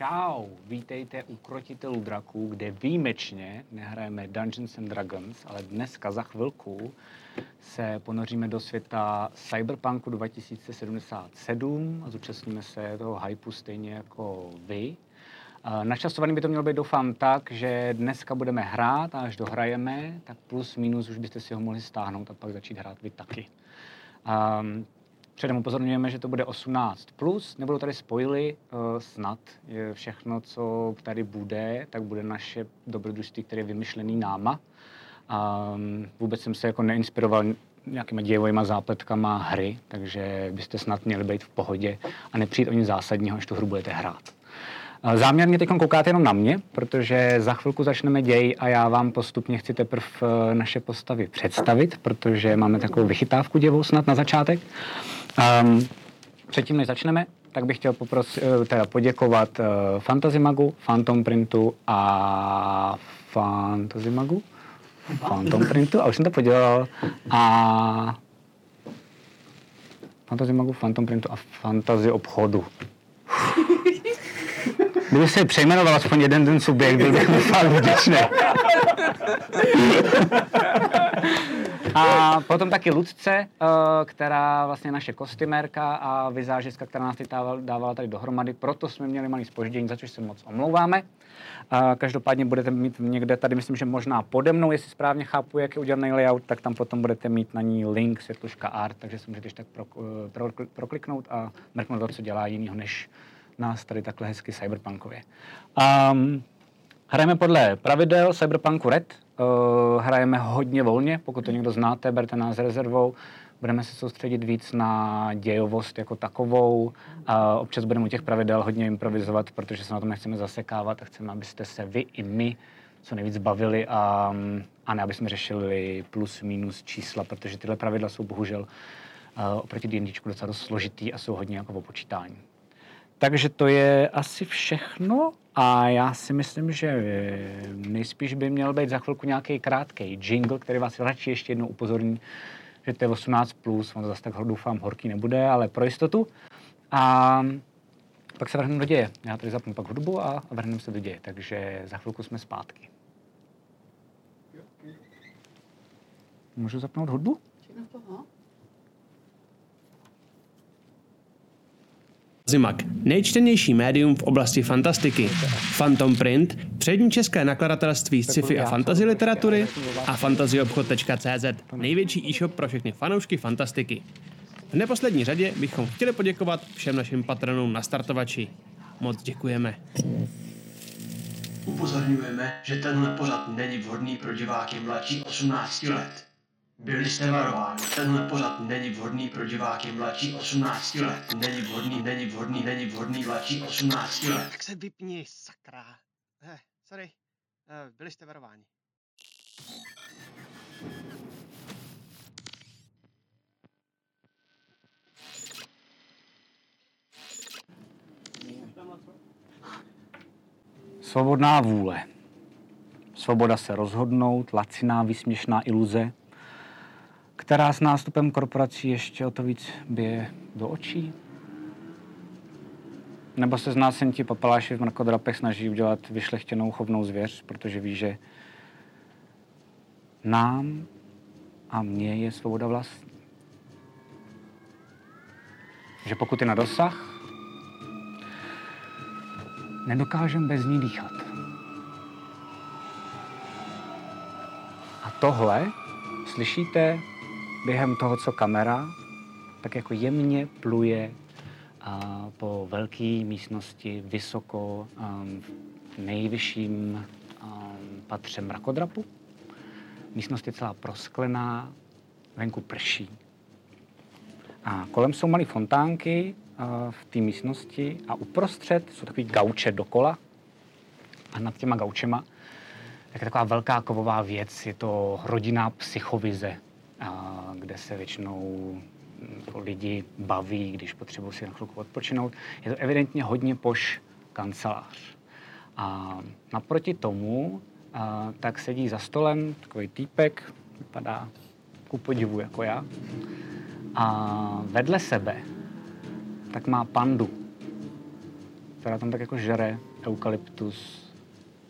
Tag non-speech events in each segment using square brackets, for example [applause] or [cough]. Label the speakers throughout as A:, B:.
A: Čau, vítejte u Krotitelů draků, kde výjimečně nehrajeme Dungeons and Dragons, ale dneska za chvilku se ponoříme do světa Cyberpunku 2077 a zúčastníme se toho hypu stejně jako vy. Načasovaný by to mělo být, doufám, tak, že dneska budeme hrát a až dohrajeme, tak plus minus už byste si ho mohli stáhnout a pak začít hrát vy taky. Um, Předem upozorňujeme, že to bude 18+, plus. nebudou tady spojili, uh, snad je všechno, co tady bude, tak bude naše dobrodružství, které je vymyšlený náma. Um, vůbec jsem se jako neinspiroval nějakýma dějovými zápletkama hry, takže byste snad měli být v pohodě a nepřijít o nic zásadního, až tu hru budete hrát. Záměrně teď koukáte jenom na mě, protože za chvilku začneme děj a já vám postupně chci teprve eh, naše postavy představit, protože máme takovou vychytávku děvou snad na začátek. Um, předtím, než začneme, tak bych chtěl poprosit, eh, teda poděkovat uh, Fantasy Magu, Phantom Printu a Fantasy Magu, Phantom Printu, a už jsem to podělal, a Fantasy Magu, Phantom Printu a Fantasy Obchodu. Kdyby se přejmenoval aspoň jeden ten subjekt, byl bych fakt vděčný. A potom taky Ludce, eh, která vlastně naše kostymérka a vizážistka, která nás dávala tady dohromady, proto jsme měli malý spoždění, za což se moc omlouváme. Každopádně budete mít někde tady, myslím, že možná pode mnou, jestli správně chápu, jak je udělaný layout, tak tam potom budete mít na ní link světluška art, takže si můžete tak pro, pro, prokliknout a mrknout co dělá jinýho než nás tady takhle hezky cyberpunkově. Um, hrajeme podle pravidel Cyberpunku Red, uh, hrajeme hodně volně, pokud to někdo znáte, berte nás rezervou. Budeme se soustředit víc na dějovost jako takovou. A občas budeme u těch pravidel hodně improvizovat, protože se na tom nechceme zasekávat a chceme, abyste se vy i my co nejvíc bavili a, a ne, aby jsme řešili plus, minus čísla, protože tyhle pravidla jsou bohužel uh, oproti D&Dčku docela dost složitý a jsou hodně jako o počítání. Takže to je asi všechno a já si myslím, že nejspíš by měl být za chvilku nějaký krátký jingle, který vás radši ještě jednou upozorní, že to je 18+, plus, on zase tak doufám horký nebude, ale pro jistotu. A pak se vrhneme do děje. Já tady zapnu pak hudbu a vrhneme se do děje, takže za chvilku jsme zpátky. Můžu zapnout hudbu?
B: Zimak, nejčtenější médium v oblasti fantastiky. Phantom Print, přední české nakladatelství sci-fi a fantasy literatury a fantasyobchod.cz, největší e-shop pro všechny fanoušky fantastiky. V neposlední řadě bychom chtěli poděkovat všem našim patronům na startovači. Moc děkujeme.
C: Upozorňujeme, že tenhle pořad není vhodný pro diváky mladší 18 let. Byli jste varováni. Tenhle pořad není vhodný pro diváky mladší 18 let. Není vhodný, není vhodný, není vhodný mladší 18 let.
D: Tak se vypni, sakra. Eh, sorry, eh, byli jste varováni.
A: Svobodná vůle. Svoboda se rozhodnout, laciná, vysměšná iluze, která s nástupem korporací ještě o to víc bije do očí? Nebo se z nás jen ti papaláši v mrkodrapech snaží udělat vyšlechtěnou chovnou zvěř, protože ví, že nám a mně je svoboda vlastní. Že pokud je na dosah, nedokážeme bez ní dýchat. A tohle slyšíte během toho, co kamera tak jako jemně pluje a po velké místnosti vysoko um, v nejvyšším um, patře mrakodrapu. Místnost je celá prosklená, venku prší. A kolem jsou malé fontánky uh, v té místnosti a uprostřed jsou takový gauče dokola a nad těma gaučema tak je taková velká kovová věc, je to rodinná psychovize, a kde se většinou jako lidi baví, když potřebují si na chvilku odpočinout. Je to evidentně hodně poš kancelář. A naproti tomu a, tak sedí za stolem takový týpek, vypadá ku podivu jako já. A vedle sebe tak má pandu. která tam tak jako žere eukalyptus.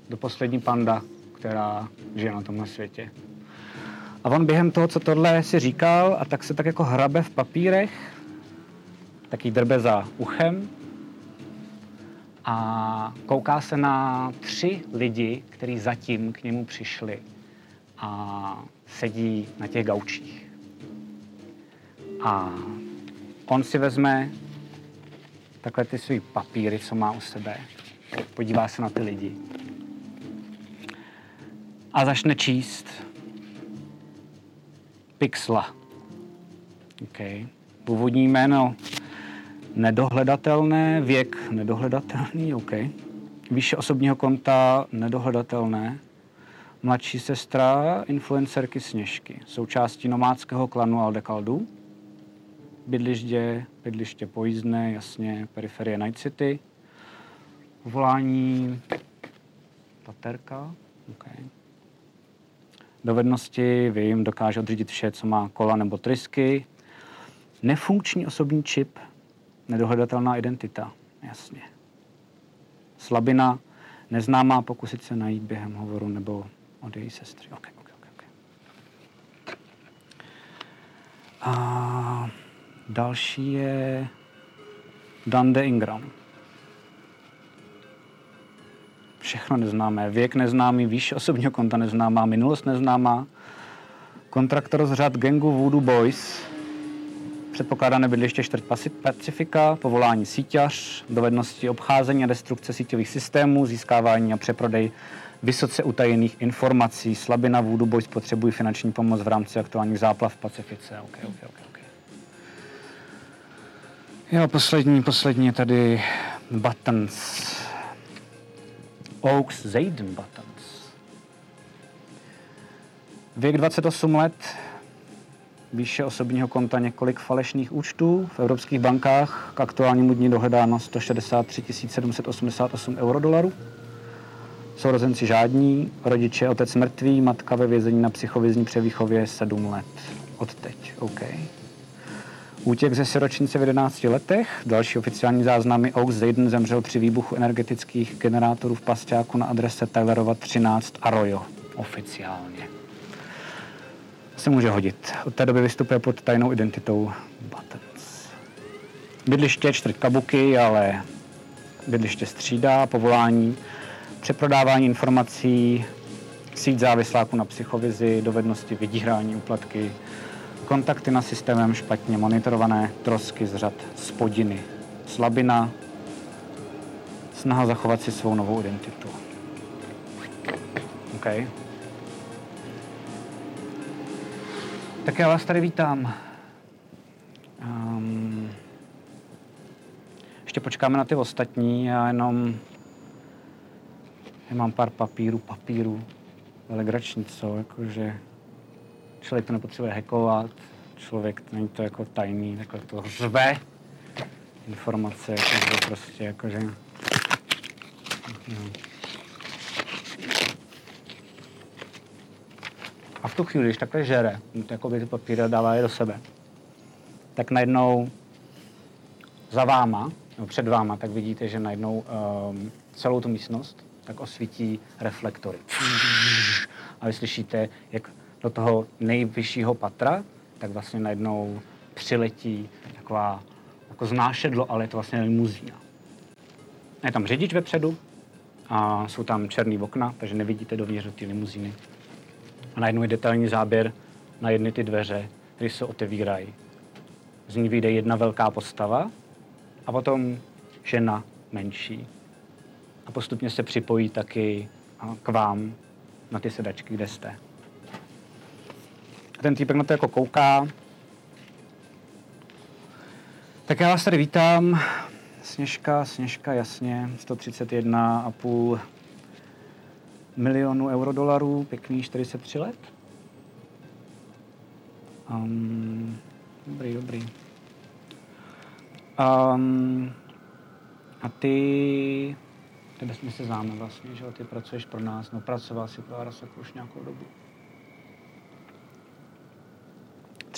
A: Do poslední panda, která žije na tomhle světě. A on během toho, co tohle si říkal, a tak se tak jako hrabe v papírech, taky drbe za uchem a kouká se na tři lidi, kteří zatím k němu přišli a sedí na těch gaučích. A on si vezme takhle ty svý papíry, co má u sebe, podívá se na ty lidi a začne číst Pixla. Okay. Původní jméno nedohledatelné, věk nedohledatelný, OK. Výše osobního konta nedohledatelné, mladší sestra influencerky Sněžky, součástí nomádského klanu Aldekaldu, bydliště, bydliště pojízdné, jasně, periferie Night City, volání Taterka, okay. Dovednosti, vím, dokáže odřídit vše, co má kola nebo trysky. Nefunkční osobní čip, nedohledatelná identita, jasně. Slabina, neznámá, pokusit se najít během hovoru nebo od její sestry. Okay, okay, okay, okay. A další je Dande Ingram. Všechno neznámé. Věk neznámý, výše osobního konta neznámá, minulost neznámá. Kontraktor z řad gangu Voodoo Boys, předpokládané bydliště čtvrt Pacifika, povolání síťař, dovednosti obcházení a destrukce síťových systémů, získávání a přeprodej vysoce utajených informací. Slabina Voodoo Boys potřebují finanční pomoc v rámci aktuálních záplav v Pacifice. Okay, okay, okay, okay. Jo, poslední, poslední tady Buttons. Oaks Zayden Buttons. Věk 28 let, výše osobního konta několik falešných účtů v evropských bankách. K aktuálnímu dní dohledáno 163 788 eurodolarů. Sourozenci žádní, rodiče, otec mrtvý, matka ve vězení na psychovizní převýchově 7 let. Od teď, OK. Útěk ze siročnice v 11 letech. Další oficiální záznamy. Oaks Zayden zemřel při výbuchu energetických generátorů v Pasťáku na adrese Taylorova 13 Arroyo. Oficiálně. Se může hodit. Od té doby vystupuje pod tajnou identitou Buttons. Bydliště čtvrt Kabuky, ale bydliště střídá, povolání, přeprodávání informací, síť závisláků na psychovizi, dovednosti vydírání, úplatky, kontakty na systémem špatně monitorované, trosky z řad spodiny, slabina, snaha zachovat si svou novou identitu. OK. Tak já vás tady vítám. Um, ještě počkáme na ty ostatní, já jenom já mám pár papíru, papíru, legrační, co, jakože člověk to nepotřebuje hackovat, člověk, to není to jako tajný, takhle to řve informace, jako prostě, jakože... No. A v tu chvíli, když takhle žere, jako by ty papíry dává je do sebe, tak najednou za váma, nebo před váma, tak vidíte, že najednou um, celou tu místnost tak osvítí reflektory. A vy slyšíte, jak do toho nejvyššího patra, tak vlastně najednou přiletí taková jako znášedlo, ale je to vlastně limuzína. Je tam řidič vepředu a jsou tam černý okna, takže nevidíte dovnitř do té limuzíny. A najednou je detailní záběr na jedny ty dveře, které se otevírají. Z ní vyjde jedna velká postava a potom žena menší. A postupně se připojí taky k vám na ty sedačky, kde jste. Ten týpek na to jako kouká. Tak já vás tady vítám. Sněžka, Sněžka, jasně, 131,5 milionů eurodolarů, pěkný 43 let. Um, dobrý, dobrý. Um, a ty, tebe jsme se známe vlastně, že ty pracuješ pro nás, no pracoval si pro Arasaku už nějakou dobu.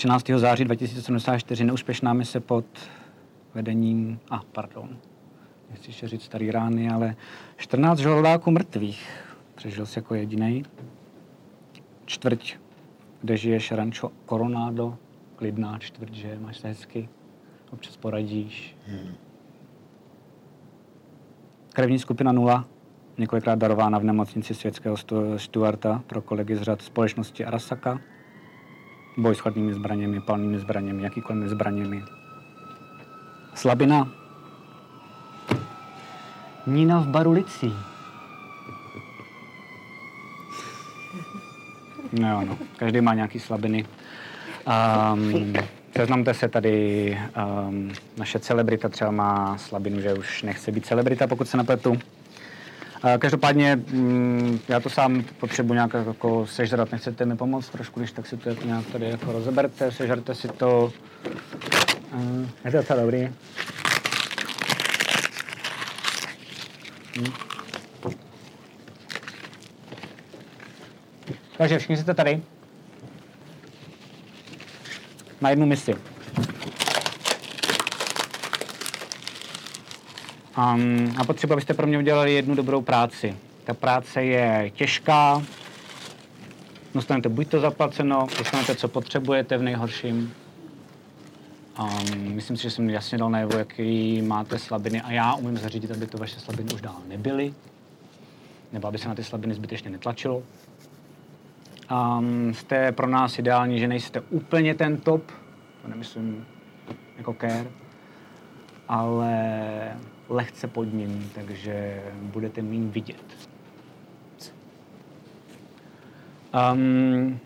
A: 13. září 2074 neúspěšná mise pod vedením, a ah, pardon, nechci ještě říct starý rány, ale 14 žoldáků mrtvých. Přežil jsi jako jediný. Čtvrť, kde žiješ, Rancho Coronado, klidná čtvrť, že máš se hezky, občas poradíš. Krevní skupina 0, několikrát darována v nemocnici světského Stu- Stuarta pro kolegy z řad společnosti Arasaka. Boj s chladnými zbraněmi, palnými zbraněmi, jakýkoliv zbraněmi. Slabina. Nína v baru licí. No, no. Každý má nějaký slabiny. Um, seznamte se tady, um, naše celebrita třeba má slabinu, že už nechce být celebrita, pokud se nepletu. Každopádně mm, já to sám potřebuji nějak jako sežrat. Nechcete mi pomoct trošku, když tak si to jako nějak tady jako rozeberte, sežerte si to. Uh, je to docela dobrý. Hm. Takže všichni jste tady. Na jednu misi. Um, a potřebuji, abyste pro mě udělali jednu dobrou práci. Ta práce je těžká, dostanete buď to zaplaceno, dostanete, co potřebujete v nejhorším. Um, myslím si, že jsem jasně dal najevo, jaký máte slabiny a já umím zařídit, aby to vaše slabiny už dál nebyly, nebo aby se na ty slabiny zbytečně netlačilo. Um, jste pro nás ideální, že nejste úplně ten top, to nemyslím jako care, ale lehce pod ním, takže budete méně vidět. Um,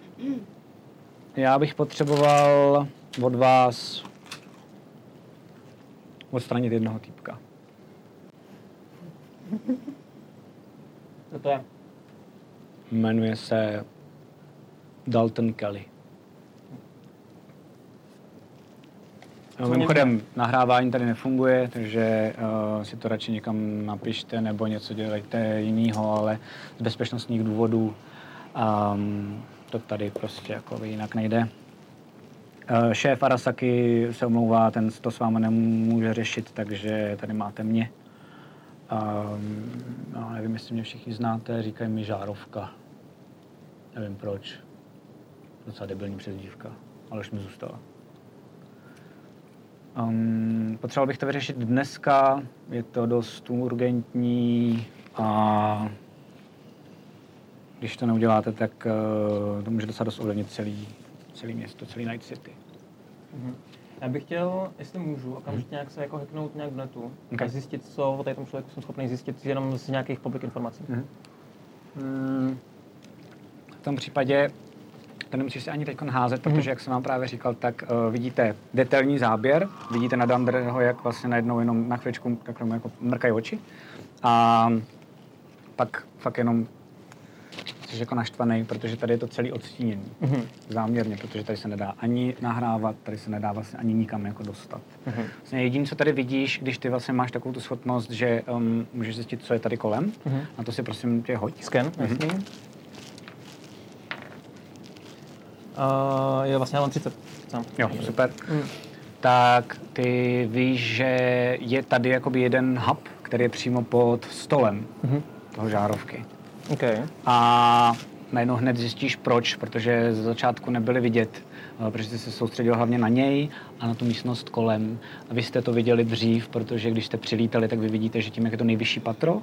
A: já bych potřeboval od vás odstranit jednoho týpka.
B: Co to je?
A: Jmenuje se Dalton Kelly. No, mimochodem, nahrávání tady nefunguje, takže uh, si to radši někam napište nebo něco dělejte jiného, ale z bezpečnostních důvodů um, to tady prostě jako jinak nejde. Uh, šéf Arasaki se omlouvá, ten to s vámi nemůže řešit, takže tady máte mě. Um, no, nevím, jestli mě všichni znáte, říkají mi žárovka. Nevím proč. Docela debilní přezdívka, ale už mi zůstala. Um, potřeboval bych to vyřešit dneska, je to dost urgentní a když to neuděláte, tak uh, to může docela dost ovlivnit celý, celý město, celý Night City.
E: Já bych chtěl, jestli můžu, okamžitě nějak se jako hacknout nějak v netu
A: Ok.
E: a zjistit, co o tady tom člověku jsem schopný zjistit jenom z nějakých public informací.
A: Mm, v tom případě to nemusíš si ani teď házet, protože jak jsem vám právě říkal, tak uh, vidíte detailní záběr, vidíte na Dandreho, jak vlastně najednou jenom na chvíličku tak jenom jako mrkají oči a pak fakt jenom jsi jako naštvaný, protože tady je to celý odstíněný.
E: Mhm.
A: Záměrně, protože tady se nedá ani nahrávat, tady se nedá vlastně ani nikam jako dostat.
E: Mhm.
A: Vlastně jediné, co tady vidíš, když ty vlastně máš takovou tu schopnost, že um, můžeš zjistit, co je tady kolem,
E: Mhm.
A: na to si prosím tě hoď.
E: Scan, jasný. Uh, jo, vlastně já mám 30 sám.
A: Jo, super.
E: Mm.
A: Tak ty víš, že je tady jakoby jeden hub, který je přímo pod stolem
E: Mhm.
A: toho žárovky.
E: OK.
A: A najednou hned zjistíš proč, protože z začátku nebyly vidět, eh, protože jsi se soustředil hlavně na něj a na tu místnost kolem. A vy jste to viděli dřív, protože když jste přilítali, tak vy vidíte, že tím, jak je to nejvyšší patro,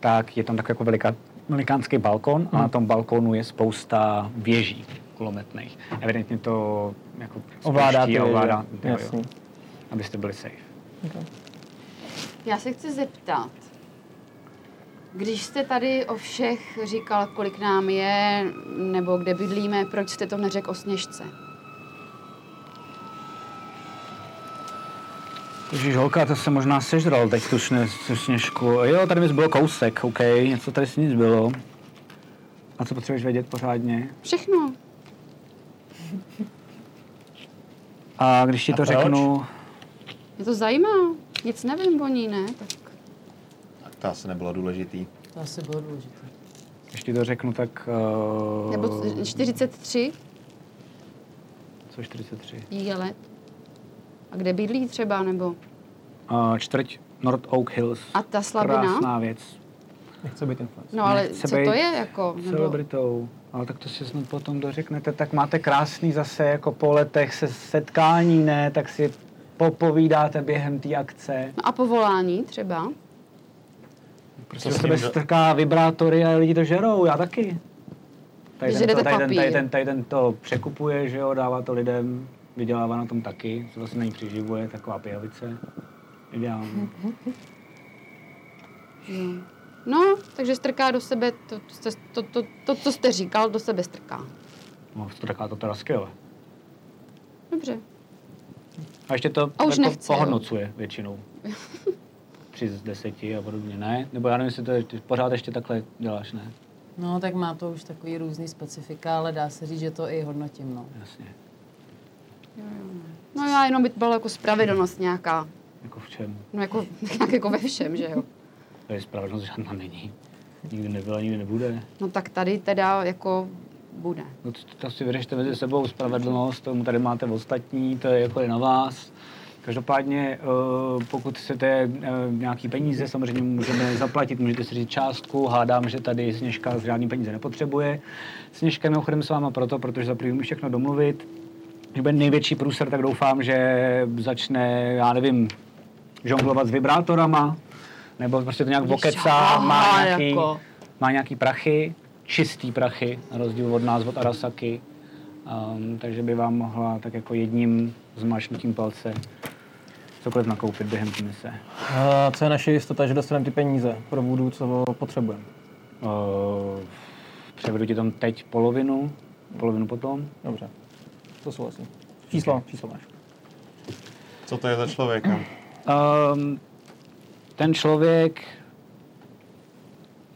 A: tak je tam tak jako velika, velikánský balkon a na tom balkonu je spousta věží kulometných. Evidentně to jako
E: Ovládá ty,
A: ovládá,
E: jo.
A: jo, jo, abyste byli safe.
F: Já se chci zeptat, když jste tady o všech říkal, kolik nám je, nebo kde bydlíme, proč jste to neřekl o Sněžce?
A: Ježíš, holka, to se možná sežral teď tu sněžku. Jo, tady mi zbylo kousek, OK, něco tady si nic bylo. A co potřebuješ vědět pořádně?
F: Všechno.
A: A když ti
E: A
A: to
E: proč?
A: řeknu,
F: Mě to zajímá. Nic nevím o ní, ne? Tak
G: Tak to asi nebylo důležitý.
E: To asi bylo důležité.
A: když ti to řeknu, tak... Uh,
F: nebo c- 43
A: Co 43?
F: jí je let. A kde bydlí třeba, nebo?
A: Uh, čtvrť North Oak Hills.
F: A ta slabina?
A: Krásná věc.
E: Nechce být influencer.
F: No ale
A: Nechce
F: co
A: být
F: to je jako? Nebo...
A: Ale tak to si snad potom dořeknete. Tak máte krásný zase jako po letech se setkání, ne? Tak si popovídáte během té akce.
F: No a povolání třeba?
A: Prostě
G: Co
A: do
G: s
A: sebe strká vibrátory a lidi to žerou, já taky. Tady ten, to, tady, ten, tady, ten, tady ten to překupuje, že jo, dává to lidem, vydělává na tom taky, se vlastně na ní přiživuje, taková pijavice. Ideální.
F: No, takže strká do sebe to, to, to, to, to, co jste říkal, do sebe strká.
A: No, strká to teda skvěle.
F: Dobře.
A: A ještě to
F: A už nechce, jo?
A: pohodnocuje většinou. [laughs] Tři z deseti a podobně, ne? Nebo já nevím, jestli to je, ty pořád ještě takhle děláš, ne?
H: No, tak má to už takový různý specifika, ale dá se říct, že to i hodnotím, no.
A: Jasně.
F: No já jenom by to bylo jako spravedlnost nějaká.
A: Jako v čem?
F: No jako, [laughs] jako ve všem, že jo.
A: To je spravedlnost žádná není. Nikdy nebyla, nikdy nebude.
F: No tak tady teda jako bude.
A: No to, to si vyřešte mezi sebou spravedlnost, tomu tady máte ostatní, to je jako je na vás. Každopádně, eh, pokud chcete eh, nějaký peníze, samozřejmě můžeme zaplatit, můžete si říct částku, hádám, že tady Sněžka žádný peníze nepotřebuje. Sněžka mimochodem s váma proto, protože za první všechno domluvit. Když bude největší průser, tak doufám, že začne, já nevím, žonglovat s vibrátorama, nebo prostě to nějak vokecá, má nějaký,
F: jako.
A: má nějaký prachy, čistý prachy, na rozdíl od nás, od Arasaki. Um, takže by vám mohla tak jako jedním zmášnutím palce cokoliv nakoupit během té mise.
E: A co je naše jistota, že dostaneme ty peníze pro vodu, co potřebujeme?
A: Uh, převedu ti tam teď polovinu, polovinu potom.
E: Dobře, to souhlasím. Číslo, číslo máš.
G: Co to je za člověka?
A: Um, ten člověk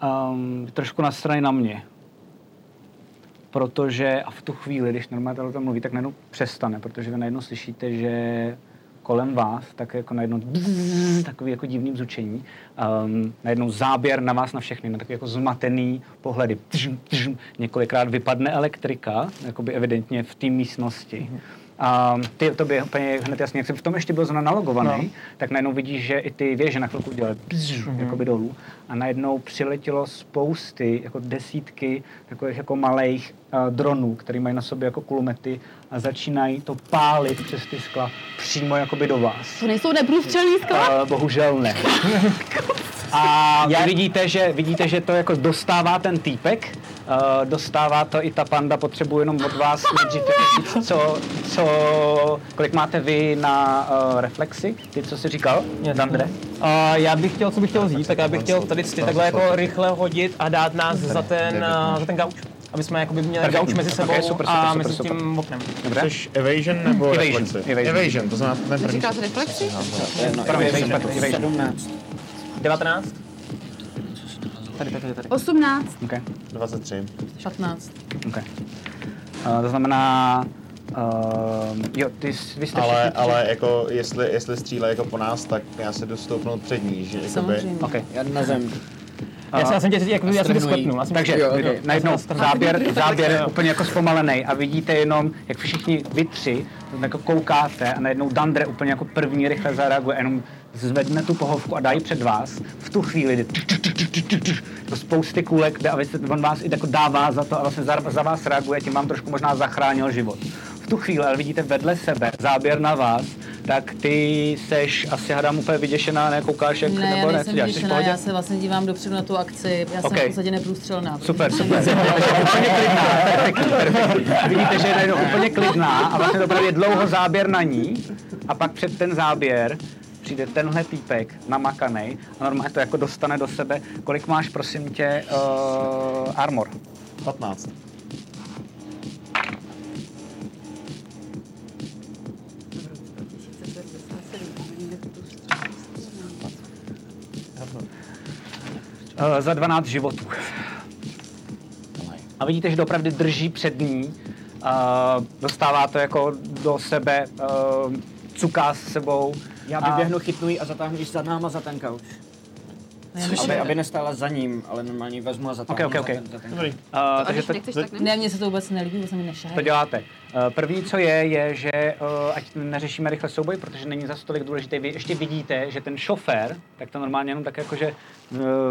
A: um, trošku nastraný na mě. Protože, a v tu chvíli, když normálně tohle mluví, tak najednou přestane, protože vy najednou slyšíte, že kolem vás, tak jako najednou bzzz, takový jako divný bzučení, um, najednou záběr na vás na všechny, na takový jako zmatený pohledy. Tžm, tžm, několikrát vypadne elektrika, jakoby evidentně v té místnosti. Um, ty, to by úplně hned jasně, jak jsem v tom ještě byl zrovna nalogovaný, no. tak najednou vidíš, že i ty věže na chvilku dělají mm-hmm. jakoby dolů a najednou přiletělo spousty, jako desítky takových jako malých uh, dronů, které mají na sobě jako kulomety a začínají to pálit přes ty skla přímo jakoby do vás.
F: To nejsou neprůstřelný skla?
A: Uh, bohužel ne. [laughs] A vy vidíte, že, vidíte, že to jako dostává ten týpek, uh, dostává to i ta panda, potřebuje jenom od vás nejdřív říct, co, co, kolik máte vy na uh, reflexy, ty, co jsi říkal, Dandre?
E: A já bych chtěl, co bych chtěl říct, tak já bych chtěl tady ty takhle jako rychle hodit a dát nás za ten, uh, za ten gauč. Aby jsme jakoby měli gauč mezi sebou
A: Ok, super, super,
E: a
A: super,
E: mezi
A: super.
E: tím oknem.
A: Dobře?
G: Chceš evasion nebo
A: Evasion,
G: reflexy?
A: evasion.
G: evasion, to znamená ten první.
F: Říkáš reflexy?
A: Pardon, evasion, pardon, evasion.
E: 19? Tady, tady, tady.
F: 18.
A: Okay,
G: 23.
H: 15.
A: okay. Uh, to znamená, uh, jo, ty, jsi- vy jste
G: Ale,
A: všichni-
G: ale jako jestli, jestli střílejí jako po nás, tak já se jdu stoupnout před ní, že jakoby,
H: Samozřejmě.
A: Okay.
I: Já na zem.
E: Já, jsem- já jsem tě, jak, já jsem tě sklepnul. já
A: Takže
I: Jo,
A: najednou záběr, [laughs] záběr
E: Jo.
A: úplně jako zpomalený a vidíte jenom, jak všichni vy tři jako koukáte a najednou Dandre úplně jako první rychle zareaguje, jenom zvedne tu pohovku a dá ji před vás. V tu chvíli jde jako spousty kulek a se, on vás i jako dává za to a vlastně za, za vás reaguje, tím vám trošku možná zachránil život. V tu chvíli ale vidíte vedle sebe záběr na vás, tak ty seš asi hádám úplně vyděšená, ne, koukáš jak,
H: Ne, já
A: nebo ne, co
H: nejsem
A: v
H: vyděšená, já se vlastně dívám dopředu na tu akci. Já jsem
A: Ok.
H: v podstatě neprůstřelná.
A: Super,
H: jsem
A: super. [laughs] úplně klidná, perfektní, perfektní. Vidíte, že je úplně klidná a vlastně je dlouho záběr na ní a pak před ten záběr přijde tenhle týpek namakanej a normálně to jako dostane do sebe. Kolik máš, prosím tě, uh, armor?
G: 15.
A: Uh, za 12 životů. A vidíte, že to opravdu drží před ní. Uh, dostává to jako do sebe, uh, cuká s sebou.
I: Já
A: A-
I: vyběhnu, chytnu ji a zatáhnu ji za náma za ten kauč.
E: Aby, aby nestála za ním, ale normálně vezmu a zatáhnu
A: Ok, ok, ok.
E: za ten, za ten
G: Dobrý.
A: Uh,
F: A
A: takže to,
F: nechceš, tak
H: Ne, mně se to vůbec nelíbí, vůbec se mi nešahají.
A: to děláte. Uh, první, co je, je, že uh, ať neřešíme rychle souboj, protože není za tolik důležité. Vy ještě vidíte, že ten šofér, tak to normálně jenom tak jako, že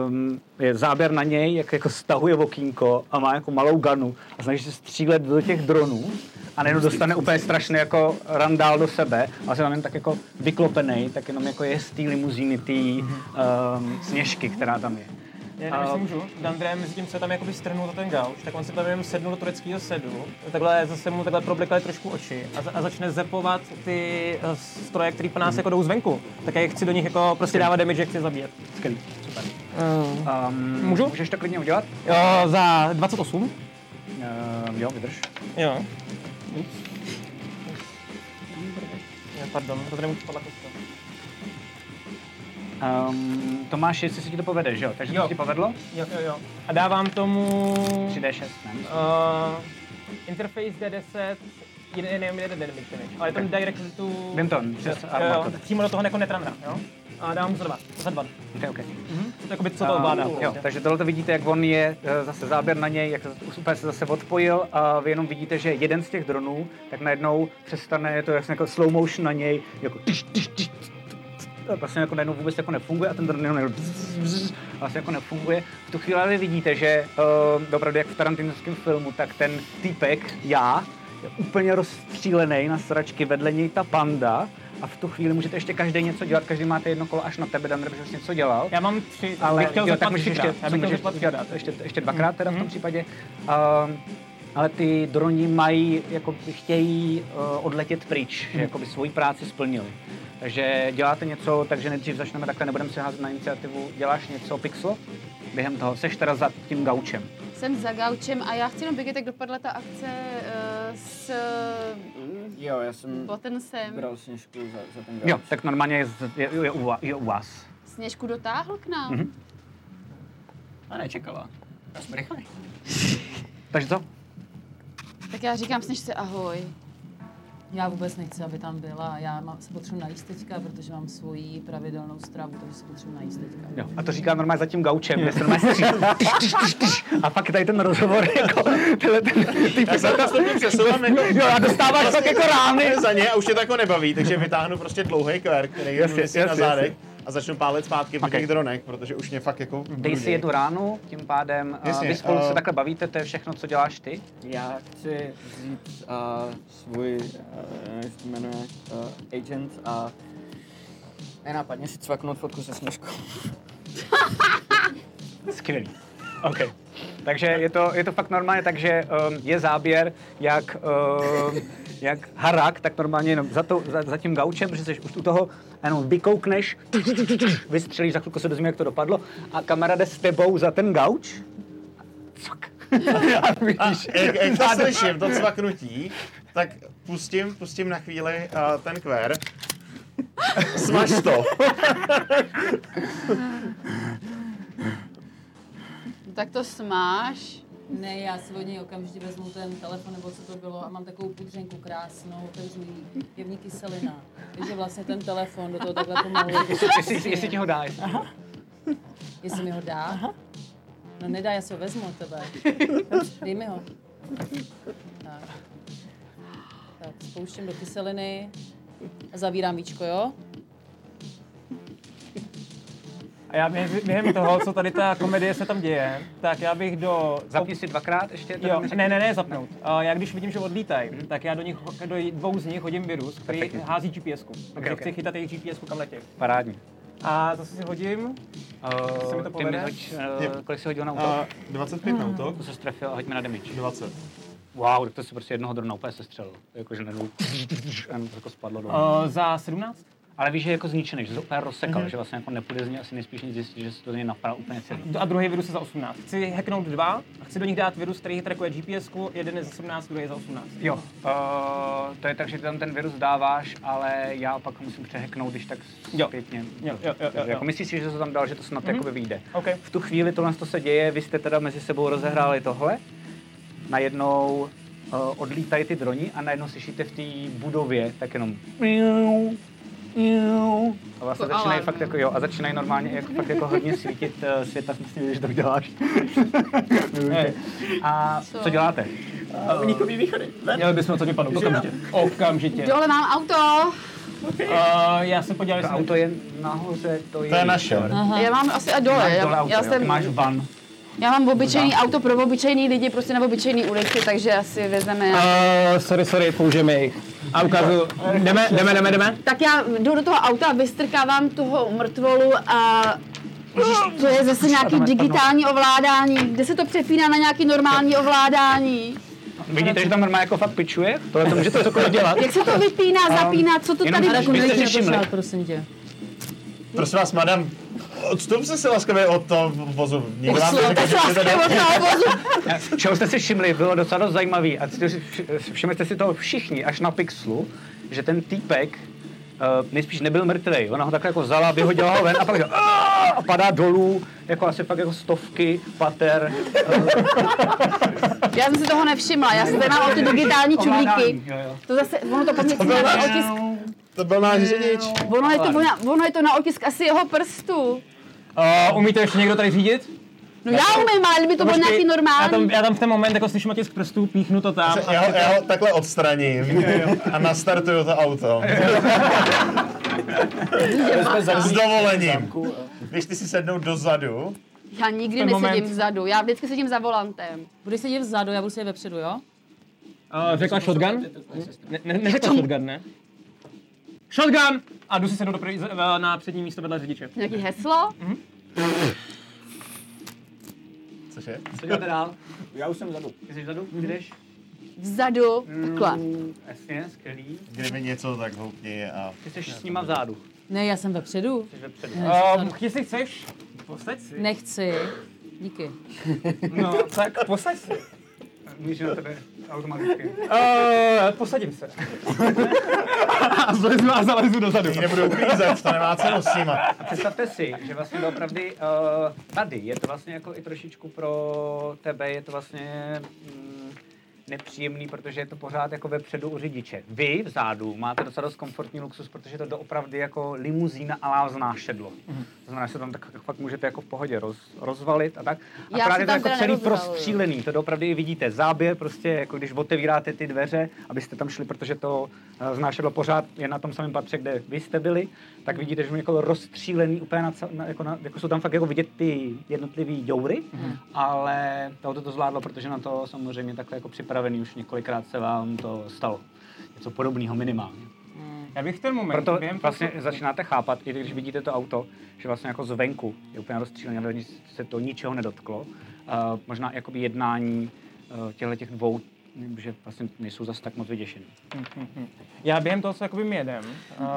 A: um, je záběr na něj, jak jako stahuje okýnko a má jako malou ganu a snaží se střílet do těch dronů a najednou dostane úplně strašný jako randál do sebe a se tam jen tak jako vyklopený, tak jenom jako je z té limuzíny, té um, sněžky, která tam je.
E: Já nevím, jestli můžu. Dandre, mezi tím, co tam jakoby strhnul za ten gauč, tak on se tam jenom sednul do tureckého sedu, takhle zase mu takhle problikaly trošku oči a, za, a začne zepovat ty uh, stroje, které po nás jako jdou zvenku. Tak já chci do nich jako prostě dávat damage, že chci zabíjet.
A: Skvělý, super.
E: Uh,
A: Um,
E: Můžu?
A: Můžeš to klidně udělat?
E: jo, za 28.
A: Uh, jo, vydrž.
E: Jo. Pardon, to tady můžu spadla kostka.
A: Um, Tomáš, jestli se ti to povede, že jo? Takže
E: Jo.
A: to ti povedlo?
E: Jo, jo, jo. A dávám tomu...
A: 3D6, ne?
E: Uh, interface D10, jeden, jenom jeden damage, ale je to direct to...
A: Vím to, přes armor
E: přímo do toho jako netrunnera, jo? A mu za dva, za dva.
A: Okay, okay.
E: Mhm. To, jakoby, co to ovládá.
A: Um, jo, takže tohle to vidíte, jak on je, eh, zase záběr na něj, jak se úplně se zase odpojil a vy jenom vidíte, že jeden z těch dronů, tak najednou přestane, je to jasně jako slow motion na něj, jako tyš, tyš, tyš, a vlastně jako najednou vůbec jako nefunguje a ten dron jenom vlastně jako nefunguje. V tu chvíli ale vidíte, že uh, opravdu jak v tarantinovském filmu, tak ten týpek, já, je úplně rozstřílený na sračky, vedle něj ta panda a v tu chvíli můžete ještě každý něco dělat, každý máte jedno kolo až na tebe, Dan, protože jsi něco dělal.
E: Já mám tři,
A: Ale
E: bych chtěl
A: jo, tak můžeš ještě.
E: Já bych chtěl
A: můžeš ještě, ještě dvakrát teda v tom případě. Um, ale ty droni mají, jako chtějí uh, odletět pryč, že jako by svoji práci splnili. Takže děláte něco, takže nejdřív začneme takhle, nebudeme si házet na iniciativu. Děláš něco, Pixlo? Během toho, seš teda za tím gaučem.
F: Jsem za gaučem a já chci jenom vědět, jak dopadla ta akce uh, s uh,
E: Jo, já jsem
F: Botensem.
E: bral sněžku za, za ten
A: Jo, tak normálně je, je, je, u, je u vás.
F: Sněžku dotáhl k nám.
A: Mhm.
E: A nečekala. Já jsem rychlej. [laughs]
A: Takže co?
F: Tak já říkám Sněžce ahoj.
H: Já vůbec nechci, aby tam byla. Já mám, se potřebuji najíst teďka, protože mám svoji pravidelnou stravu, takže se potřebuji najíst teďka.
A: Jo, a to říká normálně za tím gaučem, kde se normálně stří. [laughs] Tyš, tyš, tyš, tyš. A pak je tady ten rozhovor, [laughs] jako tyhle ten typ.
G: Já se postupně přesouvám jako,
A: Jo, a dostáváš tak jako rány.
G: za ně a už tě to jako nebaví, takže vytáhnu prostě dlouhý kver, který je na zádech
A: jasně.
G: A začnu pálit zpátky po
A: Ok.
G: těch dronech, protože už mě fakt jako
A: Dej si jednu ránu, tím pádem uh,
G: Jasně,
A: vy spolu se
G: eh,
A: takhle bavíte, to je všechno, co děláš ty.
E: Já chci vzít uh, svůj, uh, nevím, jak to jmenuje, uh, agent a nenápadně si cvaknout fotku se sněžkou.
A: Skvělý. OK. Takže je to, je to fakt normálně tak, že um, je záběr, jak, um, jak harak, tak normálně jenom za, to, za, za tím gaučem, protože jsi už u toho a jenom vykoukneš, vystřelíš, za chvilku se dozvíme, jak to dopadlo a kamera jde s tebou za ten gauč. Cvak. a [laughs]
G: A
A: vidíš,
G: jak, jak to slyším, to cvaknutí, tak pustím, pustím na chvíli uh, ten kver. Smaž to. [laughs]
F: Tak to smáš.
H: Ne, já si od něj okamžitě vezmu ten telefon, nebo co to bylo, a mám takovou pudřenku krásnou, otevřu jí, je v ní kyselina. Takže vlastně ten telefon do toho takhle pomalu. [laughs]
A: jestli, jestli ti ho dá. Jestli. ti ho dá.
H: Jestli mi ho dá? No nedá, já si ho vezmu od tebe. [laughs] Dej mi ho. Tak. Tak, spouštím do kyseliny a zavírám víčko, jo?
E: A já během, během toho, co tady ta komedie se tam děje, tak já bych do...
A: Zapni si dvakrát ještě.
E: Jo, ne, ne, ne, zapnout. A já když vidím, že odlítají, tak já do nich, do dvou z nich hodím virus, který
A: Perfektně.
E: hází GPS-ku. Takže
A: ok.
E: chci chytat jejich GPS-ku, kam letějí.
A: Parádní.
E: A zase si hodím, se mi
A: Uh,
E: to
A: ty mi
E: povede?
A: hoď, uh,
G: Jo.
A: kolik jsi hodil na útok?
G: Uh, 25 na útok,
A: To se strefil a hoď mi na damage.
G: 20.
A: Wow, tak to si prostě jednoho drona úplně sestřelil. Jakože najednou jenom jako spadlo dolů.
E: uh, za 17.
A: Ale víš, že je jako zničený, že se úplně rozsekal,
E: Mhm.
A: že vlastně jako nepůjde z něj asi nejspíš nic zjistit, že se to z něj napadá úplně celý.
E: A druhý virus je za 18. Chci hacknout dva a chci do nich dát virus, který trackuje GPS-ku, jeden je za 17, druhý je za 18.
A: Jo, uh, to je tak, že ty tam ten virus dáváš, ale já pak musím přeheknout, když tak
E: Jo.
A: zpětně.
E: Jo, jo, jo, jo,
A: Jako
E: jo.
A: myslíš si, že to tam dal, že to snad
E: Mhm.
A: jakoby vyjde.
E: OK.
A: V tu chvíli tohle to se děje, vy jste teda mezi sebou rozehráli tohle, najednou uh, odlítají ty droni a najednou slyšíte v té budově tak jenom A vlastně
F: Jako
A: začínají fakt jako, jo, a začínají normálně jako, fakt jako hodně svítit uh, světa, [laughs] myslím, že to děláš. a
F: Co?
A: co děláte?
E: Unikový východy. Měli bychom to vypadnout. Okamžitě. Okamžitě.
F: Dole mám auto.
E: Uh, já se podívám,
A: To
E: jestli...
A: auto je nahoře, to je...
G: To je naše.
F: Já mám asi a dole.
A: Máš
F: Já,
A: dole auto,
F: já, jsem,
A: ty máš van.
F: Já mám obyčejný auto pro obyčejný lidi, prostě na obyčejný ulici, takže asi vezmeme.
E: Uh, sorry, sorry, použijeme jich. A ukážu. Jdeme, jdeme, jdeme, jdeme.
F: Tak já jdu do toho auta, vystrkávám toho mrtvolu a Ježiš, to je zase nějaký digitální ovládání. Kde se to přepíná na nějaký normální ovládání?
A: Vidíte, že tam normálně jako fakt pičuje? Tohle to můžete cokoliv dělat.
F: Jak se to vypíná, zapíná, co to
A: jenom
F: tady...
A: když byste si
H: Nejde prosím tě.
G: Prosím vás, madam, odstupte se laskavě od toho vozu. Nikdo vám neřekl,
F: se
G: že jde.
F: toho vozu. [laughs]
A: Čeho jste si všimli, bylo docela dost zajímavý. A si- všimli jste si toho všichni, až na pixlu, že ten týpek uh, nejspíš nebyl mrtvý. Ona ho takhle jako vzala, vyhodila ho ven a pak a padá dolů, jako asi fakt jako stovky pater.
F: Já jsem si toho nevšimla, já jsem tady mám o ty digitální čudlíky. To zase, ono to chce na otisk.
G: To byl náš řidič.
F: Ono je to, na, ono je to na otisk asi jeho prstu.
E: Uh, umíte ještě někdo tady řídit?
F: No já umím, ale kdyby to bylo
E: Počkej,
F: nějaký
E: Já tam,
F: normální.
E: já tam v ten moment jako slyším otisk prstů, píchnu to tam.
G: Já ho, já ho takhle odstraním a nastartuju to auto. [laughs] [laughs] S dovolením. Když ty si sednou dozadu,
F: Já nikdy nesedím
E: moment-
F: vzadu, já vždycky sedím za volantem.
H: Budeš sedět vzadu, já budu sedět vepředu, jo?
E: Uh, řekla shotgun? Ne, ne, neřekla shotgun, ne? Shotgun! A jdu si sednout do za- na přední místo vedle řidiče.
F: Nějaký heslo?
G: cože?
A: Co děláte dál? Já už jsem vzadu. Ty jsi vzadu? Jdeš?
F: Vzadu, takhle.
A: Jasně, skvělý.
G: Kdyby něco, tak houpni a...
A: Ty jsi s nima vzadu.
H: Ne, já jsem vepředu.
A: Jsi vepředu.
E: Um, jestli chceš, posaď si.
H: Nechci. Díky. [laughs]
E: No, tak posaď si.
A: Můžeš na tebe automaticky.
E: Uh, [laughs] posadím se. [laughs] a zlezu a zalezu dozadu.
G: Oni nebudou uklízet, to nemá cenu s nima.
A: A představte si, že vlastně doopravdy uh, tady je to vlastně jako i trošičku pro tebe, je to vlastně mm, nepříjemný, protože je to pořád jako vepředu u řidiče. Vy vzadu máte docela dost komfortní luxus, protože je to doopravdy jako limuzína a lázná šedlo.
F: Mhm.
A: To znamená, že se tam tak fakt můžete jako v pohodě roz, rozvalit a tak.
F: Já
A: A
F: se
A: je to
F: tam
A: jako celý prostřílený, to doopravdy i vidíte. Záběr prostě, jako když otevíráte ty dveře, abyste tam šli, protože to eh, znášedlo pořád je na tom samém patře, kde vy jste byli, tak vidíte, že je jako rozstřílený úplně na, na, jako, na, jako jsou tam fakt jako vidět ty jednotlivý joury, ale to auto to zvládlo, protože na to samozřejmě takhle jako připravený už několikrát se vám to stalo. Něco podobného minimálně.
E: Já bych ten moment
A: Proto
E: během
A: vlastně začínáte chápat, i když vidíte to auto, že vlastně jako zvenku je úplně rozstřílené, ale se to ničeho nedotklo. Uh, možná jakoby jednání uh, těchto těch dvou, že vlastně nejsou zase tak moc vyděšený.
E: Já během toho, co jakoby jedem, uh,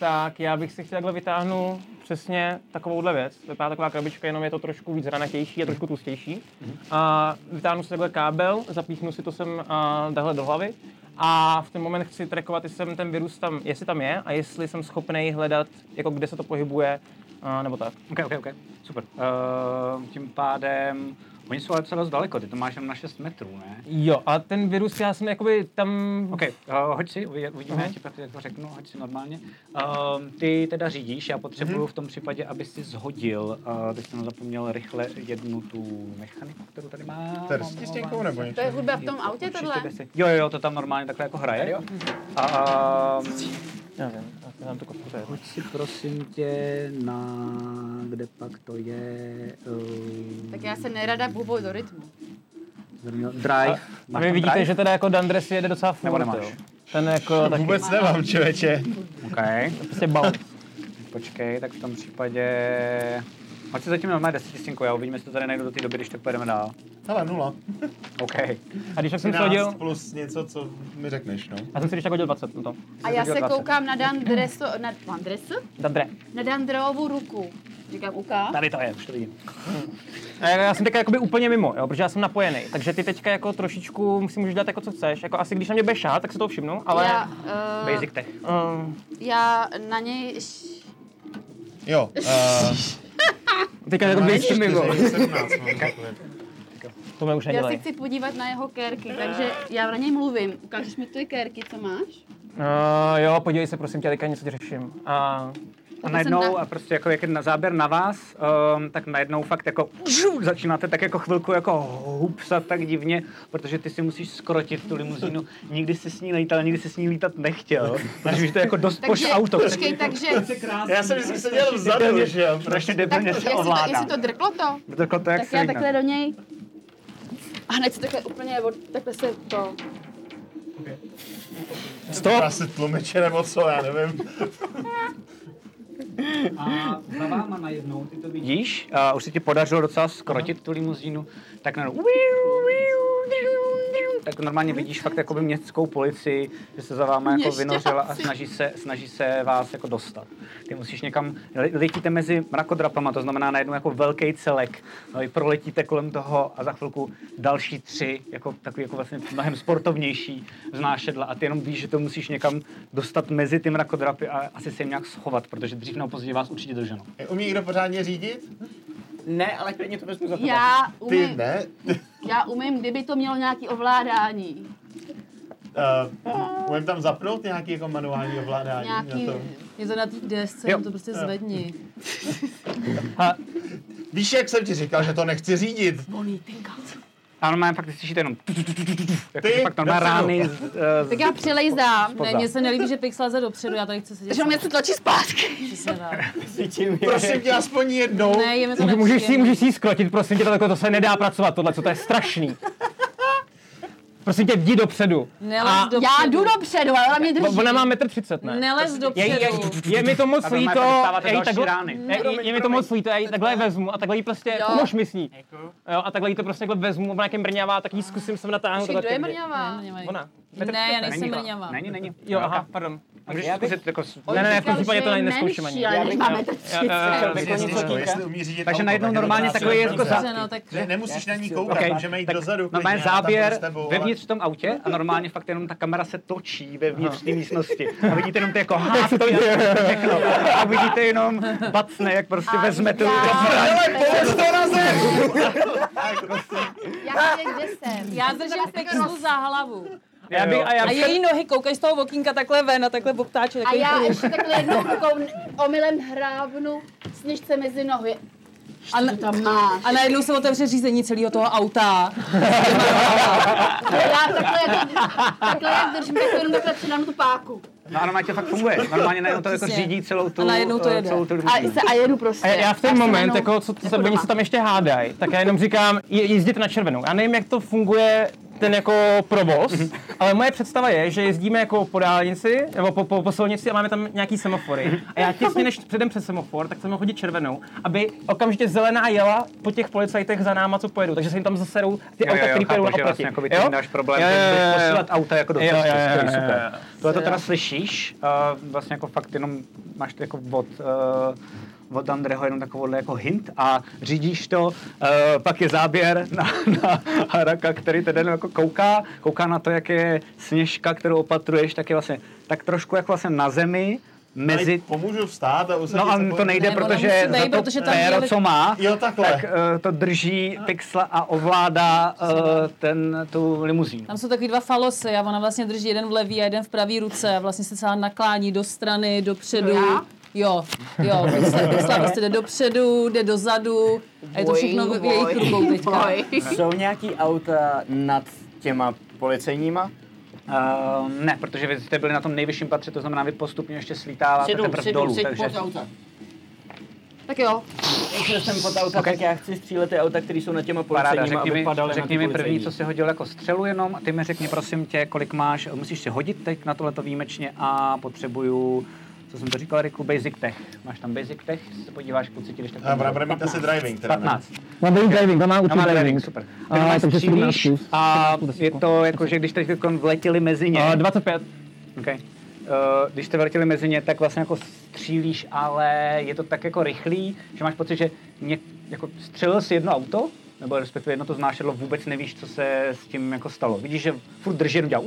E: tak já bych si chtěl takhle vytáhnout přesně takovouhle věc. Vypadá taková krabička, jenom je to trošku víc hranatější a trošku tlustější. A vytáhnu si takhle kábel, zapíchnu si to sem uh, takhle do hlavy a v ten moment chci trackovat, jestli jsem ten virus tam, jestli tam je a jestli jsem schopný hledat, jako kde se to pohybuje, uh, nebo tak.
A: OK, OK, OK, super. Uh, tím pádem, oni jsou ale docela dost daleko, ty to máš jenom na 6 metrů, ne?
E: Jo, a ten virus, já jsem jakoby tam...
A: OK, uh, hoď si, uvi- uvidíme, já ti pak to řeknu, hoď si normálně. Um, ty teda řídíš, já potřebuju v tom případě, aby si zhodil, uh, teď jsem zapomněl rychle jednu tu mechaniku, kterou tady má.
G: To je s tistěnkou nebo
F: To je
G: něco?
F: hudba v tom autě tohle?
A: Jo, jo, jo, to tam normálně takhle jako hraje. Jo. A um,
E: Já kostku to
A: hoď si prosím tě na, kde pak to je, um,
F: Tak já se nerada bubuju do rytmu.
A: drive.
E: A vy vidíte,
A: drive?
E: že teda jako Dandres jede docela furt,
A: Nebo nemáš?
E: jo. Ten jako [laughs] taky
G: Vůbec nemám, člověče.
A: OK,
E: prostě bal.
A: počkej, tak v tom případě... Hoď si zatím normálně desetitistěnku, já uvidíme, jestli to tady najdu do té doby, když tak pojedeme dál.
G: Hele, nula. [laughs]
A: OK.
E: A když tak jsem si
G: 13
E: hodil,
G: plus něco, co mi řekneš, no.
E: já jsem si když tak hodil 20 na to.
F: A já se
A: hodil 20.
F: koukám na Dan Dreso, na Dan Dreso?
E: Dandre.
F: Na Dandreovu ruku. Říkám, uká.
A: Tady to je, už to vidím.
E: A já já jsem teďka jakoby úplně mimo, jo, protože já jsem napojený. Takže ty teďka jako trošičku si můžeš dát jako co chceš. Jako asi když na mě budeš šát, tak si to všimnu, ale...
F: Já, uh,
A: Basic tech.
E: Uh,
F: já na něj...
G: Jo, uh, [laughs]
E: teďka jako bys mimo.
G: 17 mám takhle.
E: To mě už
F: Já se chci podívat na jeho kérky, takže já na něj mluvím. Ukážeš mi ty kérky, co máš?
E: Uh, jo, podívej se, prosím tě, teďka něco ti řeším. A
A: A najednou, a prostě jako jak je na záběr na vás, um, tak najednou fakt jako žu, začínáte tak jako chvilku jako hupsat tak divně, protože ty si musíš skrotit tu limuzínu. Nikdy jsi s ní lítal, nikdy jsi s ní lítat nechtěl. Takže to je jako dost poš
F: Takže,
A: auto.
F: počkej, takže,
G: Já jsem vždycky seděl vzadu, že jo.
A: Strašně
F: tak
A: debilně se
F: jestli to,
A: ovládá.
F: jestli to drklo to,
A: Drklo to jak
F: tak já takhle do něj. A hned se takhle úplně, od, takhle se to,
G: Stop! Asi tlumiče nebo co, já nevím. [laughs]
A: A za váma najednou, ty to vidíš, a už se ti podařilo docela skrotit tu limuzínu, tak najednou tak normálně vidíš fakt jakoby městskou policii, že se za váma jako vynořila a snaží se, snaží se vás jako dostat. Ty musíš někam, letíte mezi mrakodrapama, to znamená najednou jako velký celek, no, i proletíte kolem toho a za chvilku další tři, jako takový jako vlastně mnohem sportovnější znášedla a ty jenom víš, že to musíš někam dostat mezi ty mrakodrapy a asi se jim nějak schovat, protože dřív nebo později vás určitě doženou.
G: Umí někdo pořádně řídit?
I: Ne, ale klidně to vezmu za to.
F: já
G: Ty
F: umím,
G: ne?
F: Já umím, kdyby to mělo nějaký ovládání.
G: Uh, umím tam zapnout nějaký jako manuální ovládání
F: Nějaký,
G: na to?
H: Je to na té desce,
A: Jo.
H: jenom to prostě zvedni.
G: Víš, jak jsem ti říkal, že to nechci řídit?
A: A normálně fakt slyšíte jenom jako
G: Ty,
A: fakt normálně rány z, uh,
F: tak já přilejzdám.
H: Ne, mně se nelíbí, že Pixel leze dopředu, já tady chci sedět.
F: Že on mě se tlačí zpátky.
G: Prosím tě, aspoň jednou.
H: Ne, je mi to
E: můžeš, můžeš, si, můžeš si ji skrotit, prosím tě, takhle to se nedá pracovat, tohle, co to je strašný. Prosím tě, jdi dopředu.
H: Nelez
E: A-
H: dopředu.
F: Já jdu dopředu, ale ona mě drží.
E: Ona má metr třicet, ne?
H: Nelez
E: Je,
H: dopředu.
E: je, je mi to moc líto, já jí takhle,
A: rány.
E: je, je, je mi to moc líto, já ji takhle vezmu a takhle jí prostě,
F: Jo.
E: pomož mi s ní. Jo, a takhle jí to prostě takhle vezmu, ona jak je mrňavá, tak jí zkusím sem natáhnout.
F: Kdo je mrňavá?
E: Ona.
H: Ne, já nejsem
A: Není,
H: mrňavá.
A: Není, není.
E: Jo, aha, pardon.
A: Můžeš zkusit jako...
E: Ne, ne, ne, v tom případě to
F: je
E: ne- neskouším ani.
I: Já bych-
F: máme to
E: Já- já- já-
I: Jako
G: Jestli, umí řídit
A: Takže najednou
G: je to
A: normálně takový jako
G: dobře.
A: za-
H: no,
G: nemusíš na ní koukat, můžeme jít dozadu.
A: normálně
G: já
A: záběr vevnitř v tom autě a normálně fakt jenom ta kamera se točí vevnitř té místnosti. A vidíte jenom ty jako a všechno. A vidíte jenom bacne, jak prostě vezme tu...
F: Já nevím, kde jsem.
H: já držím Pixelu za hlavu.
E: Já bych, a já
H: A její nohy koukají z toho okýnka takhle ven a takhle obtáče.
F: A já ještě takhle jednou rukou omylem hrábnu sněžce mezi nohy.
H: A, na,
F: Co tam máš?
H: a najednou se otevře řízení celého toho auta.
F: A [laughs] já takhle, jako, takhle jak držím, tak jenom takhle přidám tu páku.
A: No a normálně to fakt funguje. Normálně najednou to jako řídí celou tu...
H: A najednou to
A: eh,
H: jede.
A: Celou tu
F: A, se, a jedu prostě.
E: A já v ten
F: se
E: moment, jako, co se,
F: jako
E: oni se tam ještě hádají, tak já jenom říkám, je, jezdit na červenou. Já nevím, jak to funguje ten jako provoz, ale moje představa je, že jezdíme jako po dálnici, nebo po, po, po silnici a máme tam nějaký semafory. A já těsně než předem přes semafor, tak chceme chodit červenou, aby okamžitě zelená jela po těch policajtech za náma, co pojedou. Takže se jim tam zaserou ty
A: Jo,
E: auta, které pojedou
A: že
E: naproti.
A: vlastně jako
E: Jo?
A: máš problém,
E: Jo,
A: že
E: jo, jo,
A: budeš
E: jo.
A: posílat auta jako do
E: Jo,
A: cesty,
E: jo, jo,
A: skvělý,
E: jo, jo,
A: super.
E: jo.
A: Tohle to teda slyšíš, uh, vlastně jako fakt jenom máš to jako od, uh, od Andreho jenom takovouhle jako hint a řídíš to, uh, pak je záběr na, na Haraka, který tedy jako kouká, kouká na to, jak je sněžka, kterou opatruješ, tak je vlastně tak trošku jako vlastně na zemi, mezi
G: Pomůžu vstát a
A: No a to nejde,
H: Ne,
A: protože za to
H: protože tam
A: péro,
H: jeli-
A: co má,
G: Jo, takhle.
A: tak uh, to drží pixla a ovládá uh, ten, tu limuzínu.
H: Tam jsou takový dva falosy a ona vlastně drží jeden v levý a jeden v pravý ruce a vlastně se celá naklání do strany, dopředu.
F: Já?
H: Jo, jo, Pixla, [laughs] Pixla prostě jde dopředu, jde dozadu a je to všechno v jejich rukou teďka.
F: boj.
I: Jsou nějaký auta nad těma policejníma?
A: Uh, ne, protože vy jste byli na tom nejvyšším patře, to znamená, vy postupně ještě slítáváte teprve
I: sedu,
A: dolů, takže...
F: Tak jo.
I: Když jsem pod auta,
A: Okay.
I: tak já chci střílet ty auta, které jsou na těma policejníma,
A: řekni
I: aby
A: mi,
I: padaly na
A: řekni
I: ty
A: mi první, co jsi hodil jako střelu jenom a ty mi řekni prosím tě, kolik máš, musíš si hodit teď na tohleto výjimečně a potřebuju, co jsem to říkal, Riku, basic tech. Máš tam basic tech, když se podíváš, kluci ti jdeš tak
G: A bude mít asi driving teda, ne?
A: 15.
E: Mám driving, driving, tam mám
A: Já
E: určitě
A: mám driving,
E: driving.
A: super. Ty
E: A,
A: normálně
E: takže
A: střílíš
E: 17 plus.
A: a je to jako, že když teď vletili mezi ně,
E: Uh, 25.
A: Okay. Uh, když jste vletěli mezi ně, tak vlastně jako střílíš, ale je to tak jako rychlý, že máš pocit, že ně, jako střelil si jedno auto nebo respektive jedno to znášedlo, vůbec nevíš, co se s tím jako stalo. Vidíš, že furt drží, jenom dělá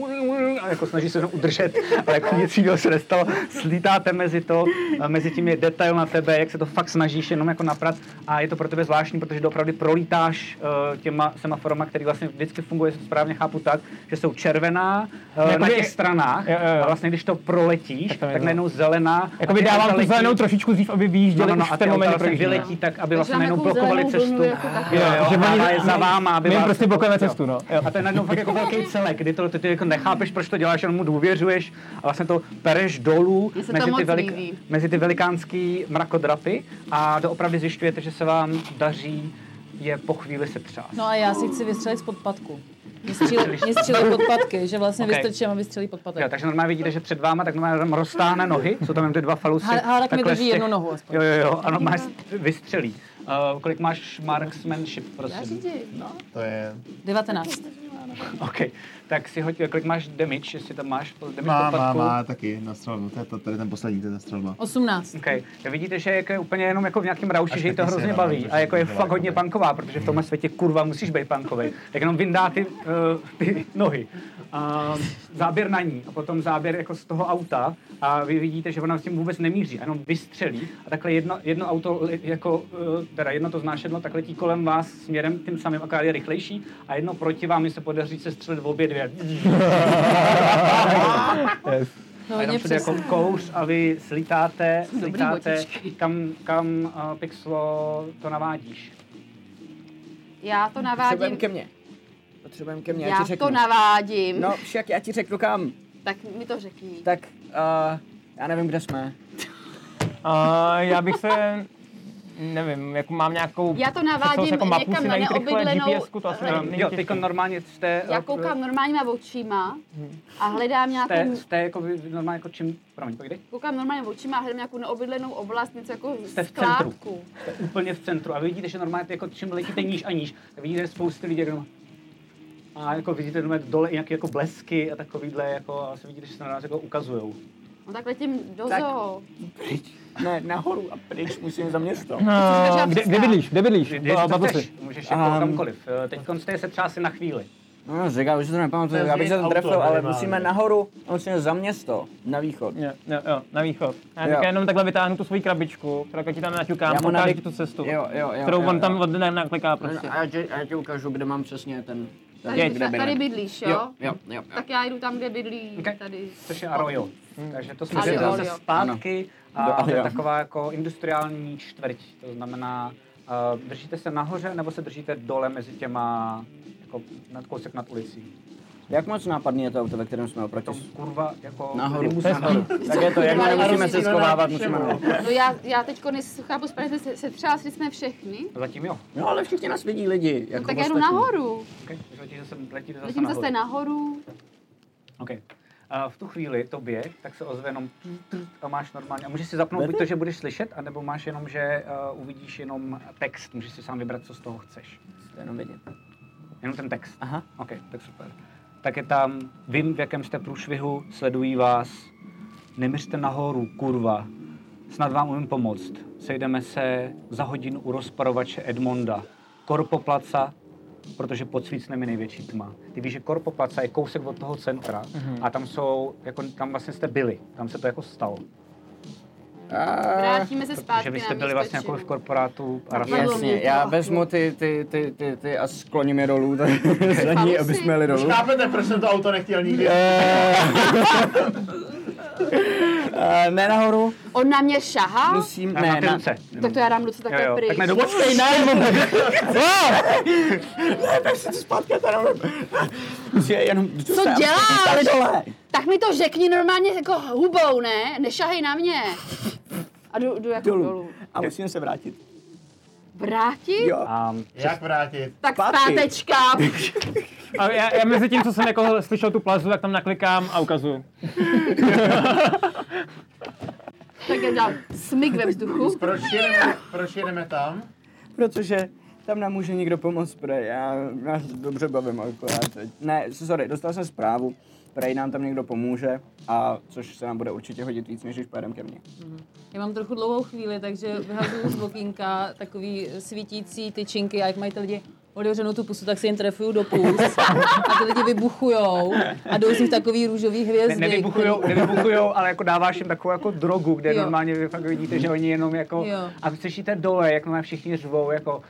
A: a jako snaží se jenom udržet, ale jako nic jiného se nestalo. Slítáte mezi to, mezi tím je detail na tebe, jak se to fakt snažíš jenom jako naprat a je to pro tebe zvláštní, protože opravdu prolítáš uh, těma semaforama, který vlastně vždycky funguje, jestli to správně chápu tak, že jsou červená uh, na
E: Jakoby-
A: těch stranách
E: Jo, jo, jo.
A: a vlastně když to proletíš,
E: Tak to je
A: tak najednou zelená.
E: Jakoby
A: a ty
E: dávám tu zelenou trošičku dřív, aby
A: No,
E: vyjížděli
A: no, no,
E: už
A: a
E: ten moment
A: vyletí tak, aby vlastně najednou
F: takovou
A: blokovali cestu.
F: jako
A: Jo, jo, ona je za váma, aby
E: my jim
A: vás-
E: prostě blokujeme
A: jo.
E: cestu, no. Jo.
A: A to je najednou fakt jako velký celek, kdy to, ty, ty jako nechápeš, proč to děláš, jenom mu důvěřuješ a vlastně to pereš dolů mezi ty,
F: líbí.
A: mezi ty velikánský mrakodrapy a doopravdy zjišťujete, že se vám daří je po chvíli se třást.
H: No a já si chci vystřelit z podpadku. Mě střílí, mě střílí podpadky, že vlastně
A: Ok.
H: vystrčím a vystřelí
A: Jo,
H: podpatek.
A: takže normálně vidíte, že před váma tak normálně tam roztáhne nohy, jsou tam jen ty dva falusy.
H: Há- Hádek mi drží
A: těch-
H: jednu nohu aspoň.
A: Jo, jo, jo, ano, máš vystřelí. Uh, kolik máš marksmanship,
F: Já
A: prosím?
F: řídím.
G: To je...
H: 19.
A: OK, tak si hoď, kolik máš damage, jestli tam máš damage
G: Má, má, má taky na střelbu. To je to, tady ten poslední, to je ta střelba.
H: 18.
A: OK, tak vidíte, že jako je úplně jenom jako v nějakém rauši,
G: Až
A: že jí to hrozně baví a jako je fakt hodně punková, protože v tomhle světě kurva musíš být punkový. Tak jenom vyndá ty, uh, ty nohy. A záběr na ní a potom záběr jako z toho auta a vy vidíte, že ona s tím vůbec nemíří, a jenom vystřelí a takhle jedno, jedno auto, jako, uh, teda jedno to znášedlo, tak letí kolem vás směrem tím samým, akorát je rychlejší a jedno proti vám, mi se podaří se střelit v obě dvě. [laughs]
H: No,
A: A jenom všude jako kouř a vy slítáte, slítáte, kam, kam uh, Pixlo to navádíš.
F: Já to navádím.
I: Potřebujeme ke mně. Potřebujeme ke mně, já,
F: Já
I: ti řeknu.
F: to navádím.
I: No, však já ti řeknu kam.
F: Tak mi to řekni.
I: Tak, uh, já nevím, kde jsme.
E: A já bych se, nevím, jako mám nějakou
F: Já to navádím
E: jako mapu
F: někam na neobydlenou-
E: GPS-ku, to asi není
A: Jo, teď normálně jste...
F: Já
A: eh,
F: koukám normálníma očima a hledám nějakou...
A: jste jako normálně jako čím... Promiň, pojdej.
F: Koukám normálně očima a hledám nějakou neobydlenou oblast, něco jako
A: Jste v centru.
F: skládku.
A: Jste úplně v centru a vy vidíte, že normálně jako čím letíte níž a níž, tak vidíte spousty lidí, jenom- a jako vidíte dole nějaké jako blesky a takovýhle, jako a asi vidíte, že se na nás jako ukazujou.
F: No tak letím do
I: Tak.
F: zoo.
I: Pryč. Ne, nahoru a pryč, musím za město.
E: No, kde, kde bydlíš, kde bydlíš?
A: To
E: babu
A: chceš, můžeš jako
I: Um,
A: kamkoliv. Teď jste se třeba asi na chvíli.
I: No, říkal, už si to nepamatuju, já bych se tam
G: auto
I: trefil, ale musíme nahoru, a musíme za město, na východ.
E: Jo, jo, jo, na východ. Já
I: Jo.
E: jenom takhle vytáhnu tu svoji krabičku, kterou ti tam naťukám, ukážu ti tu cestu,
I: Jo, jo, jo.
E: kterou
I: jo,
E: on
I: jo.
E: tam od ne, nakliká prostě.
I: A já ti, a já ti ukážu, kde mám přesně ten
F: Tady,
I: kde
F: tady bydlíš, jo?
I: Jo, jo, jo. jo.
F: Tak já jdu tam, kde bydlí,
A: Ok.
F: tady.
A: Což je Arroyo. Takže to jsme
F: Arroyo,
A: zase zpátky a
I: Do
A: to je taková jako industriální čtvrť. To znamená, uh, držíte se nahoře nebo se držíte dole mezi těma, jako nad kousek nad ulicí.
I: Jak moc nápadný je to auto, ve kterém jsme oproti?
A: To kurva jako
I: Nahoru.
A: limuzína. [laughs]
I: Tak je to, jak
F: Ale
I: nemusíme
F: musíme
I: se schovávat, musíme nahoru.
F: No já, já teď chápu správně, se, se třásli jsme všechny.
A: Zatím jo.
I: No ale všichni nás vidí lidi,
F: No,
I: jako
F: tak já jdu nahoru.
A: Okay. Letíte, se, letíte zase
F: Letím
A: nahoru.
F: zase nahoru.
A: Okay. A v tu chvíli tobě, tak se ozve jenom a máš normálně. A můžeš si zapnout buď to, že budeš slyšet, anebo máš jenom, že uh, uvidíš jenom text. Můžeš si sám vybrat, co z toho chceš.
I: To jenom vidět.
A: Jenom ten text.
I: Aha.
A: OK, tak super. Tak je tam, vím, v jakém jste průšvihu, sledují vás. Neměřte nahoru, kurva. Snad vám umím pomoct. Sejdeme se za hodinu u rozparovače Edmonda. Korpoplaca, protože pod svícnem je největší tma. Ty víš, že Korpoplaca je kousek od toho centra a tam jsou, jako, tam vlastně jste byli. Tam se to jako stalo.
F: Vrátíme se zpátky
A: Že vy jste
F: na
A: byli vlastně jako v korporátu
I: Jasně, já vezmu ty, ty, ty, ty, ty a skloním je dolů tak, [laughs] za ní, aby jsme jeli dolů.
G: Chápete, proč jsem to auto nechtěl nikdy? [laughs] [laughs]
I: Uh, ne nahoru,
F: On na mě šahá?
I: musím,
A: na
I: ne,
A: ty
I: na,
A: ruce.
F: Tak to já dám ruce takhle
A: Jo, jo.
F: pryč.
A: Tak ne, do
I: Počkej, ne, [laughs] ne, tak si to zpátky, já to jenom,
F: Co děláš? Tak mi to řekni normálně jako hubou, ne? Nešahej na mě. A jdu, jdu jako. Dolů.
I: dolů. A musím se vrátit.
F: Vrátit?
I: Jo.
A: A
G: Jak vrátit?
F: Tak zpátečka.
E: A já, já mezi tím, co jsem jako slyšel tu plazu, tak tam naklikám a ukazuju. [laughs]
F: tak já dělám smyk ve vzduchu.
G: Proč jedeme, proč jedeme tam?
I: Protože tam nám může někdo pomoct, prej, já, já se dobře bavím akorát teď. Ne, sorry, dostal jsem zprávu, prej nám tam někdo pomůže, a což se nám bude určitě hodit víc, než když pojedeme ke mně.
H: Já mám trochu dlouhou chvíli, takže vyhazuju z okýnka takový svítící tyčinky a jak mají ty lidi otevřenou tu pusu, tak se jim trefují do pus a ty lidi vybuchujou a jdou z nich takový růžový
A: Ne,
H: hvězdy.
A: nevybuchujou, nevybuchujou, ale jako dáváš jim takovou jako drogu, kde
H: Jo.
A: normálně vy fakt vidíte, že oni jenom jako...
H: Jo.
A: A slyšíte dole, jak normálně všichni řvou, jako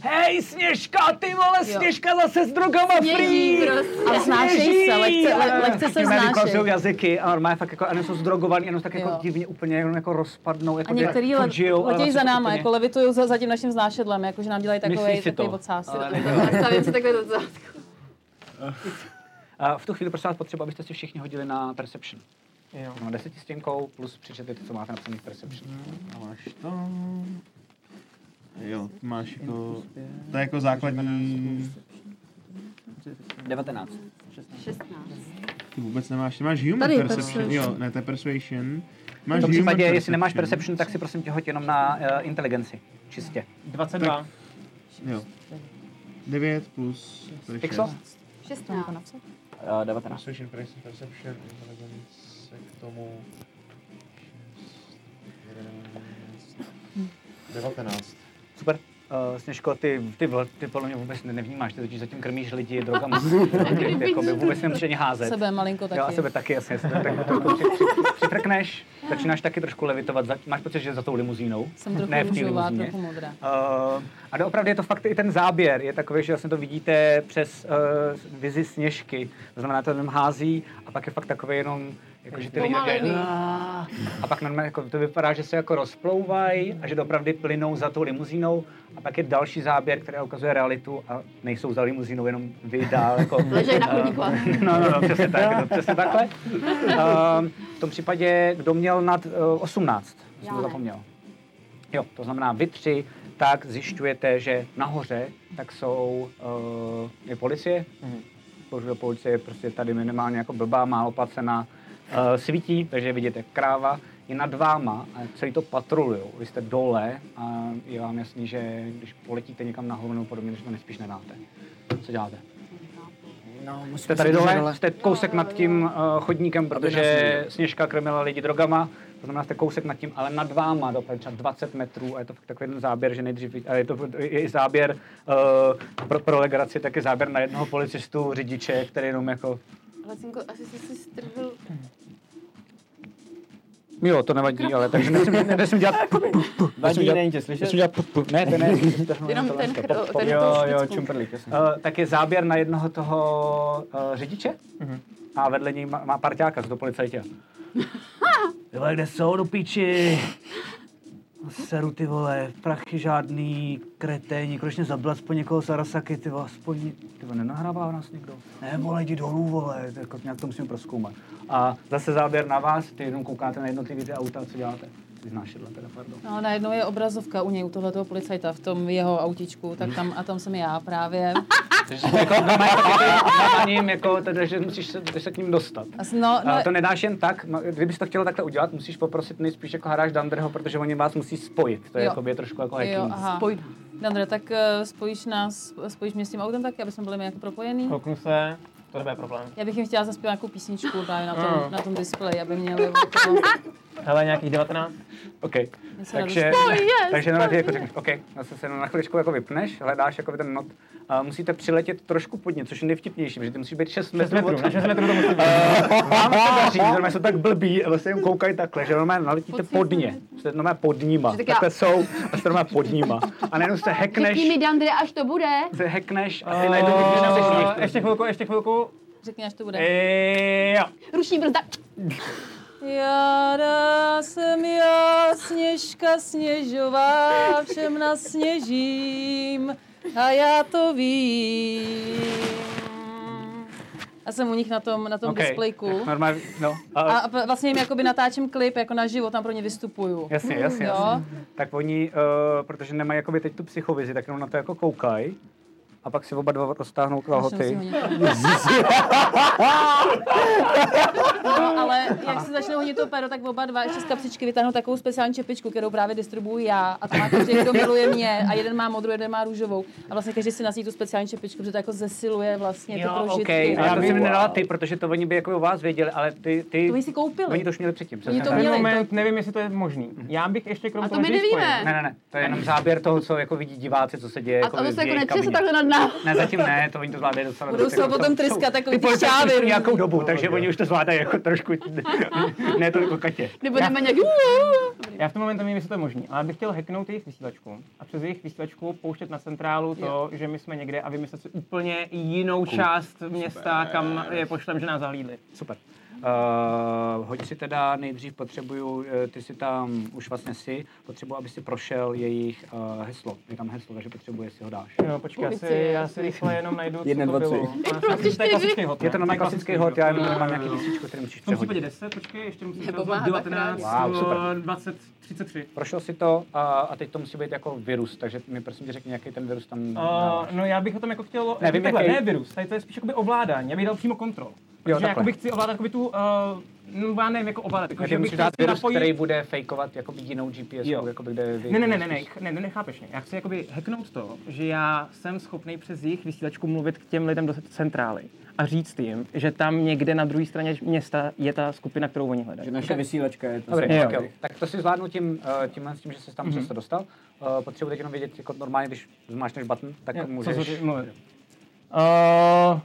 A: Hej, Sněžka, ty vole,
H: Jo.
A: Sněžka zase s drogama
F: Sněží
A: free!
F: prostě.
H: A vznášejí se, lehce, le, lehce se
A: vyklasují jazyky a normálně fakt jako, a jsou zdrogovaný, jenom tak jako
H: Jo.
A: divně úplně jenom jako rozpadnou, jako
H: A některý le,
A: žijou,
H: letějí za náma,
A: úplně-
H: jako levitují za, za tím naším vznášedlem, jako že nám dělají takový,
A: Myslíš si
H: takový
A: to?
H: odsás.
A: Ale
F: Stavím si takhle do zadku.
A: A v tu chvíli prosím vás potřebuji, abyste si všichni hodili na Perception.
E: Jo.
A: No, desetistěnkou plus přečtěte to, co máte napsaný v Perception.
G: To... Jo, máš jako... To je jako základní...
I: 19.
F: 16.
G: Ty vůbec nemáš, nemáš human
H: Tady,
G: perception,
H: persuasion.
G: jo, ne, to je persuasion.
A: V
G: Máš
A: tom
G: human
A: případě, jestli nemáš Perception, tak si prosím tě hoď jenom na uh, inteligenci. Čistě.
E: 22.
G: Jo. 9 plus... šest.
F: 16.
I: Uh, 19.
G: Persuasion, perception, intelligence, k tomu... 19.
A: Super. Uh, Sněžko, ty, ty, vl, ty podle mě vůbec ne- nevnímáš, ty totiž zatím krmíš lidi drogama. [laughs] Ty jakoby vůbec nemusíš ani házet.
H: Sebe malinko taky.
A: Jo, a sebe taky, jasně. Sebe tak trošku při, při, přitrkneš, začínáš taky trošku levitovat. Za, máš pocit, že za tou limuzínou?
H: Jsem trochu
A: ne v té limuzíně.
H: trochu modrá.
A: Uh, a opravdu je to fakt i ten záběr, je takový, že vlastně to vidíte přes uh, vizi sněžky, to znamená, to jenom hází a pak je fakt takový jenom, jako, že ty lidi také, a pak normálně jako, to vypadá, že se jako rozplouvají a že opravdu plynou za tou limuzínou a pak je další záběr, který ukazuje realitu a nejsou za limuzínou, jenom vy dál. Jako, [laughs]
F: Ležej na
A: eh,
F: chodníku.
A: No, no, no, přesně tak, je to přesně takhle. Um, v tom případě, kdo měl nad uh, 18,
F: Já
A: jsem to zapomněl. Jo, to znamená vy tři, tak zjišťujete, že nahoře tak jsou uh, je policie. Bohužel policie je prostě tady minimálně jako blbá, málo placená. Uh, svítí, takže vidíte kráva je nad váma a celý to patrolujou. Vy jste dole a je vám jasný, že když poletíte někam nahoru nebo podobně, že to nejspíš nedáte. Co děláte?
I: No,
A: Jste tady dole, jste kousek nad tím uh, chodníkem, protože Sněžka krmila lidi drogama, to znamená, jste kousek nad tím, ale nad váma, dopravy třeba 20 metrů, a je to fakt takový jeden záběr, že nejdřív, a je to je i záběr uh, pro, pro legraci, tak je záběr na jednoho policistu, řidiče, který jenom jako,
F: Ale Cinko, asi jsi si strhl.
A: Jo, to nevadí, ale takže nesmím, ne- nesmím dělat, [laughs]
I: Vadí, není tě slyšet?
A: nesmím dělat, ne, to ne, [laughs]
F: Jenom ten, ten
I: Jo, jo, jasně.
A: Uh, tak je záběr na jednoho toho uh, řidiče a vedle něj má, má parťáka, to policajti. [laughs] Ty vole, kde jsou do píči? Seru ty vole, prachy žádný, kreténi, konečně zabil aspoň někoho z Arasaky, ty vole, aspoň, ty vole, nenahrává nás někdo? Ne, vole, jdi dolů, vole, to jako nějak to musíme proskoumat. A zase záběr na vás, ty jenom koukáte na jednotlivý ty auta, co děláte? Vyznášedla teda, pardon.
H: No, najednou je obrazovka u něj, u tohoto policajta v tom jeho autičku, tak tam, a tam jsem já právě. [laughs]
A: Takže jako na ním, jako, teda, že musíš se, se k ním dostat.
H: A s- no, no,
A: A to nedáš jen tak, no, kdybys to chtěl takhle udělat, musíš poprosit nejspíš jako hráč Dandreho, protože oni vás musí spojit. To je
H: Jo.
A: jako trošku jako
H: jo,
A: hacking.
H: aha.
F: Spoj.
H: Dandre, tak uh, spojíš nás, spojíš mě s tím autem taky, aby jsme byli jako propojený?
E: Kouknu se, to nebude problém.
H: Já bych jim chtěla zaspívat nějakou písničku právě na tom,
E: Mm.
H: na tom displeji, aby měli
E: Hele, nějakých 19?
A: OK. Takže,
H: na
F: yes,
A: takže jenom ty jako řekneš, OK, zase se na chviličku jako vypneš, hledáš jako ten not. A musíte přiletět trošku pod ně, což je nejvtipnější, že ty musíš být 6 metrů.
E: metrů,
A: od-
E: na 6 metrů to musí být.
A: Eh, Vám se daří, normálně jsou tak blbí, vlastně jen koukají takhle, že normálně naletíte
F: Pod
A: ně. Jste normálně pod nima.
F: Já-
A: Takhle jsou a jste normálně pod nima. A najednou se hackneš,
F: Řekni mi, Dandre, až to bude.
A: se hackneš a ty najednou vidíš, že
E: Uh, ještě chvilku, ještě chvilku.
H: Řekni, až to bude.
E: Eh, jo.
F: Ruční brzda.
H: Jáda jsem já, sněžka sněžová, všem nasněžím a já to vím. A jsem u nich na tom, na tom
A: OK,
H: displejku.
A: tak Normálně, no.
H: A,
A: A,
H: a vlastně jim jakoby natáčím klip jako na život, tam pro ně vystupuju.
A: jasně, jasně,
H: Jo.
A: jasně. Tak oni, uh, protože nemají jakoby teď tu psychovizi, tak jenom na to jako koukají. A pak si oba dva roztáhnou
H: si
A: kalhoty. [laughs]
H: No, ale jak se začne honit to pero, tak oba dva ještě z kapsičky vytáhnou takovou speciální čepičku, kterou právě distribuuji já. A to má každý, kdo miluje mě. A jeden má modrou, jeden má růžovou. A vlastně každý si nosí tu speciální čepičku, protože to jako zesiluje vlastně ty
A: Jo,
H: prožitky.
A: okay.
H: No.
A: Já to jsem nedala ty, protože to oni by jako o vás věděli, ale ty, ty...
H: To oni si koupili.
A: Oni to už měli předtím.
H: Oni to měli.
E: Moment, nevím, jestli to je možný. Já bych ještě krom
F: A to
E: toho
F: my nevíme.
A: Ne, ne, ne, to je jenom záběr toho, co jako vidí diváci, co se děje.
F: A
A: jako
F: to se jako netře se takhle nad.
A: Ne, zatím ne, to oni to zvládají docela
H: Budou
A: dost
H: se
A: jako-
H: potom tryskat takový
A: ty
H: různý.
A: nějakou dobu, takže oni už to zvládají jako trošku, [laughs] ne toliko Katě.
F: Nebo jdeme nějak...
E: Já v tom momentu nevím, jestli to je možný, ale bych chtěl hacknout jejich vysílačku a přes jejich vysílačku pouštět na centrálu to, že my jsme někde a vymyslet si úplně jinou část města, kam je pošlem, že nás zahlídli.
A: Super. Uh, hoď si teda nejdřív potřebuju, eh, ty si tam už vlastně si, potřebuji, aby si prošel jejich uh, heslo. Je tam heslo, takže potřebuji, jestli ho dáš.
E: Jo, počkej, já si, já si rychle jenom najdu, co
I: Jedna,
E: to
I: dva,
E: bylo. si to je klasický hod.
A: Je to na klasický hod, já jenom tady mám nějaký písíčko, který musíš
E: V tom případě
A: přehodit.
E: 10, počkej, ještě musím
F: Nebo
E: rozhodnout
F: má
E: 19,
A: Wow, super.
E: 20, 33.
A: Prošel si to a, a teď to musí být jako virus, takže mi prosím tě řekni, jaký ten virus tam
E: Uh,
A: dáváš.
E: no já bych o tom jako chtěl,
A: Nevím,
E: jako takhle,
A: jaký-
E: ne virus, tady to je spíš jakoby ovládání, já bych dal přímo kontrol. Protože
A: takhle.
E: jakoby chci ovládat jakoby tu, uh, no já nevím, jako ovládat, jako,
A: Takže
E: že bych
A: dát virus,
E: napojit-
A: který bude fejkovat jakoby jinou GPS,
E: Jo.
A: jakoby kde
E: Ne, ne, ne, ne, ne, ne, ne, nechápeš mě. Já chci jakoby hacknout to, že já jsem schopný přes jejich vysílačku mluvit k těm lidem do centrály a říct jim, že tam někde na druhé straně města je ta skupina, kterou oni hledají.
I: Že naše vysílačka je to
A: Dobrý,
E: Jo.
A: tak, jo. tak to si zvládnu tím, uh, tímhle s tím, že jsi tam mm-hmm. dostal. Uh, potřebuji teď jenom vědět, jako normálně, když zmášneš button, tak
E: Jo, co
A: můžeš...
E: ty mluvit? Uh,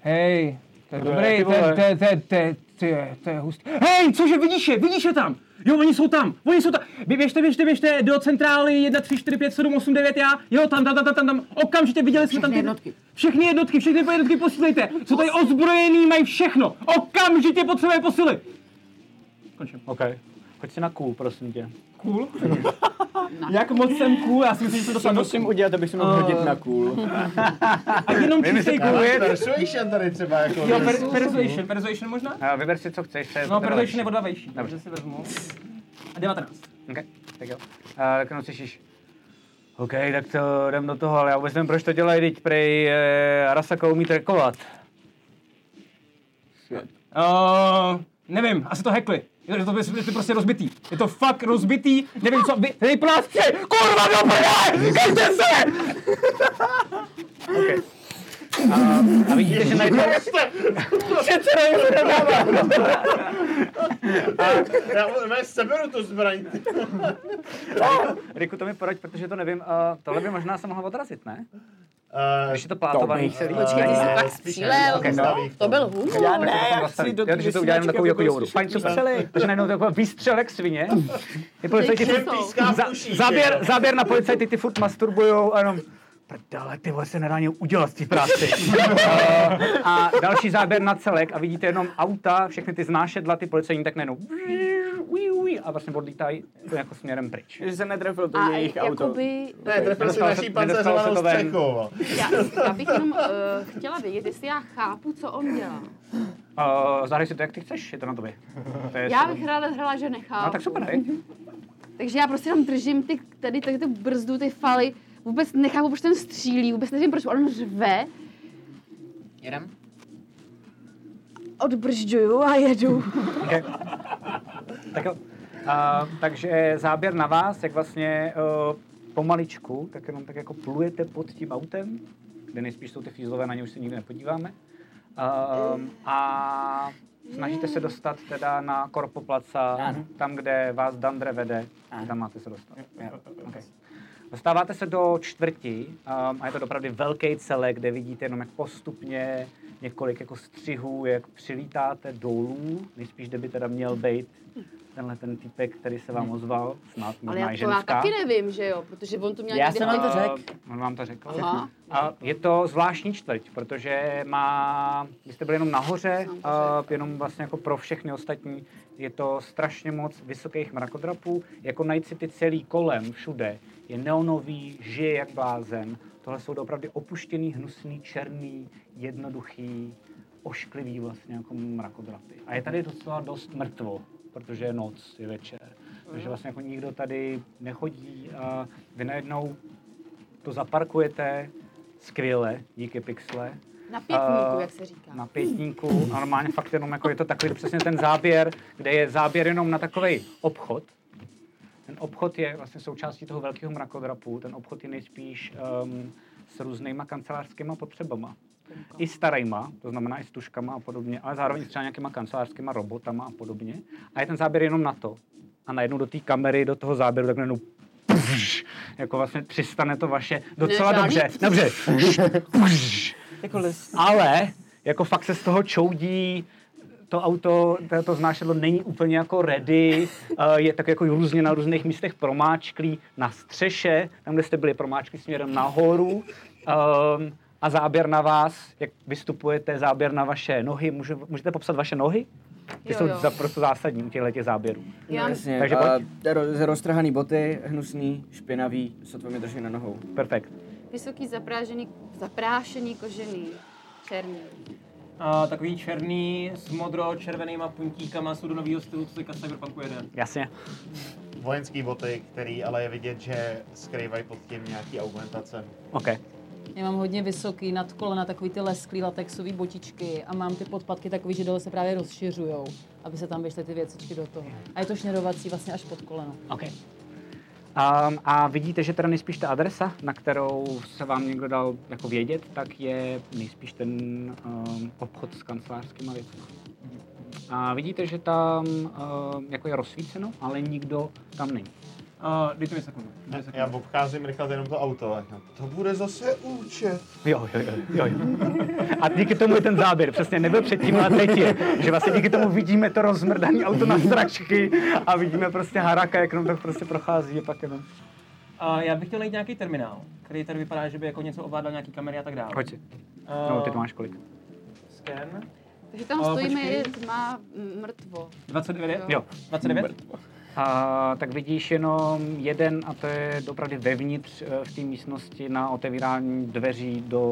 E: hej, to je
A: Dobré,
E: dobrý,
A: ty
E: to je,
A: vole.
E: to je, to je, to je, to je, to je hustý. Hej, cože, vidíš je, vidíš je tam? Jo, oni jsou tam, oni jsou tam. Vy běžte, běžte, běžte do centrály 1, 3, 4, 5, 7, 8, 9, já. Jo, tam, tam, tam, tam, tam. Okamžitě viděli jsme tam ty...
H: jednotky.
E: Všechny jednotky, všechny jednotky posílejte. Jsou tady ozbrojený, mají všechno. Okamžitě potřebuje posily. Končím.
A: OK. Hoď si na cool, prosím tě.
E: Cool. Jak moc jsem cool, já si myslím, že jsem
I: Co
E: dostal
I: musím udělat, abych si mohl hodit na cool?
E: A jenom čistý cool je.
G: Persuasion tady třeba jako...
E: Jo, per, persuasion, persuasion možná?
A: Uh, vyber si, co chceš.
E: No, persuasion je
A: lepší.
E: o dva vejší, takže si vezmu. A 19.
A: OK, tak jo. Uh, tak no slyšíš. OK, tak to jdem do toho, ale já vůbec nevím, proč to dělají, teď prej uh, Arasaka umí trackovat.
E: Uh, nevím, asi to hackli. Je to, je to prostě rozbitý. Je to fakt rozbitý, nevím co, vy, vy plastři, kurva do prdele, každte se!
A: OK. A, a vidíte, že najednou...
G: Já já seberu tu zbraň.
A: Riku, to mi poraď, protože to nevím. Uh, tohle by možná se mohlo odrazit, ne?
G: Uh,
A: Když je to plátovaný celý.
F: Počkej, ty jsi
G: Ne,
F: pak střílel.
G: ne, postaví v
F: To byl humor.
I: Já
A: to tam zastavit.
I: do
A: takže to udělám takovou jako jouru. Fajn, super. Takže najednou takový výstřelek svině. Ty policajti
F: Všem
A: furt-
G: píská v
A: za,
G: uších,
A: záběr,
G: jo.
A: záběr na policajty, ty furt masturbujou a jenom Prdele, ty vole se nedá ani udělat z té práci. uh, [laughs] a další záběr na celek a vidíte jenom auta, všechny ty znášedla, ty policajní tak najednou a vlastně odlítají to jako směrem pryč.
I: Že jsem netrefil to jejich auto.
F: jakoby,
G: Ne, trefil si naší
A: se- se ven.
G: střechou.
F: já, já bych jenom uh, chtěla vědět, jestli já chápu, co on dělá.
A: Uh, zahraj si to, jak ty chceš, je to na tobě. To je
F: Já bych ráda hrála, že nechápu.
A: No tak super, hej.
F: Takže já prostě tam držím ty, tady, tady tu brzdu, ty faly, vůbec nechápu, proč ten střílí, vůbec nevím, proč on řve,
I: Jedem?
F: odbržďuju a jedu.
A: Okay. tak jo. Uh, takže záběr na vás, jak vlastně uh, pomaličku, tak jenom tak jako plujete pod tím autem, kde nejspíš jsou ty fízlové, na ně už se nikdy nepodíváme. Um, a snažíte se dostat teda na Korpo Placa,
I: Ano.
A: tam, kde vás Dandre vede, tam máte se dostat. Jo, okay. Dostáváte se do čtvrti um, a je to opravdu velký celek, kde vidíte jenom jak postupně několik jako střihů, jak přilítáte dolů, nejspíš, kde by teda měl být tenhle ten typek, který se vám ozval, snad
F: Ale
A: možná
F: já,
A: i
F: to já
A: ženská.
F: taky nevím, že jo, protože on to měl
I: Já jsem vám to
F: v-
I: řekl.
A: Uh, On vám to řekl.
F: Aha.
A: A je to zvláštní čtvrť, protože má, vy jste byli jenom nahoře, a jenom vlastně jako pro všechny ostatní, je to strašně moc vysokých mrakodrapů, jako najít si ty celý kolem, všude, je neonový, žije jak blázen, tohle jsou opravdu opuštěný, hnusný, černý, jednoduchý, ošklivý vlastně jako mrakodrapy. A je tady docela dost mrtvo, protože je noc, je večer. Takže vlastně jako nikdo tady nechodí a vy najednou to zaparkujete skvěle, díky Pixle.
F: Na pětníku,
A: Eh,
F: jak se říká.
A: Na pětníku, a normálně fakt jenom jako je to takový přesně ten záběr, kde je záběr jenom na takový obchod. Ten obchod je vlastně součástí toho velkého mrakodrapu. Ten obchod je nejspíš um, s různýma kancelářskýma potřebama. I starýma, to znamená i s tuškama a podobně, ale zároveň třeba nějakýma kancelářskýma robotama a podobně. A je ten záběr jenom na to. A najednou do té kamery, do toho záběru, tak najednou jako vlastně přistane to vaše docela
F: Nežádný
A: dobře. Dobře.
E: Jako.
A: Ale jako fakt se z toho čoudí, to auto, to, to znášedlo není úplně jako ready, uh, [laughs] je tak jako různě na různých místech promáčklý, na střeše, tam, kde jste byli promáčklí směrem nahoru, um, a záběr na vás, jak vystupujete, záběr na vaše nohy, Může, můžete popsat vaše nohy? Ty
F: Jo,
A: jsou
F: jo.
A: za, prostě zásadní u těchto těch záběrů.
F: Já,
I: Jasně,
A: Takže
I: a
A: pojď.
I: ro- roztrhaný boty, hnusný, špinavý, sotva mi drží na nohou.
A: Perfekt.
F: vysoký zaprážený, zaprášený kožený, černý.
E: A takový černý s modro-červenýma puntíkama jsou do nového stylu, co teďka Cyberpunku jede.
A: Jasně.
G: Vojenský boty, který ale je vidět, že skrývají pod tím nějaký augmentace.
A: OK.
H: Já mám hodně vysoký nad kolena, takový ty lesklý latexový botičky a mám ty podpatky takový, že dole se právě rozšiřujou, aby se tam vyšly ty věcičky do toho. A je to šněrovací vlastně až pod koleno.
A: OK. Um, a vidíte, že teda nejspíš ta adresa, na kterou se vám někdo dal jako vědět, tak je nejspíš ten um, obchod s kancelářskými věcmi. A vidíte, že tam um, jako je rozsvíceno, ale nikdo tam není.
E: A dejte mi sekundu. Dejte sekundu.
G: Já obcházím rychle jenom to auto. To bude zase účet.
A: Jo, jo, jo, jo, jo. A díky tomu je ten záběr, přesně nebyl předtím, ale teď je. Že vlastně díky tomu vidíme to rozmrdané auto na stračky a vidíme prostě Haraka, jak jenom tak prostě prochází a pak jenom.
E: A já bych chtěl najít nějaký terminál, který tady vypadá, že by jako něco ovládal, nějaký kamery a tak dále.
A: Pojď si.
E: A
A: No, ty to máš kolik?
E: Scan.
F: Takže tam
E: A,
F: stojíme, je má mm, mrtvo.
E: 29?
A: Jo.
E: 29?
A: A tak vidíš jenom jeden a to je opravdu vevnitř eh, v té místnosti na otevírání dveří do,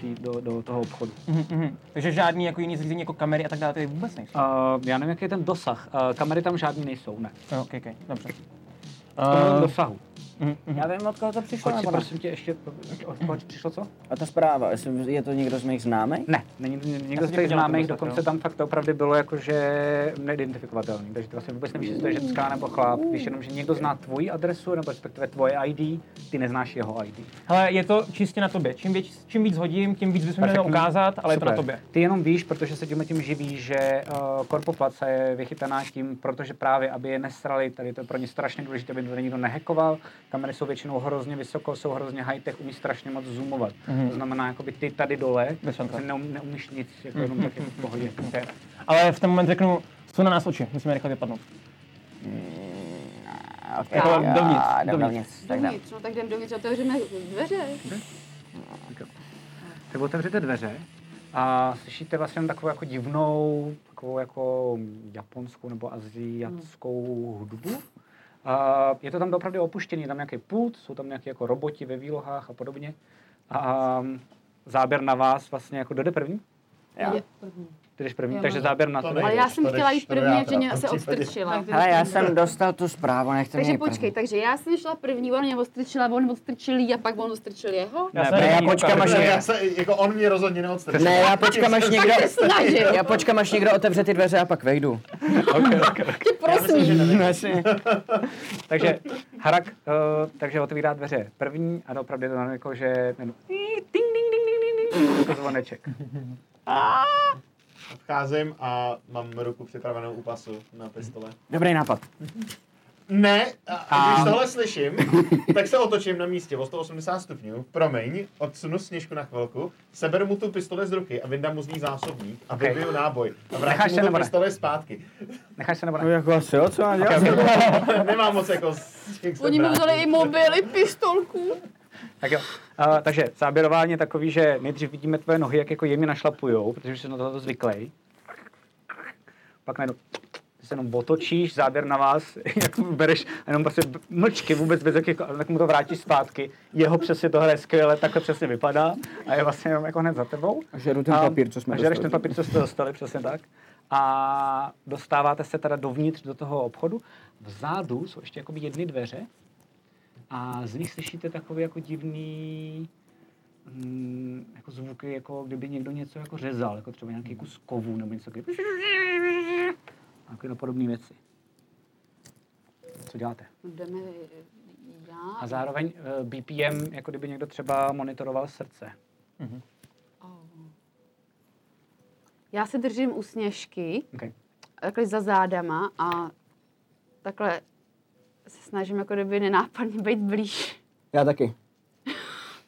A: tý, do, do toho obchodu.
E: Mhm, mhm. Takže žádný jako jiný zřízení jako kamery a tak dále, tady vůbec nejsou.
A: Uh, já nevím, jaký je ten dosah. Uh, kamery tam žádný nejsou, ne.
E: Okay, okay, dobře.
A: V tom
E: Uh,
A: dosahu.
E: Mhm, mhm.
I: Já vím, od koho to přišlo,
A: Pojď si
I: nebo ne?
A: prosím tě ještě, od koho ti přišlo co?
I: A ta zpráva, jestli je to někdo z mých známých?
A: Ne, není to někdo
E: jsem
A: z těch
E: tom
A: známých, dokonce tam fakt opravdu bylo jakože neidentifikovatelný, takže ty vlastně vůbec nevíš, jestli to je ženská nebo chlap, víš jenom, že někdo zná tvoji adresu, nebo respektive tvoje ID, ty neznáš jeho ID.
E: Hele, je to čistě na tobě. Čím víc, čím víc hodím, tím víc bychom měli
A: Perfektní.
E: ukázat, ale je to na
A: Super.
E: tobě.
A: Ty jenom víš, protože se tím tím živí, že uh, korpoplaca je vychytaná tím, protože právě, aby je nesrali, tady to je pro ně strašně důležité, aby to nikdo nehackoval. Kamery jsou většinou hrozně vysoko, jsou hrozně high-tech, umí strašně moc zoomovat.
E: Mhm.
A: To znamená, jakoby ty tady dole, neum, neumíš nic, jako jenom tak jako v pohodě. Okay.
E: Ale v ten moment řeknu, jsou na nás oči, musíme rychle vypadnout.
I: Okay,
E: Jako dovnitř, dovnitř.
I: dovnitř. Tak jdem.
F: Dovnitř, no tak jdem dovnitř, otevřeme dveře.
A: Tak otevřete dveře a slyšíte vlastně takovou jako divnou, takovou jako japonskou nebo aziatskou hudbu. A je to tam opravdu opuštěný, je tam nějaký pult, jsou tam nějaké jako roboti ve výlohách a podobně. A um, záběr na vás vlastně jako dojde první?
I: Já.
F: Je první.
A: Ty jdeš první,
F: Já
A: takže
F: mám-
A: záběr na
G: To nejde.
F: Ale já jsem chtěla jít první, že mě se odstrčila.
I: Hele, já jsem dostal tu zprávu, nechte
F: Takže počkej, takže já jsem šla první, on mě odstrčila, on odstrčil a pak on odstrčil jeho?
E: Já
A: Ne, ne,
I: já
E: první,
I: počkám, až
G: já se, jako on mě rozhodně neodstrčil.
I: Ne, já [laughs] počkám, až někdo... Já počkám, až někdo otevře ty dveře a pak vejdu. [laughs]
F: Tě prosím. [laughs]
A: Takže Harak, uh, takže otevírá dveře první a opravdu je to jako, že jenom ding, ding, ding, ding, ding, ding, jako zvoneček.
G: Vcházím a mám ruku připravenou u pasu na pistole.
I: Dobrý nápad.
G: Ne, a, a když tohle slyším, [laughs] tak se otočím na místě o 180 stupňů, promiň, odsunu sněžku na chvilku, seberu mu tu pistoli z ruky a vyndám mu z ní zásobník a
A: Okay.
G: vybiju náboj. A
A: Necháš
G: vrátím
A: se
G: mu tu pistoli zpátky.
A: Necháš se nebo
I: No
A: ne?
I: jako asi jo, co mám dělat?
A: Okay.
G: Nemám moc jako z těch
F: Oni
G: zbraní.
F: vzali i mobil, i pistolku.
A: Tak jo. Uh, takže záběrování je takový, že nejdřív vidíme tvoje nohy, jak jako jemně našlapujou, protože už jsi na to zvyklý. Pak najednou se jenom otočíš, záběr na vás, [laughs] jak bereš jenom prostě mlčky vůbec bez jakých, tak mu to vrátíš zpátky. Jeho přesně to hraje skvěle, takhle přesně vypadá a je vlastně jenom jako hned za tebou.
I: A žeru ten
A: A-
I: papír, co jsme
A: a
I: dostali.
A: ten papír, co jste dostali, přesně tak. A dostáváte se teda dovnitř do toho obchodu. Vzadu jsou ještě jakoby jedny dveře a z nich slyšíte takový jako divný mm, jako zvuky, jako kdyby někdo něco jako řezal, jako třeba nějaký kus kovu nebo něco takového. Takové podobné věci. Co děláte?
F: Jdeme já.
A: A zároveň eh, BPM, jako kdyby někdo třeba monitoroval srdce.
F: Já se držím u sněžky,
A: Okay.
F: takhle za zádama a takhle se snažím jako kdyby nenápadně být blíž.
I: Já taky.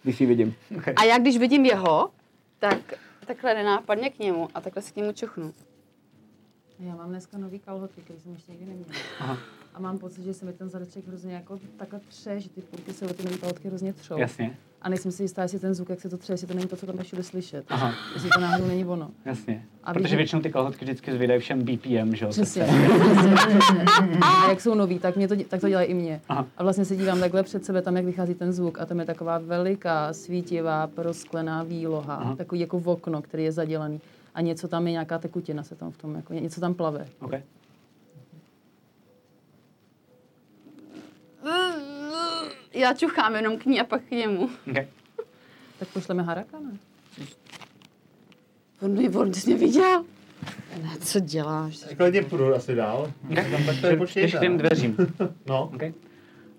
I: Když ji vidím.
F: A já když vidím jeho, tak takhle nenápadně k němu a takhle si k němu čuchnu.
H: Já mám dneska nový kalhoty, který jsem ještě nikdy neměla.
A: Aha.
H: A mám pocit, že se mi ten zadeček hrozně jako takhle tře, že ty půlky se o ty nový kalhotky hrozně třou.
A: Jasně,
H: A nejsem si jistá, jestli ten zvuk, jak se to tře, jestli to není to, co tam je všude slyšet.
A: Aha.
H: Jestli to náhodou není ono.
A: jasně.
H: A
A: Protože
H: vidím-
A: většinou ty kalhotky vždycky zvědají všem BPM, že jo?
H: Přesně. A jak jsou noví, tak, mě to, tak to dělají i mě.
A: Aha.
H: A vlastně se dívám takhle před sebe, tam, jak vychází ten zvuk. A tam je taková veliká, svítivá, prosklená výloha.
A: Aha.
H: Takový jako v okno, který je zadělaný. A něco tam je, nějaká tekutina se tam v tom, jako něco tam plave.
A: Okay.
F: Já čuchám jenom k ní a pak k němu.
A: Okay.
H: Tak pošleme Haraka, ne?
F: On mě, on mě viděl? Ne, co děláš?
G: Klidně půjdu asi dál. Tam tak to je
A: Jdeš k těm dveřím. [laughs]
G: No.
A: Okay.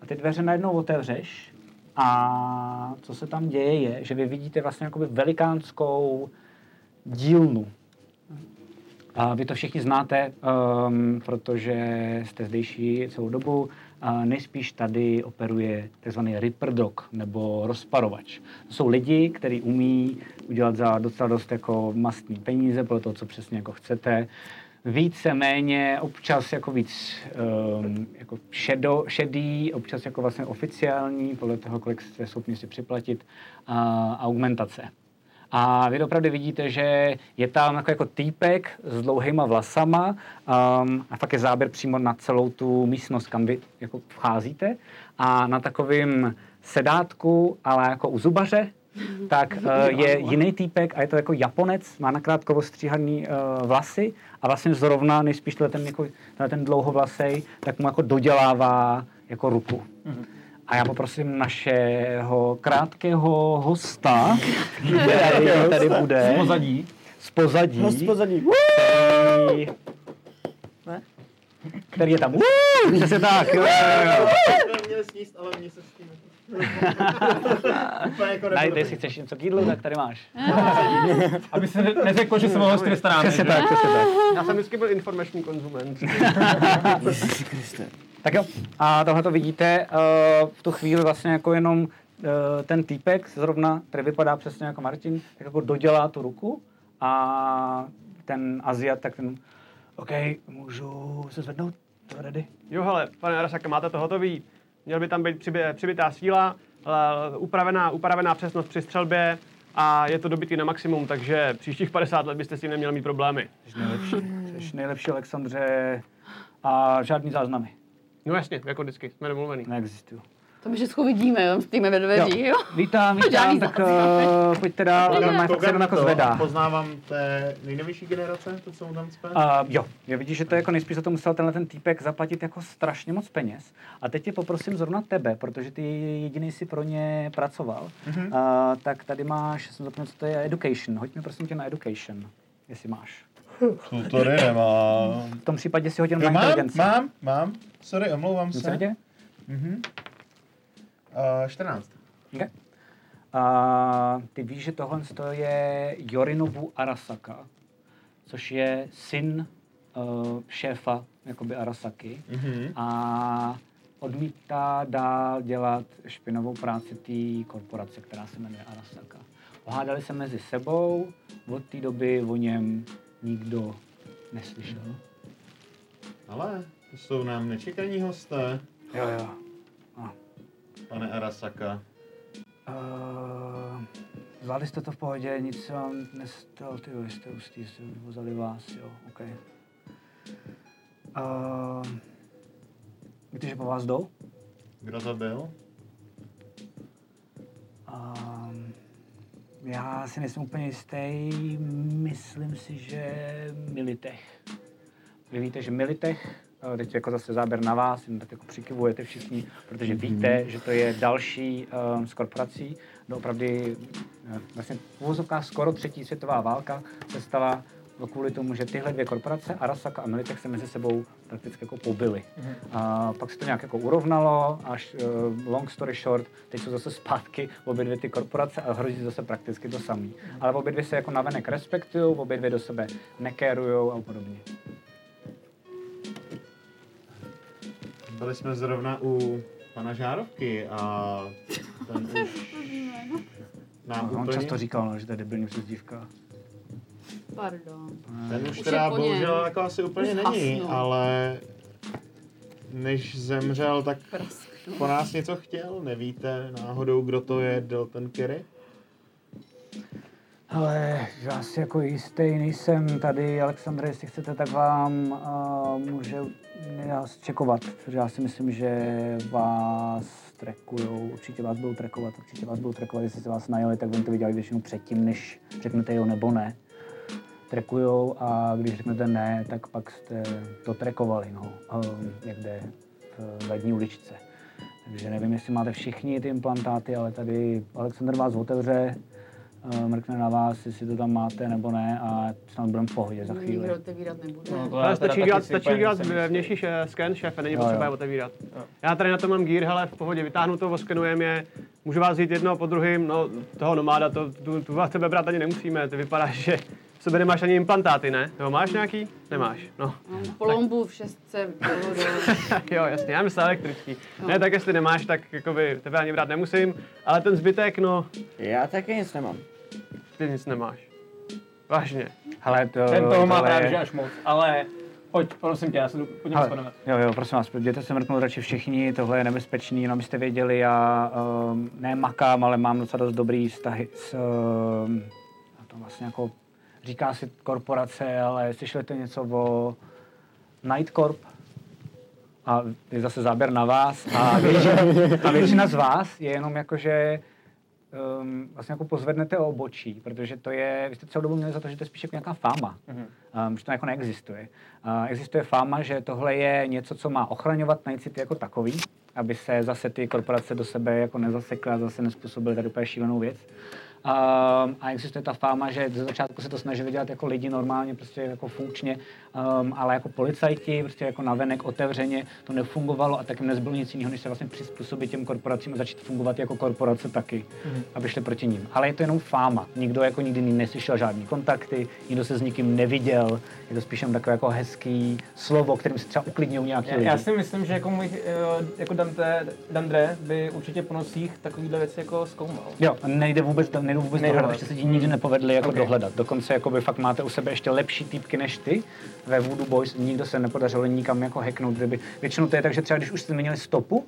A: A ty dveře najednou otevřeš a co se tam děje je, že vy vidíte vlastně jakoby velikánskou dílnu. A vy to všichni znáte, um, protože jste zdejší celou dobu. A nejspíš tady operuje tzv. Ripper Dog, nebo rozparovač. To jsou lidi, kteří umí udělat za docela dost jako mastný peníze, podle toho, co přesně jako chcete. Více méně, občas jako víc um, jako šedo, šedý, občas jako vlastně oficiální, podle toho, kolik jste schopni si připlatit, a augmentace. A vy opravdu vidíte, že je tam jako, jako týpek s dlouhýma vlasama um, a fakt je záběr přímo na celou tu místnost, kam vy jako vcházíte. A na takovém sedátku, ale jako u zubaře, tak uh, [laughs] je jiný týpek a je to jako Japonec, má nakrátko ostříhaný uh, vlasy a vlastně zrovna nejspíš ten, jako, ten dlouhovlasej, tak mu jako dodělává jako ruku. A já poprosím našeho krátkého hosta, [laughs] který tady bude. Z pozadí. Z pozadí.
I: Host pozadí.
A: Který, který je tam. Woo! Přesně tak. jo, jo, jo.
G: Sníst, ale mě se s tím... Úplně jako
A: Daj,
G: nebylo
A: dej si chceš něco k jídlu, tak tady máš. [laughs]
E: Aby se neřeklo, že se 400 ráno.
A: Přesně tak, přesně tak.
J: Já jsem vždycky byl informační konzument. [laughs]
A: Tak jo, a tohle to vidíte uh, v tu chvíli vlastně jako jenom uh, ten týpek zrovna, který vypadá přesně jako Martin, tak jako dodělá tu ruku a ten Aziat, tak ten, OK, můžu se zvednout? To ready?
J: Jo, hele, pane Arasaka, máte to hotový. Měl by tam být přibě, přibitá síla, ale upravená, upravená přesnost při střelbě a je to dobitý na maximum, takže příštích 50 let byste s tím neměli mít problémy.
A: Jsi nejlepší, jsi nejlepší Alexandře a žádný záznamy
J: No jasně, jako vždycky, jsme domluvený.
A: neexistují.
F: To my všechno vidíme, jo? Stejme ve dveří, jo?
A: Vítám, [laughs] vítám, tak uh, pojďte dál, ale má se jenom jako
G: to,
A: zvedá.
G: Poznávám té nejnovější generace, to, co mu tam cpe.
A: Uh, jo, já vidíš, že to jako nejspíš za to musel tenhle ten týpek zaplatit jako strašně moc peněz. A teď tě poprosím zrovna tebe, protože ty jediný si pro ně pracoval. Mm-hmm. Uh, tak tady máš, jsem zapomněl, co to je, education. Hoď mi prosím tě na education, jestli máš.
G: Tutory nemám.
A: V tom případě si
G: Jo,
A: na
G: mám,
A: inteligenci.
G: mám, mám. Sorry, omlouvám
A: Nic
G: se. Mhm. Uh, 14.
A: Okay. A ty víš, že tohle je Yorinobu Arasaka, což je syn uh, šéfa jakoby Arasaky
G: Mhm.
A: a odmítá dál dělat špinavou práci té korporace, která se jmenuje Arasaka. Pohádali se mezi sebou, od té doby o něm nikdo neslyšel.
G: Ale to jsou nám nečekaní hosté,
A: Jo, jo. A,
G: pane Arasaka.
A: uh, zvládli jste to v pohodě, nic se vám nestalo, ty jo, jste hustý, jste vyvozali vás, jo, OK. Uh, víte, že po vás jdou?
G: Kdo to byl?
A: Um, já si nejsem úplně jistý, myslím si, že Militech. Vy víte, že Militech, teď jako zase záběr na vás, jen tak jako přikivujete všichni, protože víte, že to je další um, z korporací, doopravdy eh, vlastně v skoro třetí světová válka se stala kvůli tomu, že tyhle dvě korporace, Arasaka a Militech, se mezi sebou prakticky jako pobily.
E: Mhm.
A: A pak se to nějak jako urovnalo, až uh, long story short, teď jsou zase zpátky obě dvě ty korporace a hrozí zase prakticky to samé. Ale obě dvě se jako navenek respektují, obě dvě do sebe nekérujou a podobně.
G: Byli jsme zrovna u pana Žárovky a ten už [laughs] nám
A: No, on
G: úplně...
A: často říkal, no, že to je debilní přezdívka.
F: Pardon.
G: Ten už
F: Už
G: teda bohužel jako asi úplně
F: Už
G: není,
F: hasnul.
G: ale než zemřel, tak
F: Prasknu.
G: po nás něco chtěl. Nevíte náhodou, kdo to je Delton Kerry?
A: Ale já si jako jistý nejsem tady, Alexandre, jestli chcete, tak vám uh, může nás čekovat, protože já si myslím, že vás trekujou, určitě vás budou trekovat, určitě vás budou trekovat, jestli se vás najeli, tak oni to viděli většinou předtím, než řeknete jo nebo ne. Trekujou a když řeknete ne, tak pak jste to trekovali, no, jak jde v lední uličce. Takže nevím, jestli máte všichni ty implantáty, ale tady Alexander vás otevře, eh, mrkne na vás, jestli to tam máte nebo ne a snad budeme v pohodě za chvíli.
F: Nikdo otevírat nebude.
E: No, to
J: Ale stačí dělat, stačí dělat vnější scan, šéfe, není
A: Jo,
J: potřeba
A: jo.
J: je otevírat.
E: Jo.
J: Já tady na to mám gear, hele, v pohodě, vytáhnu to, oskenujem je, můžu vás jít jednoho po druhým, no toho nomáda, to, tu, tu vás tebe brát ani nemusíme, ty vypadáš, že sobě nemáš ani implantáty, ne? Jo, máš nějaký? Nemáš, no.
F: Mám plombu v šestce, bylo [laughs]
J: jo, jasně, já myslím elektrický. Ne, tak jestli nemáš, tak jakoby tebe ani brát nemusím, ale ten zbytek, no,
I: Já taky nic nemám.
J: ty nic nemáš. Vážně.
A: Hele, to,
E: Ten toho má právě že až moc, ale pojď, prosím tě, já se jdu
A: Ale,
E: spanovat.
A: jo, jo, prosím vás, jděte se mrknout radši všichni, tohle je nebezpečný, jenom abyste věděli, já um, ne makám, ale mám docela dost dobrý vztahy s, um, a to vlastně jako, říká si korporace, ale slyšeli jste něco o Night Corp? A je zase záběr na vás a většina, a většina z vás je jenom jakože um, vlastně jako pozvednete o obočí, protože to je, vy jste celou dobu měli za to, že to je spíš jako nějaká fáma, mm-hmm. um, že to jako neexistuje. Uh, existuje fáma, že tohle je něco, co má ochraňovat Night City jako takový, aby se zase ty korporace do sebe jako nezasekly a zase nespůsobily tady úplně šílenou věc. Um, a existuje ta fáma, že ze začátku se to snažili dělat jako lidi normálně, prostě jako funkčně, um, ale jako policajti, prostě jako navenek otevřeně, to nefungovalo a tak jim nezbylo nic jiného, než se vlastně přizpůsobit těm korporacím a začít fungovat jako korporace taky, mm-hmm. aby šli proti ním. Ale je to jenom fáma. Nikdo jako nikdy neslyšel žádný kontakty, nikdo se s nikým neviděl, je to spíš jenom takové jako hezký slovo, kterým se třeba uklidňují nějaký
E: Já,
A: lidi.
E: já si myslím, že jako můj, eh, jako Dante, Dandre by určitě po nocích takovýhle věci jako zkoumal.
A: Jo, nejde vůbec, nejde vůbec
E: Nejde
A: dohledat, ještě se ti nikdy nepovedli jako
E: Okay.
A: dohledat. Dokonce jakoby fakt máte u sebe ještě lepší týpky než ty. Ve Voodoo Boys nikdo se nepodařilo nikam jako hacknout, kdyby. Většinou to je tak, že třeba když už jste změnili stopu,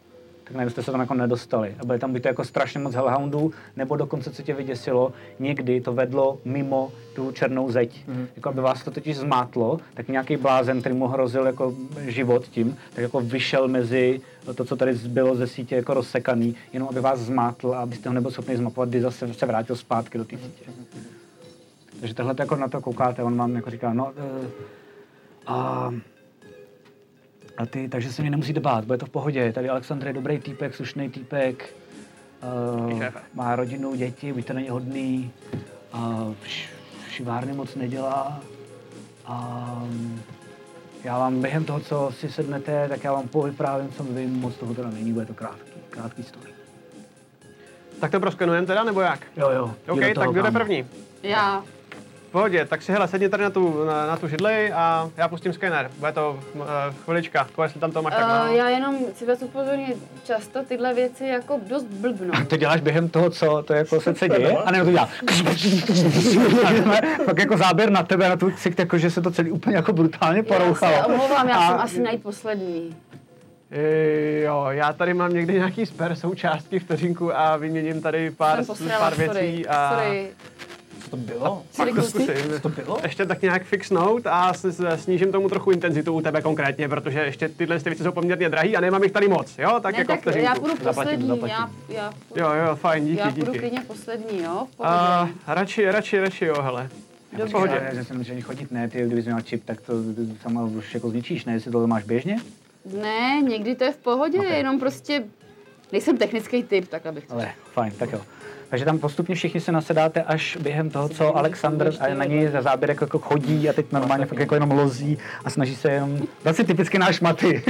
A: tak najednou jste se tam jako nedostali. A byly tam by to jako strašně moc hellhoundů, nebo dokonce, co tě vyděsilo, někdy to vedlo mimo tu černou zeď. Mm-hmm. Jako aby vás to totiž zmátlo, tak nějaký blázen, který mu hrozil jako život tím, tak jako vyšel mezi to, co tady bylo ze sítě jako rozsekaný, jenom aby vás zmátl a abyste ho nebyl schopni zmapovat, kdy zase se vrátil zpátky do té sítě. Takže tohle jako na to koukáte, on vám jako říká, no, uh, a, a ty, takže se mě nemusíte bát, bude to v pohodě. Tady Aleksandr je dobrý týpek, slušný týpek, uh, má rodinu, děti, buďte na ně hodný, uh, šivárně moc nedělá. A já vám během toho, co si sednete, tak já vám povyprávím, co vím, moc toho teda není, bude to krátký, krátký story.
J: Tak to proskenujeme teda, nebo jak?
A: Jo, jo.
J: OK, tak kdo jde první?
F: Já.
J: V pohodě, tak si hele, sedni tady na tu, na, na tu židli a já pustím skener. Bude to uh, chvilička, jako jestli tam to máš tak
F: Uh,
J: málo.
F: já jenom chci vás upozornit, často tyhle věci jako dost blbnou. [laughs]
A: To děláš během toho, co to jako se, se děje, a nebo to dělá. [laughs] Pak jako záběr na tebe, na tu ksicht, jako že se to celý úplně jako brutálně
F: Já
A: porouchalo.
F: se omlouvám, já
A: A-
F: jsem asi nejposlední.
J: E, jo, já tady mám někdy nějaký spare součástky vteřinku a vyměním tady pár, pár
F: sorry.
J: věcí a
F: Sorry.
E: Co to bylo?
J: pak to zkusím.
E: Co to bylo?
J: Ještě tak nějak fixnout a snížím tomu trochu intenzitu u tebe konkrétně, protože ještě tyhle ty věci jsou poměrně drahý a nemám jich tady moc, jo? Tak
F: ne,
J: jako
F: tak
J: vteřinku.
F: já budu
A: Zaplatím,
F: poslední,
A: zaplatím.
F: já, já,
J: Jo, jo, fajn, díky,
F: já budu
J: díky.
F: klidně poslední, jo? V.
J: A radši, radši, radši jo, hele.
F: Dobře.
J: pohodě.
A: Já, že jsem že ani chodit ne, ty kdybys měl čip, tak to sama už jako zničíš, ne? Jestli to máš běžně?
F: Ne, někdy to je v pohodě,
A: Ok.
F: jenom prostě Nejsem technický typ, tak abych to...
A: Ale fajn, tak jo. Takže tam postupně všichni se nasedáte až během toho, co Alexander a na něj za záběrek jako chodí a teď normálně fakt jako jenom lozí a snaží se jenom, vlastně typicky náš maty.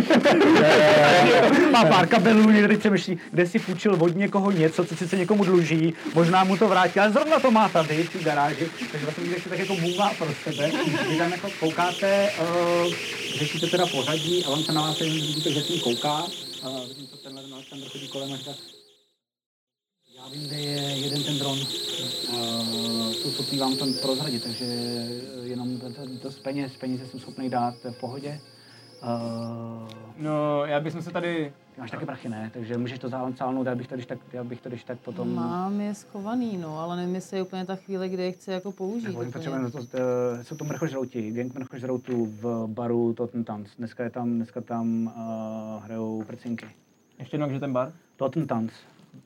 A: Má pár kabelů, někde teď přemýšlí, kde si půjčil od někoho něco, co sice někomu dluží, možná mu to vrátí, ale zrovna to má tady v garáži, takže vlastně někde se tak jako mluvá pro sebe. Vy tam jako koukáte, uh, řešíte teda pořadí a on se na vás vidíte, že s ním kouká. Uh, vidím, co tenhle ten Alexander chodí kolem a říká, já vím, kde je jeden ten dron. Uh, jsou schopný vám to prozradit, takže jenom to z peněz, peníze jsem schopný dát v pohodě. Uh,
E: No, já bych se tady...
A: ty máš taky prachy, ne? Takže můžeš to zálnout, já bych to když tak, já bych to když tak potom...
H: Mám je schovaný, no, ale nevím, jestli je úplně ta chvíle, kdy je chci jako použít.
A: Nebo
H: úplně.
A: potřebujeme to, to, jsou to mrchožrouti, gang mrchožroutů v baru Tottentanz. Dneska je tam, dneska tam uh, hrajou prcinky.
E: Ještě jednou, že ten bar?
A: Tottentanz.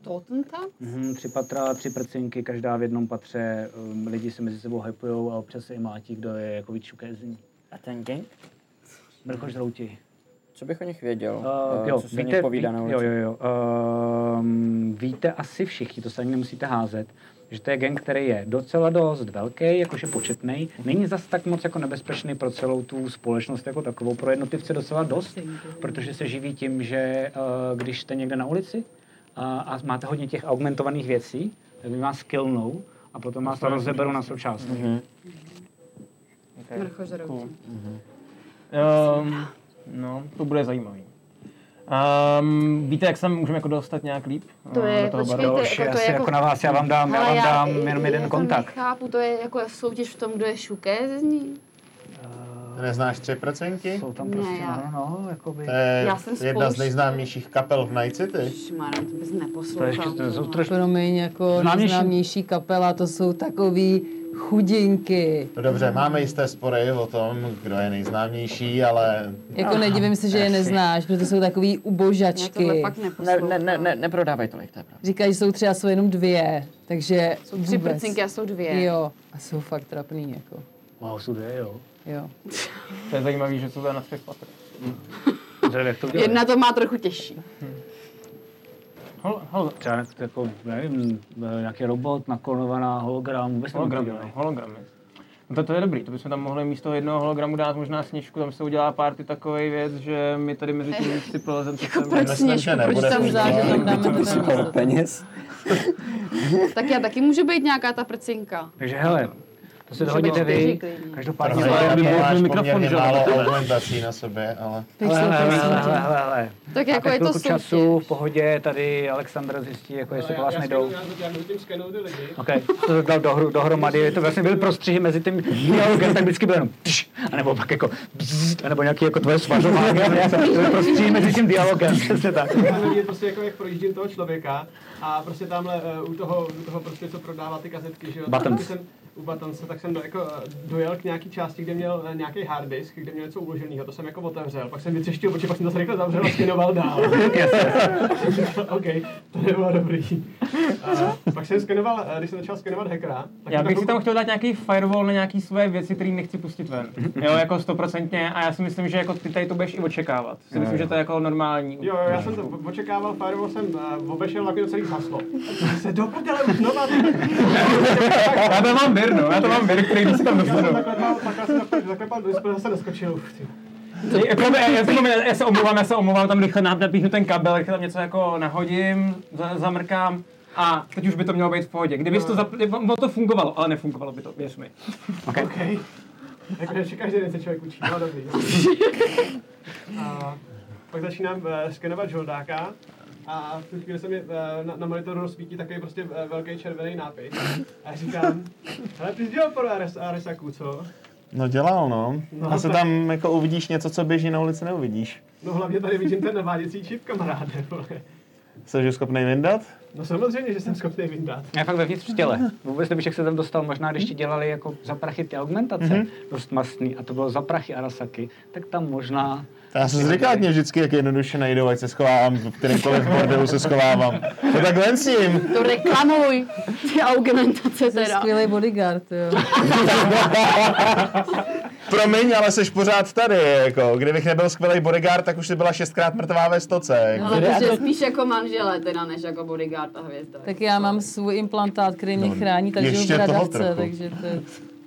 F: Tottenham?
A: Mhm, tři patra, tři prcinky, každá v jednom patře. Um, lidi se mezi sebou hypujou a občas se i mátí, kdo je jako víc šukézní.
I: A ten gang?
A: Mrchožrouti.
I: Co bych o nich věděl?
A: Uh,
I: Eh,
A: jo,
I: co se
A: víte,
I: povídá na
A: ví,
I: ulici?
A: jo, jo, jo. Um, víte asi všichni, to se ani nemusíte házet, že to je gang, který je docela dost velký, jakože početný. Není zas tak moc jako nebezpečný pro celou tu společnost jako takovou. Pro jednotlivce docela dost, protože se živí tím, že uh, když jste někde na ulici uh, a máte hodně těch augmentovaných věcí, tak vy vás killnou a potom vás to rozeberou na součástky.
I: Mhm.
F: Mrchožrouti.
E: Um, no, to bude zajímavý. Um, víte, jak se můžeme jako dostat nějak líp?
F: To
E: eh,
F: je,
E: do toho
F: počkejte,
E: baru?
A: Už je
F: jako to je
A: jako na vás, já vám dám, já vám dám jenom jeden
F: já
A: kontakt.
F: To nechápu, to je jako soutěž v tom, kdo je šukézní.
G: Neznáš tři procenky?
A: Jsou tam
F: Ne,
A: prostě,
F: já-
A: no, no, jakoby...
G: To je
F: Já jsem
G: jedna z nejznámějších kapel v Night City.
F: Šmarem, to bys
A: To je
F: neposlouchal.
A: ještě, to jsou trošku...
H: Promiň, jako
A: Známější-
H: nejznámější kapela, to jsou takový chudinky.
G: No dobře, máme jisté spory o tom, kdo je nejznámější, ale
H: Jako nedivím se, že je neznáš, protože to jsou takový ubožačky.
F: fakt
I: Ne, ne, ne, ne, neprodávaj tolik, to je pravda.
H: Říkají, že jsou třeba jsou jenom dvě, takže
F: Jsou tři
H: vůbec.
F: prcinky a jsou dvě.
H: Jo, a jsou fakt trapný, jako.
A: Wow, jsou dvě, jo.
H: Jo. [laughs]
E: To je zajímavý, že jsou to na třech patrech.
A: To udělali.
F: Jedna to má trochu těžší.
E: Hol, hol,
A: Třeba jako, nevím, nějaký robot, naklonovaná hologram, vůbec nevím, jak to
E: hologramy, no, hologramy. No to, to je dobrý, to bychom tam mohli místo jednoho hologramu dát možná sněžku, tam se udělá party takový věc, že my tady mezi tím [laughs] si prolezem
F: Jako proč sněžku, proč
G: nebude
F: tam.
H: Záže tam dáme
I: To peněz.
F: Tak já taky můžu být nějaká ta prcinka.
A: Takže hele, to si
F: Může
A: dohodněte vy, každopádně...
E: Aby
G: je-
E: byl
G: máš
E: mikrofon, že
G: málo augmentací na sobě, ale...
A: Hele, hele,
H: prosím tě.
A: hele, hele, hele.
F: Tak jako je to
A: času, v pohodě, tady Alexandr zjistí, jako jestli po vás nejdou.
J: Já zatím skenuju ty lidi.
A: OK, to dal do dohromady, to vlastně byly prostřihy mezi tím dialogem, tak vždycky bylo jenom pš, anebo pak jako bzz, anebo nějaký jako tvoje svařování, [laughs] to byly prostřihy mezi tím dialogem, [laughs] přesně tak.
J: Vidět prostě jako, jak projíždím toho člověka a prostě tamhle uh, u toho, u toho prostě, co prodává ty kazetky, že jo.
A: Buttons.
J: U Buttons, tak jsem do, jako, eh, dojel k nějaký části, kde měl uh, nějaký hard disk, kde měl něco uloženého, to jsem jako otevřel, pak jsem vytřeštil oči, pak jsem to rychle zavřel a skenoval dál. [laughs] OK, to nebylo dobrý. Uh, pak jsem skenoval, eh, když jsem začal skenovat hackera, tak
E: Já bych si tam chtěl dát nějaký firewall na nějaký své věci, které nechci pustit ven. [laughs] Jo, jako stoprocentně. A já si myslím, že jako ty tady to budeš i očekávat. Si myslím, že to je jako normální.
J: Jo, jo, já jsem to očekával, firewall jsem uh, obešel, tak mi to celý zhaslo. [laughs] Se do prdele už znova,
E: Já to mám vir, no. Já to mám vir, který si tam dostanu.
J: zaklepal, pak já jsem zaklepal- do zase neskočil. Uf, ty.
E: Já, já, já, se omlouvám, já se omlouvám, tam rychle nap- napíchnu ten kabel, rychle tam něco jako nahodím, za, zamrkám a teď už by to mělo být v pohodě. Kdyby to, zapl- to fungovalo, ale nefungovalo by to, věř mi.
J: OK. Jako, že každý den se člověk učí, no dobrý. [laughs] A pak začínám uh, skenovat žoldáka a v tu chvíli se mi uh, na, na monitoru rozsvítí takový prostě uh, velký červený nápis. A já říkám, ale ty jsi dělal pro RS, RSAku, co?
G: No dělal, no.
J: No,
G: Asi
J: tak-
G: tam jako uvidíš něco, co běží na ulici neuvidíš.
J: No hlavně tady vidím ten naváděcí čip, kamaráde. vole.
G: Jsi schopný vyndat?
J: No samozřejmě, že jsem schopný vyndat.
A: Já fakt vevnitř v těle. Vůbec nevíš, jak se tam dostal. Možná, když ti dělali jako za prachy ty augmentace,
G: Mhm.
A: dost mastný, a to bylo za prachy Arasaky, tak tam možná...
G: Já jsem si říkal, ať mě vždycky, jak jednoduše najdou, ať se schovávám, v kterémkoliv bordelu se schovávám. No tak ven s tím.
F: To reklamuj, ty augmentace
H: To je
F: teda.
H: skvělý bodyguard, jo. [laughs]
G: Promiň, ale jsi pořád tady, jako. Kdybych nebyl skvělý bodyguard, tak už jsi byla šestkrát mrtvá ve stoce. Jako.
F: Ale to je spíš jako manžele, teda než jako bodyguard a hvězda.
H: Tak já mám svůj implantát, který mě
G: No,
H: chrání, takže žiju v
G: trochu.
H: takže to je...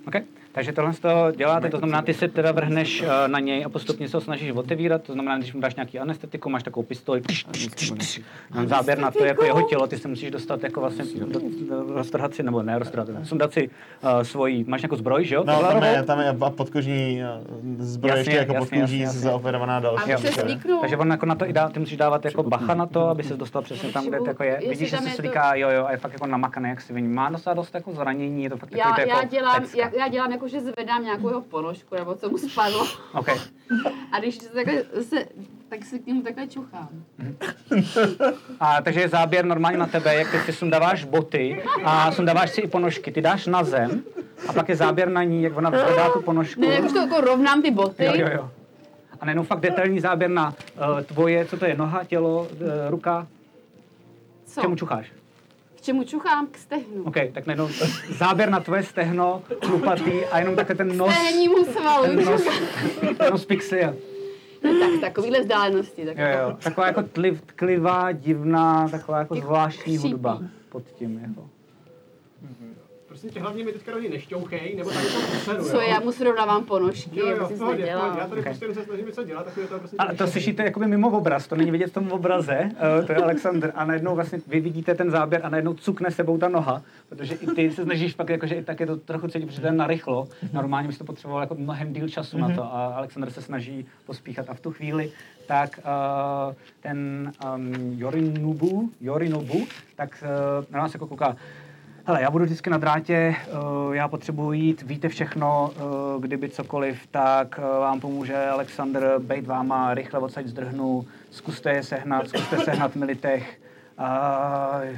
A: Okay. Takže tohle z toho děláte, to znamená, ty se teda vrhneš eh, na něj a postupně se ho snažíš otevírat, to znamená, když mu dáš nějaký anestetiku, máš takovou pistoli, záběr na to, jako jeho tělo, ty se musíš dostat jako vlastně, do, do, roztrhat si, nebo ne roztrhat, sundat si uh, svoji, máš nějakou zbroj, že jo?
G: No, tam je, tam je a podkožní eh, zbroj
A: Jasně,
G: ještě jako
A: jasně, jasně.
G: zaoperovaná další.
A: Takže on jako na to i dá, ty musíš dávat jako bacha na to, aby se dostal přesně tam, kde to jako je. Vidíš, že se slíká, jo, jo, a je fakt jako namakaný, jak si vidí. Má docela dost jako zranění, je to fakt
F: Já,
A: takový
F: já,
A: jako
F: dělám,
A: pecka.
F: já, já dělám jako, že zvedám nějakou jeho ponožku, nebo co mu spadlo.
A: OK.
F: A když se takhle se, tak si k němu takhle čuchám. [laughs]
A: A, takže je záběr normálně na tebe, jak ty si sundáváš boty a sundáváš si i ponožky. Ty dáš na zem a pak je záběr na ní, jak ona zvedá tu ponožku.
F: Ne, jak už to jako rovnám ty boty.
A: Jo, jo, jo. A najednou fakt detailní záběr na uh, tvoje, co to je, noha, tělo, uh, ruka.
F: Co?
A: K čemu čucháš?
F: Čemu čuchám? K stehnu.
A: OK, tak najednou záběr na tvoje stehno, chlupatý a jenom takhle ten nos,
F: Stehnímu svalu.
A: ten nos, ten nos pixie.
F: No tak, takovýhle vzdálenosti. Tak
A: Jo, jo. Taková jako tliv, tklivá, divná, taková jako zvláštní hudba pod tím. Jako.
J: Prosím tě, hlavně mi teďka do ní nešťouchej, nebo tak to poseru,
F: Co, já mu srovnávám ponožky,
J: Jo, jo, pohodě, pohodě. Já tady
A: Okay.
J: prostě jenom se snažím něco dělat, tak to prostě
A: A to slyšíte jakoby mimo obraz, to není vidět v tom obraze, uh, to je Alexander. A najednou vlastně vy vidíte ten záběr a najednou cukne sebou ta noha, protože i ty se snažíš pak, jakože i tak je to trochu cítit, protože to je narychlo. Normálně bys to potřeboval jako mnohem díl času na to a Alexander se snaží pospíchat. A v tu chvíli tak uh, ten um, Yorinobu, Yorinobu, tak uh, na nás jako kouká, Hele, já budu vždycky na drátě, uh, já potřebuji jít, víte všechno, uh, kdyby cokoliv, tak uh, vám pomůže Alexander, bejt váma, rychle odsaď zdrhnu, zkuste je sehnat, zkuste sehnat Militech. Uh,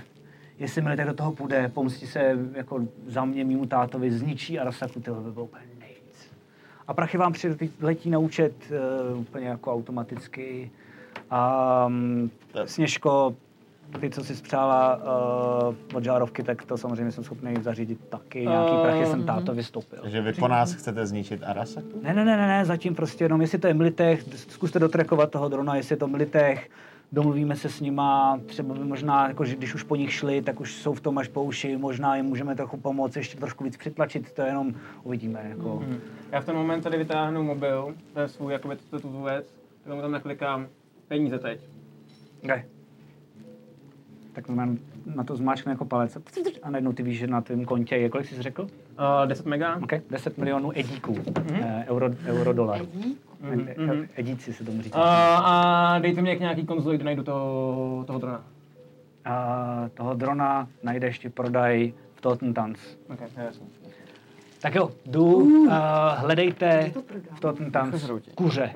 A: jestli Militech do toho půjde, pomstí se jako za mě mýmu tátovi, zničí Arasaku, tyhle by bylo úplně nejvíc. A prachy vám přiletí na účet uh, úplně jako automaticky. Um, Sněžko, ty, co si spřála uh, od žárovky, tak to samozřejmě jsem schopný zařídit taky. Nějaký
H: Eh,
A: prachy jsem
H: mhm.
A: táto vystoupil.
G: Takže vy po nás chcete zničit Arasaku?
A: Ne, ne, ne, ne, ne, zatím prostě jenom, jestli to je Militech, zkuste dotrekovat toho drona, jestli je to Militech, domluvíme se s nima, třeba by možná, jako, že když už po nich šli, tak už jsou v tom až po uši, možná jim můžeme trochu pomoct, ještě trošku víc přitlačit, to jenom uvidíme. Jako.
E: Hmm. Já v ten moment tady vytáhnu mobil, to je svůj, jakoby tu, tu věc, tak mu tam naklikám peníze teď.
A: Okay. Tak normálně na to zmáčkne jako palec a najednou ty víš, že na tvém kontě je, kolik jsi řekl?
E: Uh, 10 mega.
A: Okay. 10 milionů edíků, mm-hmm. euro, euro dolar.
E: Mhm, mhm.
A: Edíci se tomu říká.
E: Uh, a dejte mi jak nějaký konzoli, kde najdu toho, toho drona.
A: A toho drona najdeš ti prodaj v Totentans.
E: Okay, to je jasný.
A: Tak jo, jdu, uh, hledejte v Totentans kuře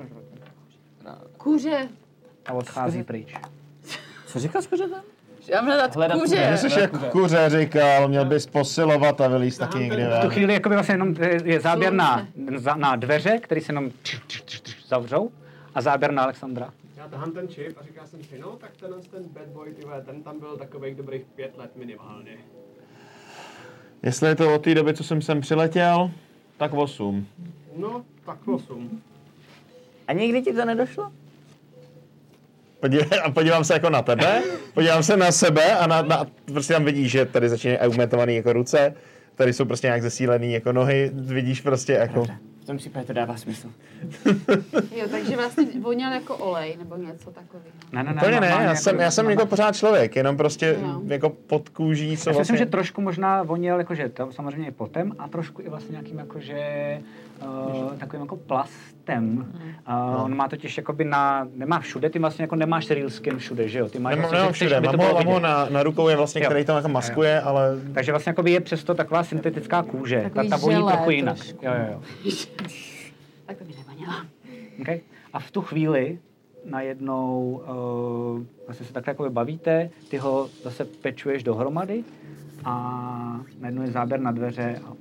F: Kuře.
A: a odchází pryč.
I: Co říkal s kuřetem?
F: Já mám hledat,
E: Hledat
F: kuře.
G: Já jsi jak kuře říkal, měl bys posilovat a vylíst taky někdy
A: V tu
G: ven.
A: chvíli jakoby vlastně jenom je- je záběr na, na dveře, které se jenom zavřou a záběr na Alexandra.
J: Já tahám ten čip a říkal jsem si, no tak tenhle ten bad boy, ty vole, ten tam byl takových dobrých pět let minimálně.
G: Jestli je to od té doby, co jsem sem přiletěl, tak 8.
J: No, tak 8.
I: A nikdy ti to nedošlo?
G: Podívej, [laughs] a podívám se jako na tebe, podívám se na sebe a na, na prostě tam vidíš, že tady začínají augmentovaný jako ruce, tady jsou prostě nějak zesílený jako nohy, vidíš prostě jako...
I: V tom případě to dává smysl. [laughs]
F: Jo, takže vlastně voněl jako olej nebo něco takového.
A: Ne, ne, ne,
G: Úplně ne, já jsem,
A: jako-
G: já jsem jako pořád člověk, jenom prostě
F: No.
G: jako pod kůží, co
A: Já si myslím,
G: vlastně...
A: že trošku možná voněl jakože to samozřejmě i potem a trošku i vlastně nějakým jakože uh, takovým jako plastem. Uh, on má totiž jakoby na, nemá všude, ty vlastně jako nemáš real skin všude, že jo? Ty máš
G: Nemám,
A: vlastně,
G: nemám
A: že chceš,
G: všude, mám ho, mám ho na, na rukou je vlastně,
A: Jo.
G: který to jako maskuje, ale
A: Takže vlastně jakoby je přesto taková syntetická kůže. Ta,
H: Takový
A: ta voní
H: želé
A: trochu jinak.
H: trošku.
A: Jo, jo, jo. [laughs]
F: Tak to by nevoněla.
A: Okay. A v tu chvíli najednou uh, vlastně se takhle jako bavíte, ty ho zase pečuješ dohromady a najednou je záběr na dveře a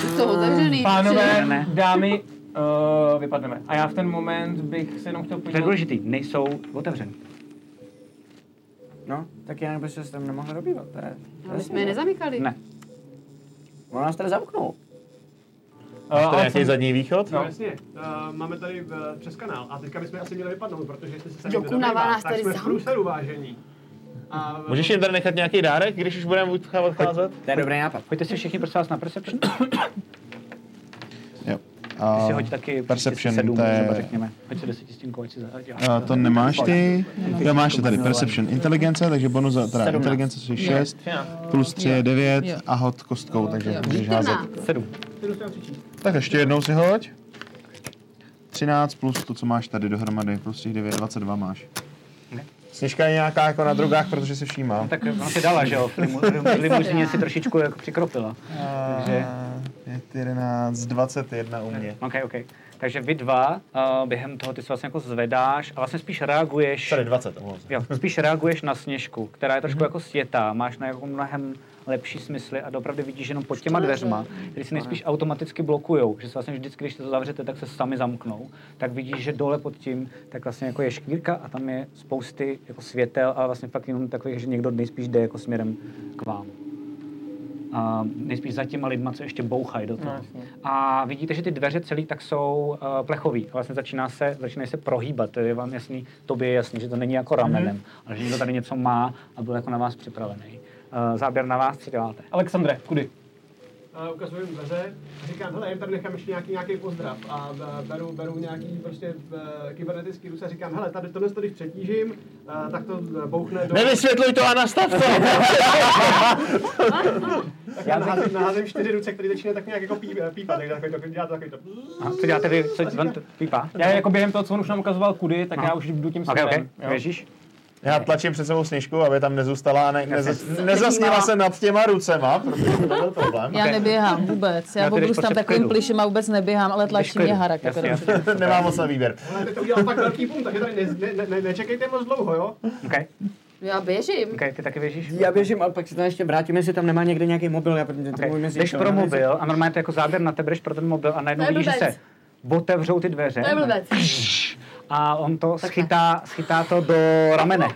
A: [laughs]
F: Jsou otevřený.
E: Pánové,
A: Ne.
E: dámy, uh, vypadneme. A já v ten moment bych se jenom chtěl
A: to je
E: podívat.
A: důležitý, nejsou otevřený.
I: No, tak já nebo se tam nemohl dobývat. To je, to
F: Ale
I: je
F: my jsme je nezamykali.
A: Ne.
I: On nás tady zamknul.
G: Máš tady nějaký zadní východ?
J: No, jasně. Uh, máme tady uh, přes kanál a teďka bychom asi měli vypadnout, protože jestli se zabývá,
F: nás
J: tak
F: tady
J: jsme v průseru vážení. A,
G: Můžeš jim tady nechat nějaký dárek, když už budeme odcházet?
I: To je dobrý nápad.
A: Pojďte si všichni prosím vás na Perception.
K: Jo.
A: Ty si
K: A
A: hoď taky
K: Perception,
A: sedm,
K: to je-
A: třeba řekněme. Hoď si desetistěnku, ať si zaděláš.
K: a to nemáš ty. Jo, máš to tady. Perception inteligence, takže bonus za teda inteligence, což je 6,
E: Třináct.
K: plus 3 je 9
H: Jo.
K: a hod kostkou, takže můžeš házet.
A: Sedm.
K: Tak ještě jednou si hoď. 13 plus to, co máš tady dohromady, plus těch 9, 22 máš.
G: Sněžka je nějaká jako na drogách, protože se všímá.
A: No, tak ona si dala, že jo? V limu- [laughs] limuzině si trošičku jako přikropila. Takže-
K: 5, 11, 21 u mě.
A: OK, OK. Takže vy dva uh, během toho ty se vlastně jako zvedáš a vlastně spíš reaguješ...
G: Tady 20, omlouvám se.
A: Jo, spíš reaguješ na Sněžku, která je trošku jako světá, máš na jako mnohem lepší smysly a opravdu vidíš jenom pod těma dveřma, které se nejspíš automaticky blokujou, že se vlastně vždycky, když to zavřete, tak se sami zamknou, tak vidíš, že dole pod tím, tak vlastně jako je škvírka a tam je spousty jako světel, ale vlastně fakt jenom takových, že někdo nejspíš jde jako směrem k vám. A nejspíš za těma lidma, co ještě bouchají do toho. a vidíte, že ty dveře celý tak jsou uh, plechový. A vlastně začíná se, začínají se prohýbat. To je vám jasný, tobě je jasný, že to není jako ramenem, mm-hmm. ale že někdo tady něco má a byl jako na vás připravený. Uh, záběr na vás, co děláte?
E: Alexandre, kudy?
J: A ukazuju jim dveře a říkám, hele, jen tady nechám ještě nějaký, nějaký pozdrav a e, beru, beru nějaký prostě e, kybernetický rus a říkám, hele, tady tohle to, když přetížím, e, tak to bouchne do...
G: Nevysvětluj to a nastav to! [laughs]
J: Tak já naházím, naházím čtyři ruce, které začínají tak nějak jako pí, pípat, takže takový to, dělá to takový to...
A: A co děláte vy? Co to pípá?
E: Já jako během toho, co on už nám ukazoval kudy, tak já už jdu tím směrem.
A: ok.
E: jo.
A: Běžíš?
G: Já tlačím před sebou Sněžku, aby tam nezůstala a ne, nez, nezasněla se nad těma rucema, protože to byl [laughs] problém.
H: Já neběhám vůbec. Já
A: Já
H: opravdu tam takovým plišem a vůbec neběhám, ale tlačí mě harak. Jako
A: Jasně,
H: dobře.
A: jasně. [laughs]
G: Nemám moc na výběr.
J: Ale to udělal fakt velký pum, takže tady ne, ne, ne, nečekejte moc dlouho, jo?
A: OK,
F: Já běžím.
A: OK, ty taky běžíš?
I: Já běžím, ale pak si tam ještě vrátím, jestli tam nemá někde nějaký mobil, já
A: Okay.
I: mezi
A: Jdeš pro mobil a normálně to jako záběr na tebe, jdeš pro ten mobil a najednou vidíš, že se otevřou ty dveře.
F: To je blbec.
A: A on to schytá, schytá to do ramene.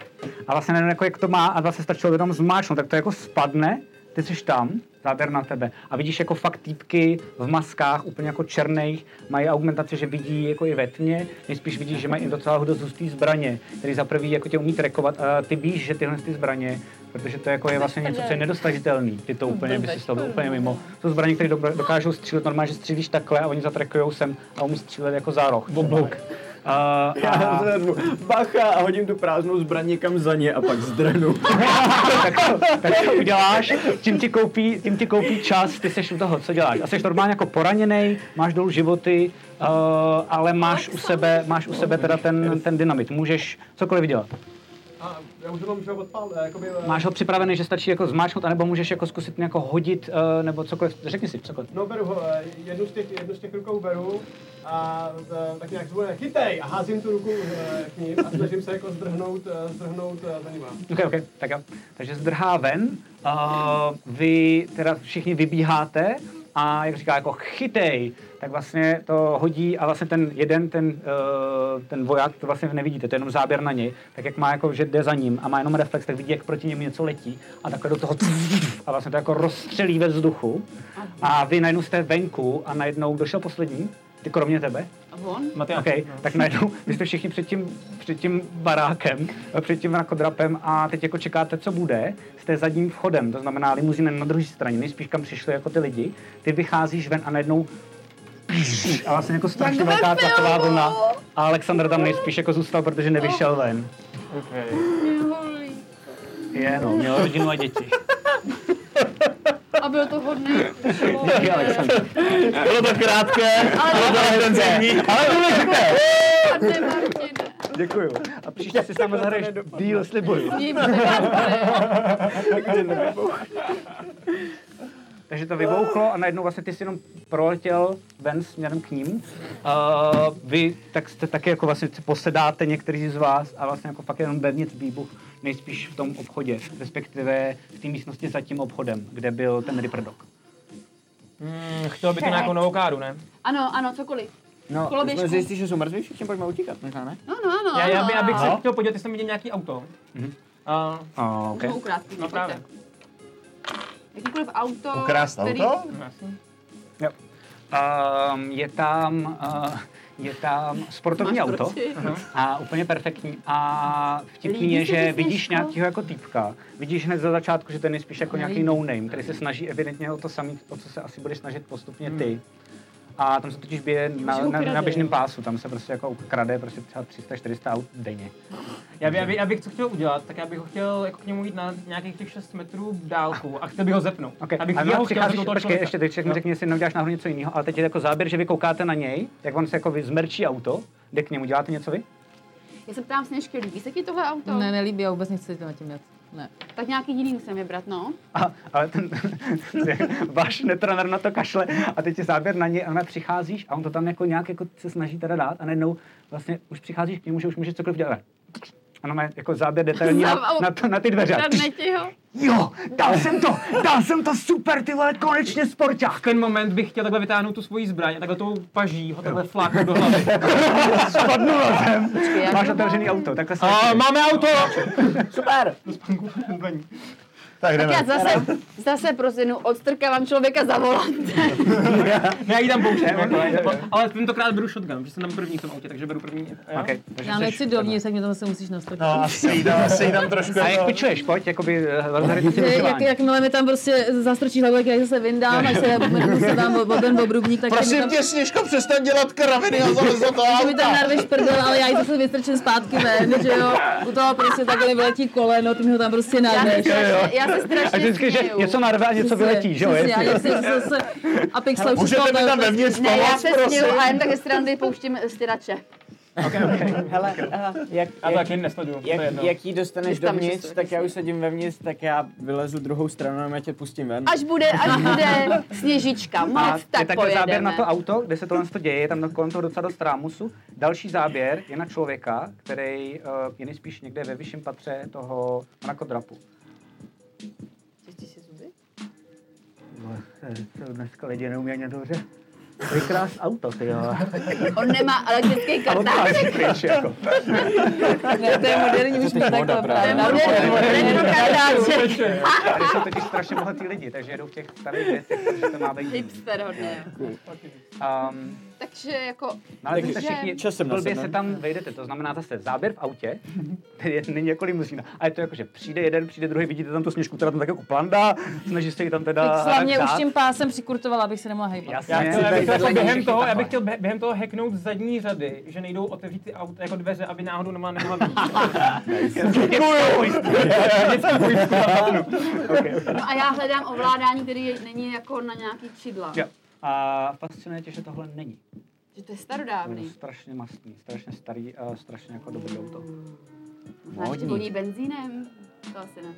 A: A vlastně najednou jako jak to má a vlastně stačilo to tam zmáčknout, tak to jako spadne, ty jsi tam, záběr na tebe. A vidíš jako fakt týpky v maskách, úplně jako černých, mají augmentaci, že vidí jako i ve tmě, nejspíš vidíš, že mají i docela dost hustý zbraně, který za prvý jako tě umí trackovat a ty víš, že tyhle ty zbraně, protože to jako je vlastně něco, co je nedostažitelný, ty to úplně by si z toho byl úplně mimo. Jsou zbraně, které do- dokážou střílet normálně, že střílíš takhle a oni zatrekujou sem a umí střílet jako zároh. Obluk. [laughs]
I: Já
A: a,
I: zvednu bacha a hodím tu prázdnou zbraň někam za ně a pak zdrhnu. [laughs]
A: tak, to, tak to uděláš, tím ti, koupí, tím ti koupí čas, ty seš u toho, co děláš. A jsi normálně jako poraněný, máš dolů životy, uh, ale máš u sebe, máš u sebe teda ten, ten dynamit. Můžeš cokoliv dělat.
J: A já už ho odpal, jakoby... eh,
A: Máš ho připravený, že stačí jako zmáčknout, anebo můžeš jako zkusit nějak hodit, uh, nebo cokoliv. Řekni si, cokoliv.
J: No beru ho, eh, jednu z těch, jednu z těch rukou beru a eh, tak nějak zvone chytej a házím tu ruku eh, k ním a snažím se jako zdrhnout, eh, zdrhnout za nima.
A: OK, OK, tak jo. Takže zdrhá ven, uh, vy teda všichni vybíháte a jak říká jako chytej, tak vlastně to hodí a vlastně ten jeden, ten, uh, ten voják, to vlastně nevidíte, to je jenom záběr na něj, tak jak má jako, že jde za ním a má jenom reflex, tak vidí, jak proti němu něco letí a takhle do toho a vlastně to jako rozstřelí ve vzduchu. A vy najednou jste venku a najednou došel poslední, ty kromě tebe,
F: A on?
E: Matyáš.
A: OK, tak najednou vy jste všichni před tím, před tím barákem, před tím rakodrapem a teď jako čekáte, co bude, jste zadním vchodem, to znamená limuzína na druhé straně, nejspíš kam přišli jako ty lidi, ty vycházíš ven a najednou a vlastně jako strašně velká tlaková vlna. A Alexander tam nejspíš jako zůstal, protože nevyšel ven. Je, no, měl rodinu a děti. [laughs]
F: A byl to hodný.
A: Alexander. [laughs]
G: Bylo to krátké,
F: Ale
G: bylo to intenzivní, ale důležité.
A: Děkuju. A příště si s námi zahraješ díl, slibuju. [laughs] Takže to vybouchlo a najednou vlastně ty jsi jenom proletěl ven směrem k ním. Uh, vy tak jste taky jako vlastně posedáte někteří z vás a vlastně jako fakt jenom vevnitř výbuch nejspíš v tom obchodě, respektive v té místnosti za tím obchodem, kde byl ten Ripper Dog.
E: Hmm, chtěl by to nějakou novou káru, ne?
F: Ano, ano, cokoliv.
I: No,
F: Koloběžku.
I: jsme zjistili, že jsou mrtví, všichni pojďme utíkat, možná ne?
F: No, no, ano,
E: Já, já, by, já bych
F: ano.
E: se chtěl podívat, jestli tam vidím nějaký auto.
A: Mhm.
E: A,
A: Uh, okay.
F: Můžu ukrást,
E: no právě.
F: Jakýkoliv auto,
G: Ukrást
F: který...
G: auto?
E: Jasně.
A: Um, je tam, uh, je tam sportovní
F: Máš
A: auto
F: proti?
A: a úplně perfektní. A vtipný je, že vidíš nějakého jako týpka. Vidíš hned za začátku, že ten je spíš jako nějaký no-name, který se snaží evidentně o to samý, o co se asi budeš snažit postupně ty. A tam se totiž bije na, na, na běžném pásu, tam se prostě jako krade prostě třeba 300-400 aut denně.
E: Já, by, já, by, já bych co chtěl udělat, tak já bych ho chtěl jako k němu jít na nějakých těch 6 metrů dálku a chtěl bych ho zepnout.
A: Okay.
E: Abych
A: A
E: jeho chtěl
A: přicházíš,
E: zepnout toho
A: počkej, ještě teď všechno
E: No.
A: řekni, jestli neuděláš náhodou něco jiného, ale teď je jako záběr, že vy koukáte na něj, jak on se jako zmerčí auto, jde k němu, děláte něco vy?
F: Já se ptám Sněžky, líbí se ti tohle auto?
H: Ne, nelíbí, já vůbec nechci na tím jet. Ne.
F: Tak nějaký jiný musím vybrat, no.
A: A, ale ten [laughs] váš netroner na to kašle a teď je záběr na něj a ona přicházíš a on to tam jako nějak jako se snaží teda dát a najednou vlastně už přicházíš k němu, že už můžeš cokoliv dělat. Ano, má jako záběr detailní na, na, to, na ty dveře. Jo, dal jsem to, dal jsem to super, ty vole, konečně sporták.
E: V ten moment bych chtěl takhle vytáhnout tu svoji zbraň a takhle tou paží ho takhle fláknout do hlavy. [laughs]
A: Spadnu na zem. Máš otevřený auto, takhle se...
E: A máme auto!
I: Super!
K: Tak
F: Tak já zase, zase prosinu, odstrkávám člověka za volantem. [laughs]
E: Ne, já jí tam bouším, jako, ale tentokrát beru shotgun, protože jsem tam první v tom autě, takže beru první.
A: Okay, takže
H: Já nechci dovnitř, tak mě to zase musíš nastrčit.
K: No, asi jí tam, asi jí tam trošku.
A: A jak
K: jako-
A: pičuješ, pojď, jakoby eh,
H: Že jak, jakmile mi tam prostě zastrčí hlavu, jak já zase vyndám, až se, se tam o ten obrubník, tak
K: Prosím
H: tam,
K: tě, Sněžko, přestaň dělat kraviny a zalez do toho
H: že mi tam
K: auta.
H: narveš prdel, ale já ji zase vystrčím zpátky ven, že jo. U toho prostě takhle vyletí koleno, ty mi ho tam prostě
F: Já
H: narveš.
F: já se
A: A vždycky, že něco narve a něco vyletí, že jo?
H: A pixle už
K: Můžete mi tam vevnitř
F: Ne, já
K: pomoct,
F: se
K: prosím?
F: směju a jen tak ze strany pouštím styrače.
I: Hele, aha, jak,
E: Já to
I: jak,
E: taky nesleduju, to je
I: jak,
E: jedno.
I: jak jí dostaneš
F: tam
I: dovnitř, tak já už sedím vevnitř, tak já vylezu druhou stranou a já tě pustím ven.
F: Až bude, až [laughs] bude sněžička,
A: A
F: moc
A: je
F: tak
A: takhle záběr
F: pojedeme.
A: na to auto, kde se tohle to děje, je tam kolem toho docela dost rámusu. Další záběr je na člověka, který uh, je nejspíš někde ve vyšším patře toho mrakodrapu. To dneska lidi neumí ani dobře. To je krás auto, ty jo. [laughs]
F: On nemá elektrický
A: A on
F: kartáč.
A: má pryč, jako.
H: Ne, to je moderní, už mě takhle právě.
F: To je moderní retro kartáče.
A: Tady jsou totiž strašně bohatý lidi, takže jedou v těch starých věcech, protože to má být.
F: Hipster hodně.
A: Um,
F: Takže jako,
A: No, ale
F: Takže-
A: všichni
I: Časem
A: blbě se tam vejdete, to znamená zase záběr v autě, [laughs] který je, není jako limuzína, a je to jako, že přijde jeden, přijde druhý, vidíte tam tu sněžku, která tam tak jako plandá, snaží se jí tam teda
H: Tak slavně už tím pásem přikurtovala, abych se nemohla hejbat.
A: Jasně,
E: Já, chtěl, já, bych chtěl během toho, já bych chtěl bě- během toho hacknout zadní řady, že nejdou otevřít ty auta jako dveře, aby náhodou nemohla nemohla [laughs] vidět.
F: no a já hledám ovládání, který je, není jako na nějaký čidla.
A: A fascinuje tě, že tohle není.
F: Že to je
A: Je
F: starodávný.
A: strašně mastný, strašně starý a strašně jako dobrý auto.
F: Možná ještě voní benzínem? To asi ne.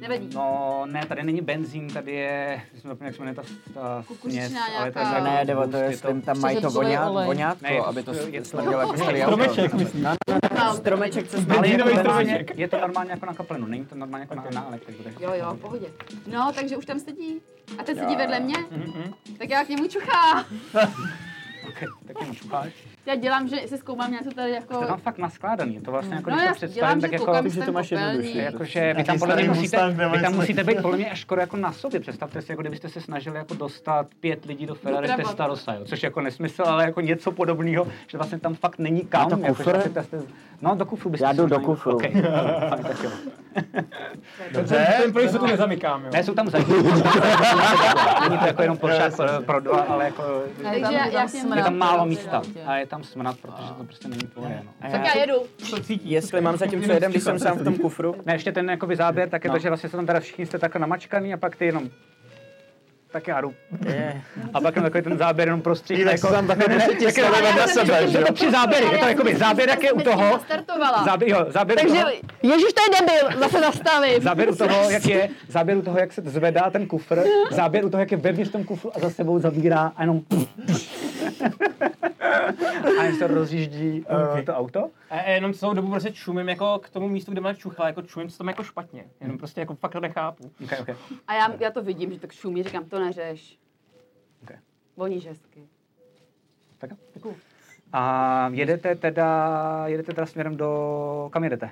F: Nevadí.
A: No, ne, tady není benzín, tady je, jsem zapomněl, jak se jmenuje ta, ta směs, ale to je
F: nějaká-
I: Ne, jde o to,
A: je
I: jestli tam mají to voňát, voňátko,
A: Ne, to-
I: aby to
A: je to-
I: sladilo jako starý auto.
E: Stromeček, myslím.
I: No, no, no, stromeček, co jsme
A: Ale je to, normálně,
E: stromeček.
A: je to normálně jako na kaplinu, není to normálně jako na, na elektriku.
F: Jo, jo, v pohodě. No, takže už tam sedí. A teď sedí vedle mě. Tak já k němu čuchám. [laughs]
A: Okay, tak jenom.
F: Já dělám, že si zkoumám něco tady jako...
A: To tam fakt naskládaný, to vlastně jako,
F: No
A: když
F: já
A: to představím,
F: dělám,
A: tak
F: že
A: jako...
F: koukám,
I: že
F: že
I: to máš jednodušší.
F: popelník.
A: Jakože vy
K: Nějaký
A: tam podle mě musíte, vy tam
K: 90.
A: musíte být podle mě až skoro jako na sobě. Představte si, jako kdybyste se snažili jako dostat pět lidí do Ferrari
F: Trabant.
A: Testarossa, jo, což je jako nesmysl, ale jako něco podobného, že vlastně tam fakt není kam.
I: to
A: jako, že jste- No, do kufru byste
I: Já jdu do kufru.
A: Okay. [laughs]
K: Dobře,
E: Ten pro jistotu nezamykám, jo.
A: Ne, jsou tam zajímavé. [laughs] Není to jako jenom pro, pro dva, ale jako
F: Takže já- já
H: smrad,
A: je tam málo
H: tam
A: místa
H: teda.
A: a je tam smrad, protože to prostě není tvoje. No.
F: Tak já jedu.
E: To cítí.
I: Jestli mám zatím co jedem, když jsem sám v tom kufru,
A: Ne, ještě ten jakoby záběr, tak je
I: No.
A: to, že vlastně se tam teda všichni jste takhle namačkaný a pak ty jenom tak já jdu.
I: je,
A: A pak jenom takový ten záběr jenom prostřík.
K: tak se tam takhle
A: ne,
K: prostě
A: tak-
K: stavíme na sebe, že jo?
A: to tři záběry, je to jakoby záběr, jak je u toho. Záběr, jo, záběr u
F: Takže,
A: toho,
F: ježiš, to je debil, zase zastavím.
A: záběr u toho, jak je, záběr u toho, jak se zvedá ten kufr, záběr u toho, jak je vevnitř v tom kufru a za sebou zavírá a jenom [laughs] a jen se rozjíždí uh, to auto.
E: A jenom celou dobu prostě čumím jako k tomu místu, kde má čuchala, jako čumím, co tam jako špatně. Jenom prostě jako fakt to nechápu.
A: Okay, okay.
F: A já, já to vidím, že tak šumí, říkám, to neřeš.
A: Okay.
F: Voníš hezky.
A: Tak jo, děkuju. A jedete teda, jedete teda směrem do... Kam jedete?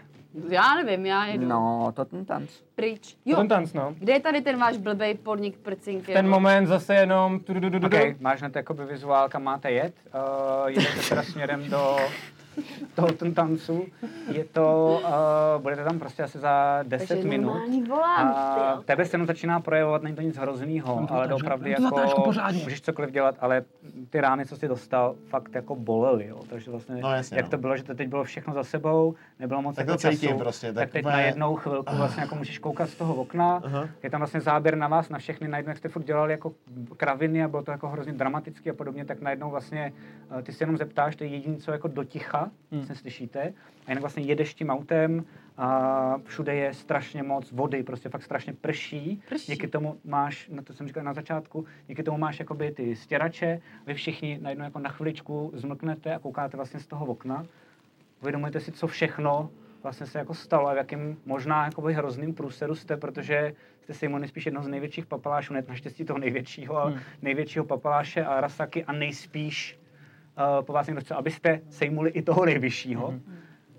F: Já nevím, já jedu
I: No, to ten tanc.
F: pryč.
E: Jo.
F: Jo,
E: Ten tanc, no.
F: kde je tady ten váš blbej podnik prcinky?
E: Ten moment zase jenom... Tu, tu, tu, tu,
A: OK, máš na to jakoby vizuál, kam máte jet. Uh, jedete teda směrem do [laughs] toho ten tancu. Je to, uh, budete tam prostě asi za 10
F: Takže
A: minut.
F: volám,
A: A tebe se jenom začíná projevovat, není to nic hroznýho, ale opravdu
E: to
A: jako můžeš cokoliv dělat, ale ty rány, co jsi dostal, fakt jako bolely, jo. Takže vlastně,
G: No, jasně,
A: jak
G: no.
A: to bylo, že to teď bylo všechno za sebou, nebylo moc
G: Tak
A: jako
G: to cítím
A: času,
G: prostě,
A: tak,
G: tak
A: teď
G: úplně-
A: na jednou chvilku vlastně jako můžeš koukat z toho okna,
G: Aha.
A: je tam vlastně záběr na vás, na všechny, najednou jak jste furt dělali jako kraviny a bylo to jako hrozně dramatický a podobně, tak najednou vlastně eh, ty se jenom zeptáš, to je jediné, co jako doticha, hmm. se slyšíte, a jinak vlastně jedeš tím autem a všude je strašně moc vody, prostě fakt strašně prší.
F: Prší.
A: Díky tomu máš, na to jsem říkal na začátku, díky tomu máš jakoby ty stěrače, vy všichni najednou jako na chviličku zmlknete a koukáte vlastně z toho okna. Uvědomujete si, co všechno vlastně se jako stalo a v jakém možná jakoby hrozným průseru jste, protože jste si nejspíš jedno z největších papalášů, ne naštěstí toho největšího, ale největšího papaláše a Arasaky a nejspíš uh, po vás někdo chce, abyste sejmuli i toho nejvyššího.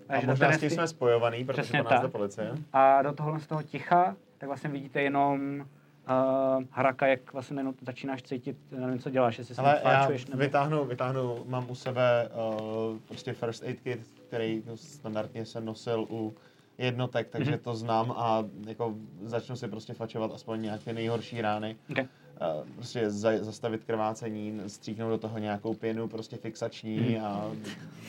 G: A
A: Takže
G: možná s tím jsme spojovaný, protože
A: Přesně
G: po nás
A: tak.
G: policie.
A: A do tohohle z toho ticha, tak vlastně vidíte jenom uh, Haraka, jak vlastně jenom začínáš cítit, nevím, co děláš, jestli se
G: Ale já
A: nebo...
G: vytáhnu, vytáhnu, mám u sebe uh, prostě first aid kit, který no, standardně jsem nosil u jednotek, takže
A: Mhm.
G: to znám a jako začnu si prostě fačovat aspoň nějaké nejhorší rány.
A: Okay.
G: Uh, prostě za, zastavit krvácení, stříknout do toho nějakou pěnu, prostě fixační
A: Mhm.
G: a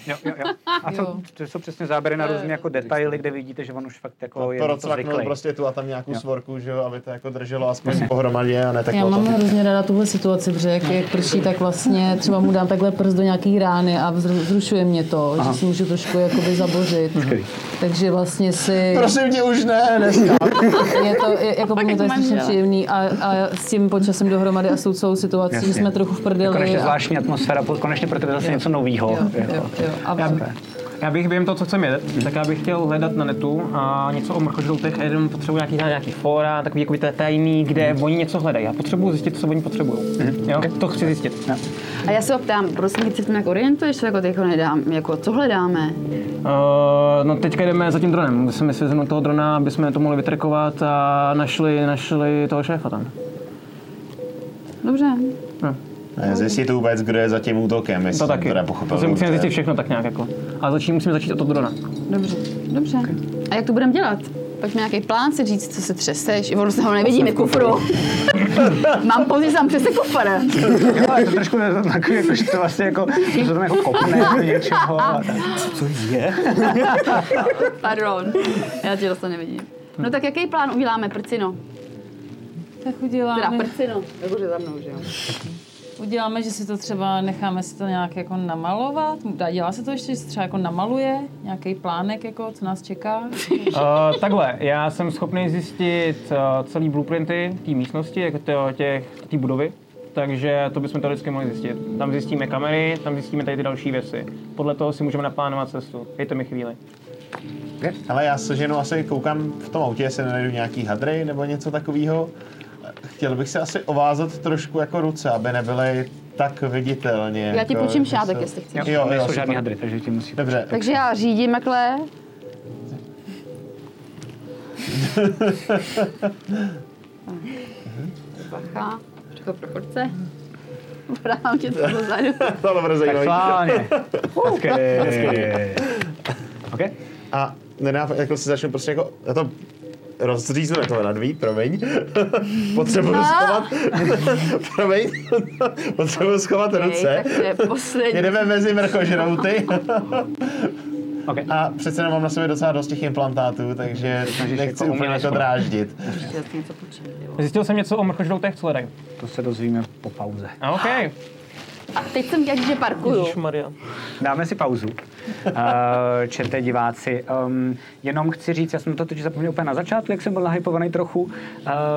A: Jo, jo, jo. A
H: Jo.
A: to, to jsou přesně záběry na různé jako detaily, kde vidíte, že on už fakt jako je to
G: porocvaknout
A: zvyklý.
G: prostě tu a tam nějakou
A: Jo.
G: svorku, že jo, aby to jako drželo aspoň pohromadě a ne tak
H: Já mám hrozně ráda tuhle situaci, protože jak, jak prší, tak vlastně třeba mu dám takhle prst do nějaký rány a vzrušuje mě to,
A: Aha.
H: že si můžu trošku jakoby zabořit. Takže vlastně si...
G: Prosím tě, už ne, dneska.
H: Je to, je, jako pro mě to je strašně příjemný a, a s tím počasem dohromady a s tou celou situací,
A: Jasně.
H: že jsme trochu v prdeli.
A: Konečně
H: a-
A: zvláštní atmosféra, konečně pro tebe zase něco nového.
H: Jo, jo, jo. A,
E: Já, já bych během toho, co chcem jet, tak já bych chtěl hledat na netu a něco o mrchožroutech a jenom potřebuji nějaký, nějaký fóra, takový jakoby té tajný, kde oni něco hledají. Já potřebuji zjistit, co oni potřebují. Jo? To chci zjistit.
F: A já se ho ptám, prosím, ty se v tom jak orientuješ, co jako teďko nedám, jako co hledáme?
E: Uh, no teďka jdeme za tím dronem. Musíme si toho drona, aby jsme to mohli vytrekovat a našli, našli toho šéfa tam.
F: Dobře.
G: Ne, zjistit vůbec, kdo je za tím útokem, jestli
E: To taky.
G: teda
E: To
G: pochopil.
E: si musíme zjistit všechno tak nějak jako. A začít, musíme začít od toho drona.
F: Dobře, dobře. A jak to budeme dělat? Pojďme nějaký plán si říct, co se třeseš. Ono se ho nevidíme kufru. [laughs] Mám pozici, tam přese kufr.
A: Jo, je to trošku takový, jako, že to vlastně jako, že to tam jako kopne do něčeho. A tak. Co to je?
F: Pardon, já tě dost nevidím. No tak jaký plán uděláme, prcino?
H: Tak uděláme,
F: Teda prcino, jakože za mnou, že jo?
H: uděláme, že si to třeba necháme si to nějak jako namalovat. Dá- Dělá se to ještě, že se třeba jako namaluje nějaký plánek, jako, co nás čeká?
E: Uh, [laughs] takhle, já jsem schopný zjistit uh, celý blueprinty té místnosti, jako těch, té budovy. Takže to bychom teoreticky mohli zjistit. Tam zjistíme kamery, tam zjistíme tady ty další věci. Podle toho si můžeme naplánovat cestu. Dejte mi chvíli.
G: Ale já se ženu asi koukám v tom autě, jestli nenajdu nějaký hadry nebo něco takového. Chtěl bych si asi ovázat trošku jako ruce, aby nebyly tak viditelně.
F: Já ti
G: jako,
F: půjčím
G: že
F: šátek,
G: jsou-
F: jestli chceš.
A: Jo,
G: Jo,
A: nejsou
G: super.
A: žádný hadry, takže ti musí...
G: Dobře,
F: Takže já řídím takhle. Bacha, všechno proporce. Vrávám tě to dozadu. [laughs]
G: to bude zajímavý.
A: Takzvaně. [laughs] Hezky. OK?
G: A nedá, jako si začnu prostě jako, já to rozříznu jako na dví, promiň. [laughs] [laughs] [laughs] Potřebuju schovat, promiň, potřebuju schovat
F: Okay,
G: ruce.
F: tak to je poslední.
G: Jedeme mezi mrchožrouty.
A: OK.
G: A přece jenom mám na sobě docela dost těch implantátů, takže
A: Snažíš
G: nechci
A: jako
G: úplně
A: umělec
G: jako dráždit.
E: Zjistil jsem něco o mrchožroutech, co hledají.
A: To se dozvíme po pauze.
E: A OK.
F: A teď jsem jak že parkuju.
E: Maria.
A: Dáme si pauzu. Uh, čete diváci. Um, jenom chci říct, já jsem to teď zapomněl úplně na začátku, jak jsem byl nahypovaný trochu, uh,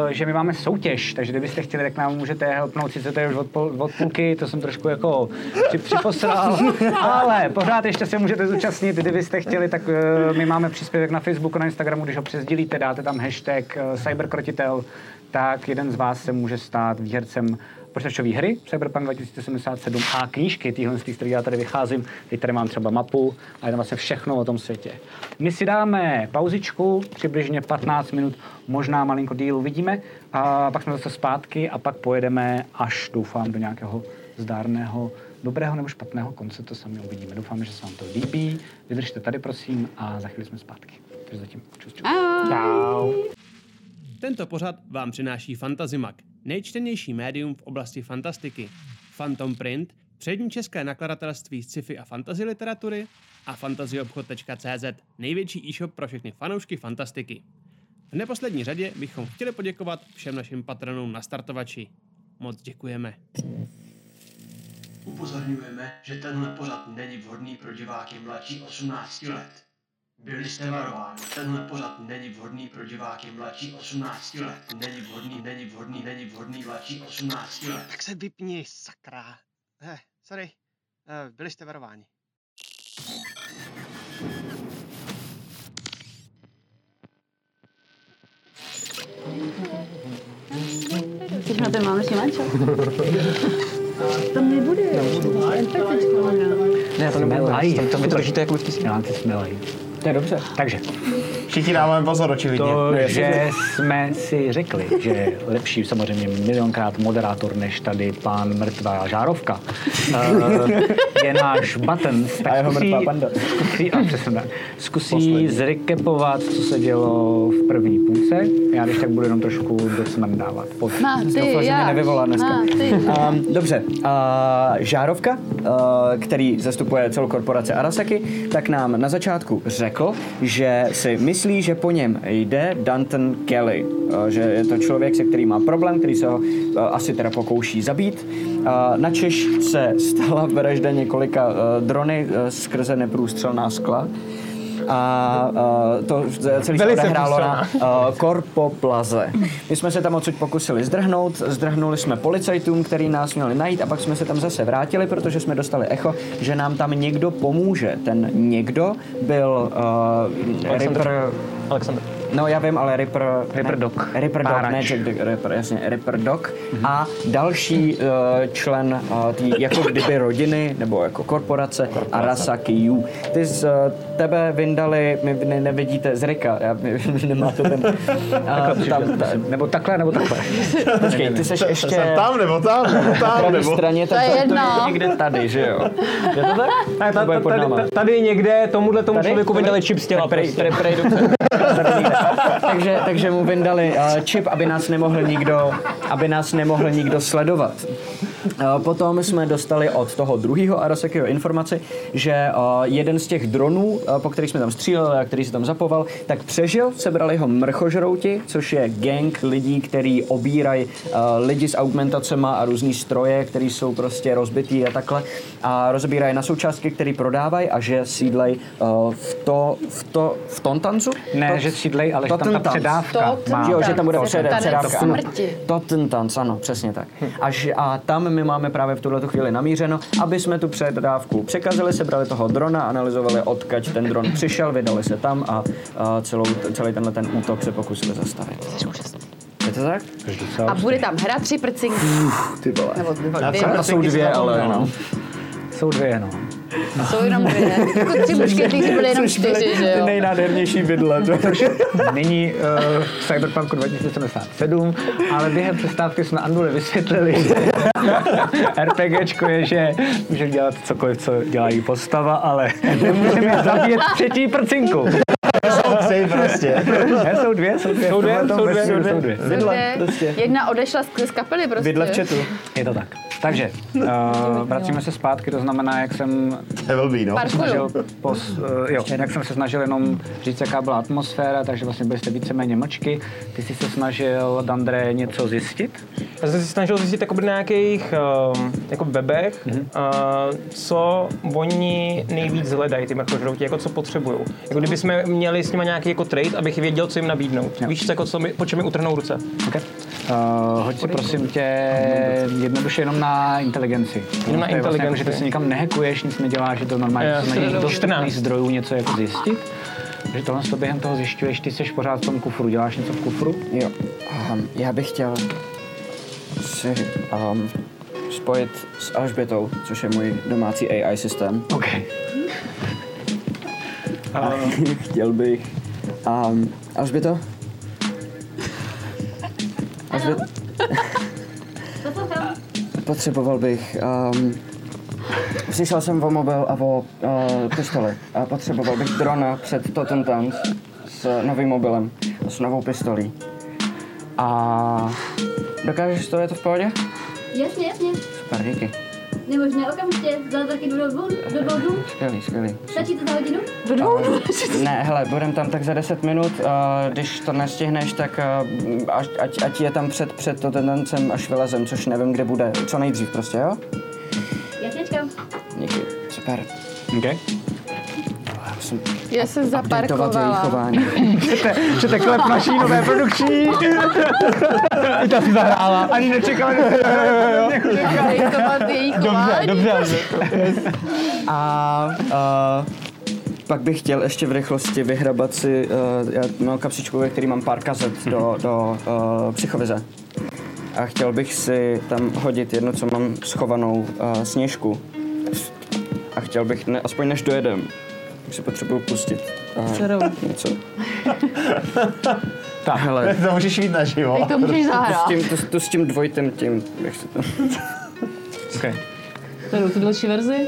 A: že my máme soutěž, takže kdybyste chtěli, tak nám můžete helpnout, sice to je už od, pol, od půlky, to jsem trošku jako při, připoslal, [laughs] ale pořád ještě se můžete zúčastnit, kdybyste chtěli, tak uh, my máme příspěvek na Facebooku, na Instagramu, když ho přesdílíte, dáte tam hashtag uh, cyberkrotitel, tak jeden z vás se může stát výhercem počítačové hry Cyberpunk 2077 a knížky, tyhle, z které já tady vycházím. Teď tady mám třeba mapu a je tam vlastně všechno o tom světě. My si dáme pauzičku, přibližně 15 minut, možná malinko díl uvidíme, a pak jsme zase zpátky a pak pojedeme až, doufám, do nějakého zdárného dobrého nebo špatného konce, to sami uvidíme. Doufám, že se vám to líbí. Vydržte tady, prosím, a za chvíli jsme zpátky. Takže zatím čus, čus.
F: Ahoj.
B: Tento pořad vám přináší Fantazimak, nejčtenější médium v oblasti fantastiky. Phantom Print, přední české nakladatelství sci-fi a fantasy literatury a fantazyobchod.cz, největší e-shop pro všechny fanoušky fantastiky. V neposlední řadě bychom chtěli poděkovat všem našim patronům na startovači. Moc děkujeme.
C: Upozorňujeme, že tenhle pořad není vhodný pro diváky mladší 18 let. Byli jste varováni, tenhle pořad není vhodný pro diváky mladší 18 let. Není vhodný, není vhodný, není vhodný mladší 18 let.
D: Tak se vypni, sakra. Eh, sorry. Eh, byli jste varováni.
F: Už na to máme šimančo. To nebude. Jen možná.
E: Ne, to nebude. To, to jako vždycky.
A: Milánci smelají.
I: To je dobře.
A: Takže,
G: Všichni dáváme pozor, očividně.
A: to, že jsme si řekli, že je lepší samozřejmě milionkrát moderátor, než tady pán mrtvá žárovka, eh, je náš Buttons, [laughs]
I: A
A: tak
I: jeho
A: zkusí,
I: mrtvá panda.
A: zkusí, a přesně tak, zkusí zrekepovat, co se dělo v první půlce. Já když tak budu jenom trošku dosmrdávat. Pod...
F: Na, ty,
I: Doufám, že mě
F: já.
I: nevyvolá dneska.
F: Na, ty.
I: Um, dobře, uh, Žárovka, uh, který zastupuje celou korporaci Arasaki, tak nám na začátku řekl, že si myslí, že po něm jde Danton Kelly, uh, že je to člověk, se kterým má problém, který se ho uh, asi teda pokouší zabít. Uh, načež se stala vražda několika drony skrze neprůstřelná skla. A uh, to celý se
E: Velice
I: odehrálo na uh, Korpo Plaze. My jsme se tam odsud pokusili zdrhnout, zdrhnuli jsme policajtům, který nás měli najít a pak jsme se tam zase vrátili, protože jsme dostali echo, že nám tam někdo pomůže. Ten někdo byl uh,
E: Alexander.
I: Ripper,
E: Alexander.
I: No já vím, ale Ripper...
A: Ripper
I: ne,
A: Doc.
I: Ripper
A: Párač.
I: ne Jack the Ripper, jasně, Ripper Doc. A další uh, člen uh, tý, jako kdyby rodiny, nebo jako korporace, Arasaki U. Ty z uh, tebe vyndali, my ne, nevidíte, z Rika, já, [laughs] my, nemáte ten... Uh, [laughs] tam, ta,
A: Nebo takhle, nebo takhle. [laughs]
I: počkej, ty seš ještě...
G: Jsem tam, nebo tam, nebo tam, nebo...
I: straně,
F: To je
I: tak to,
F: jedno.
I: je někde tady, že jo? Je to tak?
E: Ne, ta,
I: bude
E: ta,
I: pod
E: tady, tady někde tomuhle tomu
I: Tady?
E: člověku
I: Tady?
E: vydali čip z těla.
I: Tak prej,
E: prostě.
I: prej, prej, dobře. Takže, takže mu vyndali uh, čip, aby nás nemohl nikdo, aby nás nemohl nikdo sledovat. Potom jsme dostali od toho druhého Arasekiho informaci, že jeden z těch dronů, po kterých jsme tam stříleli a který se tam zapoval, tak přežil, sebrali ho mrchožrouti, což je gang lidí, který obírají lidi s augmentacema a různý stroje, které jsou prostě rozbitý a takhle a rozbírají na součástky, které prodávají a že sídlej v to, v to, v Tontancu?
A: Ne,
I: To-
A: že sídlej, ale že tam ta předávka
F: To-
A: má.
I: Jo, že tam bude předávka.
F: smrti.
I: Totentanz, ano, přesně tak. Až, a tam my máme právě v tuhle chvíli namířeno, aby jsme tu předávku překazili, sebrali toho drona, analyzovali, odkaď ten dron přišel, vydali se tam a, a celou, celý tenhle ten útok se pokusili zastavit. Je to tak?
F: A bude tam hra tři prcinky.
I: Ty vole.
F: Nebo dvě, dvě,
I: jsou dvě, ale no.
A: Jsou dvě, no.
F: Jsou jenom dvě. Jako tři mušketýři byly jenom čtyři, že
I: Ty
F: jo?
I: nejnádhernější vidle. To.
A: Nyní uh, v Cyberpunku 2077, ale během přestávky jsme Andule vysvětlili, že [laughs] RPGčko je, že můžeme dělat cokoliv, co dělá jí postava, ale [laughs] nemůžeme zabít třetí prcinku.
G: Jsou prostě.
A: Ne, jsou dvě, jsou dvě.
E: Jsou dvě,
A: V tomhle
E: jsou dvě, jsou
A: jsou
E: dvě.
A: dvě.
I: Vidle,
F: Dvě.
I: prostě.
F: Jedna odešla z, z kapely prostě.
I: Vidle v chatu.
A: Je to tak. Takže, uh, vracíme se zpátky, to znamená, jak jsem
G: Evil B, no.
A: Snažil, pos, uh, jo, jak jsem se snažil jenom říct, jaká byla atmosféra, takže vlastně byli jste víceméně mlčky. Ty jsi se snažil, Dandre, něco zjistit?
E: Já jsem si snažil zjistit jakoby na nějakých um, jako webech,
A: Mhm.
E: uh, co oni nejvíc hledají, ty mrkožrouti, jako co potřebují. Jako kdyby jsme měli s nimi nějaký jako trade, abych věděl, co jim nabídnout.
A: Jo.
E: Víš, jako co mi, po čem mi utrhnou ruce.
A: Okay. Uh, hoď si prosím tě jednoduše jenom na inteligenci.
E: Jenom na
A: je Vlastně jako,
E: inteligenci.
A: že ty si nikam nehekuješ, nic neděláš, že to normálně
E: Jo,
A: to není
E: 14.
A: dostupných zdrojů něco jako zjistit. Takže tohle to během toho zjišťuješ, ty jsi pořád v tom kufru, děláš něco v kufru?
I: Jo. Um, já bych chtěl si um, spojit s Alžbětou, což je můj domácí AI systém.
A: OK.
I: A [laughs] chtěl bych... Um, Alžběto? Alžbět, potřeboval bych... Um, přišel jsem o mobil a o uh, pistoli. A potřeboval bych drona před Totem Dance s novým mobilem a s novou pistolí. A dokážeš to, je to v pohodě?
L: Jasně, jasně.
I: Super, díky.
L: Nemožné okamžitě. Za taky do dvou, do dvou dnů.
I: Skvělý, skvělý.
L: Stačí to za hodinu?
F: Do dvou dnů? [laughs]
I: Ne, hele, budem tam tak za 10 minut, uh, když to nestihneš, tak uh, až, ať, ať je tam před, před to tendencem, až vylezem, což nevím, kde bude, co nejdřív prostě, jo?
L: Jasněčkám.
I: Díky, super.
A: OK.
I: Já musím
F: Já jsem zaparkovala.
I: chování.
A: Chcete, [laughs] chcete klep naší nové produkční? [laughs] I ta si zahrála. Ani nečekala, že se
F: její chování.
I: A uh, pak bych chtěl ještě v rychlosti vyhrabat si, uh, já mám kapsičku, ve který mám pár kazet do, do uh, psychovize. A chtěl bych si tam hodit jednu, co mám schovanou uh, sněžku. A chtěl bych, ne, aspoň než dojedem, už si potřebuju pustit
H: Dcerou.
I: něco. [laughs] tak, hele,
G: To můžeš jít naživo.
F: Teď to můžeš
I: to s,
F: zahrát.
I: tím, to, to s tím dvojitým tím, jak se to...
A: okay.
H: Kterou tu další verzi?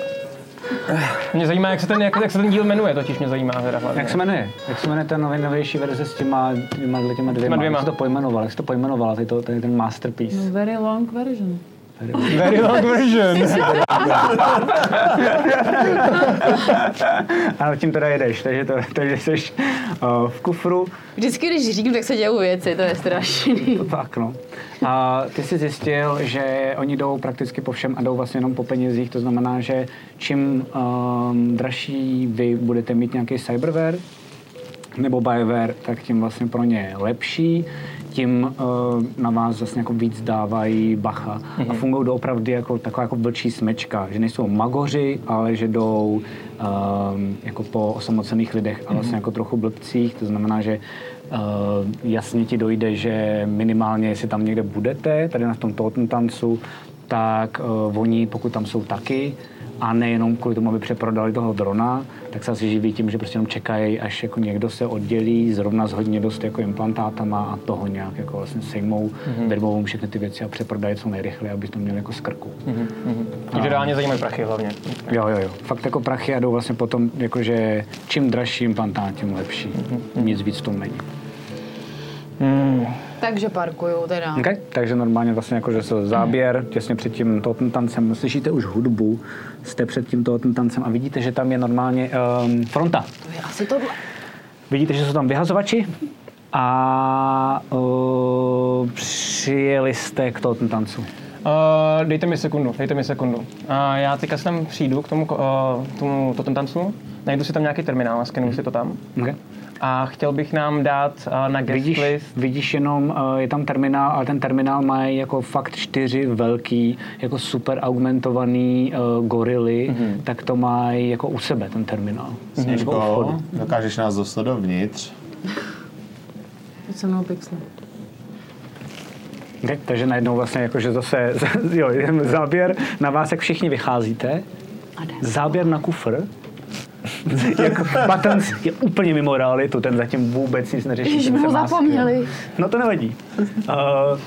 E: Mě zajímá, jak se ten, jak, jak se ten díl jmenuje, totiž mě zajímá teda hlavně.
A: Jak se jmenuje? Jak se jmenuje ta nový, novější verze s těma, těma, těma dvěma?
E: dvěma.
A: Jak jsi to pojmenoval? Jak jsi to pojmenovala? Tady to, tady ten masterpiece.
H: No, very long version.
E: Very long version.
A: Ano, [laughs] tím teda jedeš, takže, to, takže jsi uh, v kufru.
F: Vždycky, když říkám, tak se dějou věci, to je strašný.
A: To tak, no. A ty jsi zjistil, že oni jdou prakticky po všem a jdou vlastně jenom po penězích, to znamená, že čím um, dražší vy budete mít nějaký cyberware, nebo BioWare, tak tím vlastně pro ně lepší, tím uh, na vás vlastně jako víc dávají bacha. A fungují doopravdy jako taková jako vlčí smečka, že nejsou magoři, ale že jdou um, jako po osamocených lidech a vlastně jako trochu blbcích, to znamená, že uh, jasně ti dojde, že minimálně, jestli tam někde budete, tady na tom tohoto tancu, tak uh, oni, pokud tam jsou taky, a nejenom kvůli tomu, aby přeprodali toho drona, tak se asi živí tím, že prostě jenom čekají, až jako někdo se oddělí, zrovna s hodně dost jako implantátama a toho nějak jako vlastně sejmou, mm-hmm. vyrvou všechny ty věci a přeprodají co nejrychleji, aby to měli jako z krku.
E: Takže reálně zajímají prachy hlavně.
A: Jo, jo, jo. Fakt jako prachy a jdou vlastně potom, jakože čím dražší implantát, tím lepší. Nic víc v tom není.
F: Takže parkuju teda.
A: Okay? Takže normálně vlastně jako, že se záběr těsně před tím tohoto tancem, slyšíte už hudbu, jste před tím tohoto tancem a vidíte, že tam je normálně um, fronta.
F: To je asi tohle.
A: Vidíte, že jsou tam vyhazovači a uh, přijeli jste k tohoto tancu.
E: Uh, dejte mi sekundu, dejte mi sekundu. Uh, já teďka si tam přijdu k tomu, uh, tomu to ten tancu, najdu si tam nějaký terminál a skenuju si to tam.
A: Okay.
E: A chtěl bych nám dát uh, na guest
A: Vidíš,
E: list.
A: vidíš jenom, uh, je tam terminál, ale ten terminál má jako fakt čtyři velký, jako super augmentovaný uh, gorily, mm-hmm. tak to mají jako u sebe ten terminál.
K: Sněžko, dokážeš nás dostat dovnitř?
H: Pojď se mnou pixel.
A: Okay, takže najednou vlastně jakože zase, [laughs] jo, záběr na vás, jak všichni vycházíte, záběr na kufr, [laughs] jako Buttons je úplně mimo realitu, ten zatím vůbec nic neřeší.
F: Ježiš, ho zapomněli.
A: No to nevadí. Uh,